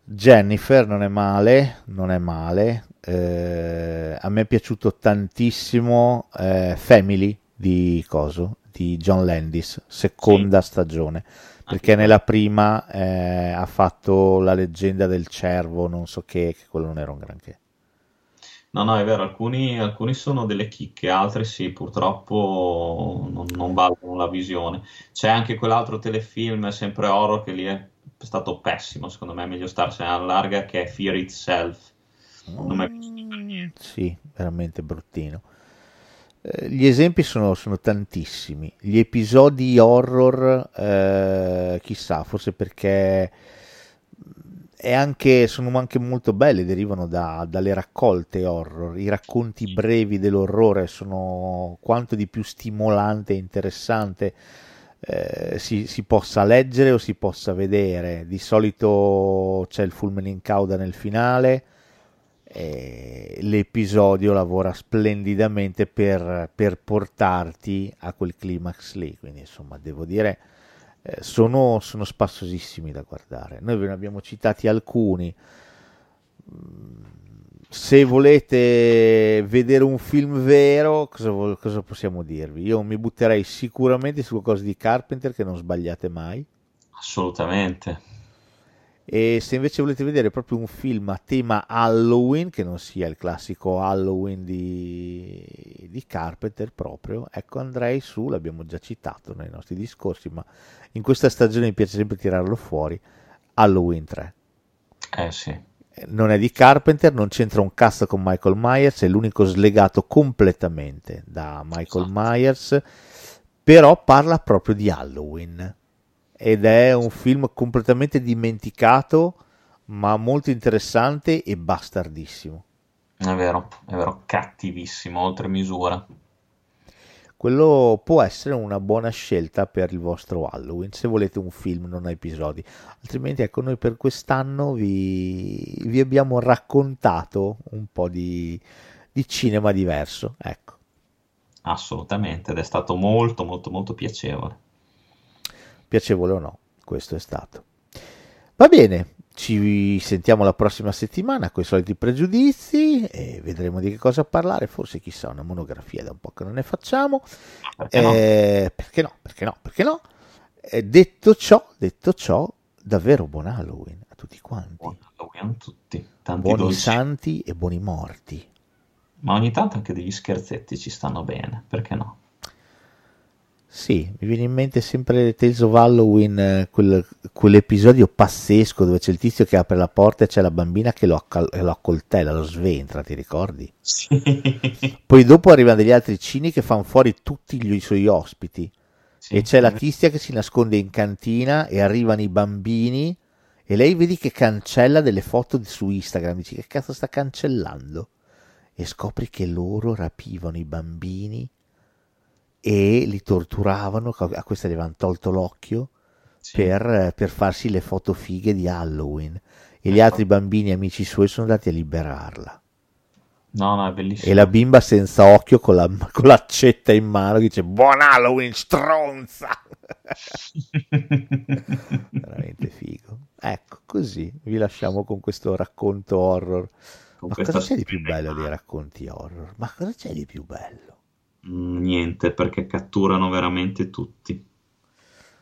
Jennifer non è male, non è male. Eh, a me è piaciuto tantissimo eh, Family di Coso, di John Landis, seconda stagione, perché Anche nella prima eh, ha fatto la leggenda del cervo, non so che, che quello non era un granché. No, no, è vero, alcuni, alcuni sono delle chicche, altri sì, purtroppo non, non valgono la visione. C'è anche quell'altro telefilm, sempre horror, che lì è stato pessimo, secondo me è meglio starsene alla larga, che è Fear Itself. Non mi è piaciuto per niente. Sì, veramente bruttino. Eh, Gli esempi sono, sono tantissimi. Gli episodi horror, eh, chissà, forse perché è anche, sono anche molto belli, derivano da- dalle raccolte horror. I racconti brevi dell'orrore sono quanto di più stimolante e interessante eh, si, si possa leggere o si possa vedere. Di solito c'è il fulmine in cauda nel finale e l'episodio lavora splendidamente per, per portarti a quel climax lì. Quindi, insomma, devo dire, eh, sono, sono spassosissimi da guardare. Noi ve ne abbiamo citati alcuni. Mm, Se volete vedere un film vero, cosa, cosa possiamo dirvi? Io mi butterei sicuramente su qualcosa di Carpenter che non sbagliate mai. Assolutamente. E se invece volete vedere proprio un film a tema Halloween, che non sia il classico Halloween di, di Carpenter proprio, ecco andrei su, l'abbiamo già citato nei nostri discorsi, ma in questa stagione mi piace sempre tirarlo fuori, Halloween 3. Eh sì. Non è di Carpenter, non c'entra un cast con Michael Myers, è l'unico slegato completamente da Michael Esatto. Myers, però parla proprio di Halloween ed è un film completamente dimenticato, ma molto interessante e bastardissimo. È vero, è vero, cattivissimo, oltre misura. Quello può essere una buona scelta per il vostro Halloween, se volete un film, non a episodi. Altrimenti, ecco, noi per quest'anno vi, vi abbiamo raccontato un po' di, di cinema diverso. Ecco, Assolutamente, ed è stato molto, molto, molto piacevole. Piacevole o no, questo è stato. Va bene, ci sentiamo la prossima settimana con i soliti pregiudizi e vedremo di che cosa parlare. Forse chissà, una monografia da un po' che non ne facciamo. Perché no? Eh, perché no? Perché no? Perché no? Eh, detto ciò, detto ciò, davvero buon Halloween a tutti quanti. Buon Halloween a tutti, tanti Buoni dolci. santi e buoni morti. Ma ogni tanto anche degli scherzetti ci stanno bene, perché no? Sì, mi viene in mente sempre Tales of Halloween, eh, quel- quell'episodio pazzesco dove c'è il tizio che apre la porta e c'è la bambina che lo, accal- lo accoltella, lo sventra, ti ricordi? Sì. [laughs] Poi dopo arrivano degli altri cini che fanno fuori tutti gli- i suoi ospiti. Sì, e c'è la tizia che si nasconde in cantina e arrivano i bambini e lei vedi che cancella delle foto su Instagram, dici che cazzo sta cancellando? E scopri che loro rapivano i bambini e li torturavano, a questa gli avevano tolto l'occhio Sì. per, per farsi le foto fighe di Halloween e gli Ecco. altri bambini amici suoi sono andati a liberarla. No, no, è bellissimo. E la bimba senza occhio con, la, [laughs] con l'accetta in mano dice buon Halloween stronza [laughs] veramente figo ecco così vi lasciamo con questo racconto horror Con ma cosa c'è di più bello dei racconti horror ma cosa c'è di più bello Niente, perché catturano veramente tutti.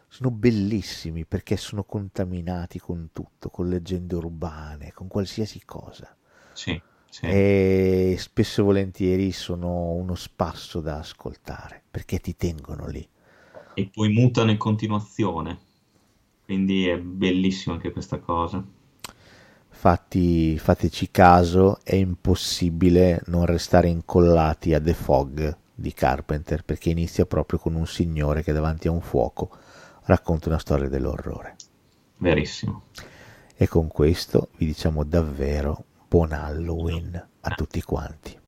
sono bellissimi perché sono contaminati con tutto con leggende urbane con qualsiasi cosa Sì, sì. e spesso e volentieri sono uno spasso da ascoltare perché ti tengono lì E poi mutano in continuazione. Quindi è bellissima anche questa cosa. Fatti, fateci caso, è impossibile non restare incollati a The Fog di Carpenter perché inizia proprio con un signore che davanti a un fuoco racconta una storia dell'orrore. Verissimo. E con questo vi diciamo davvero buon Halloween a tutti quanti.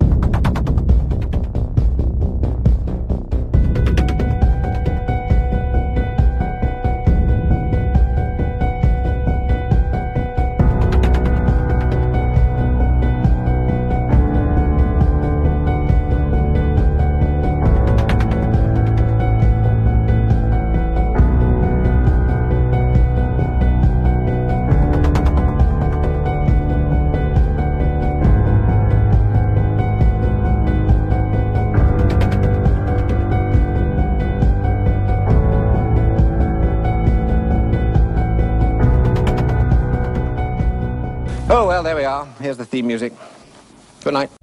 Theme music. Good night.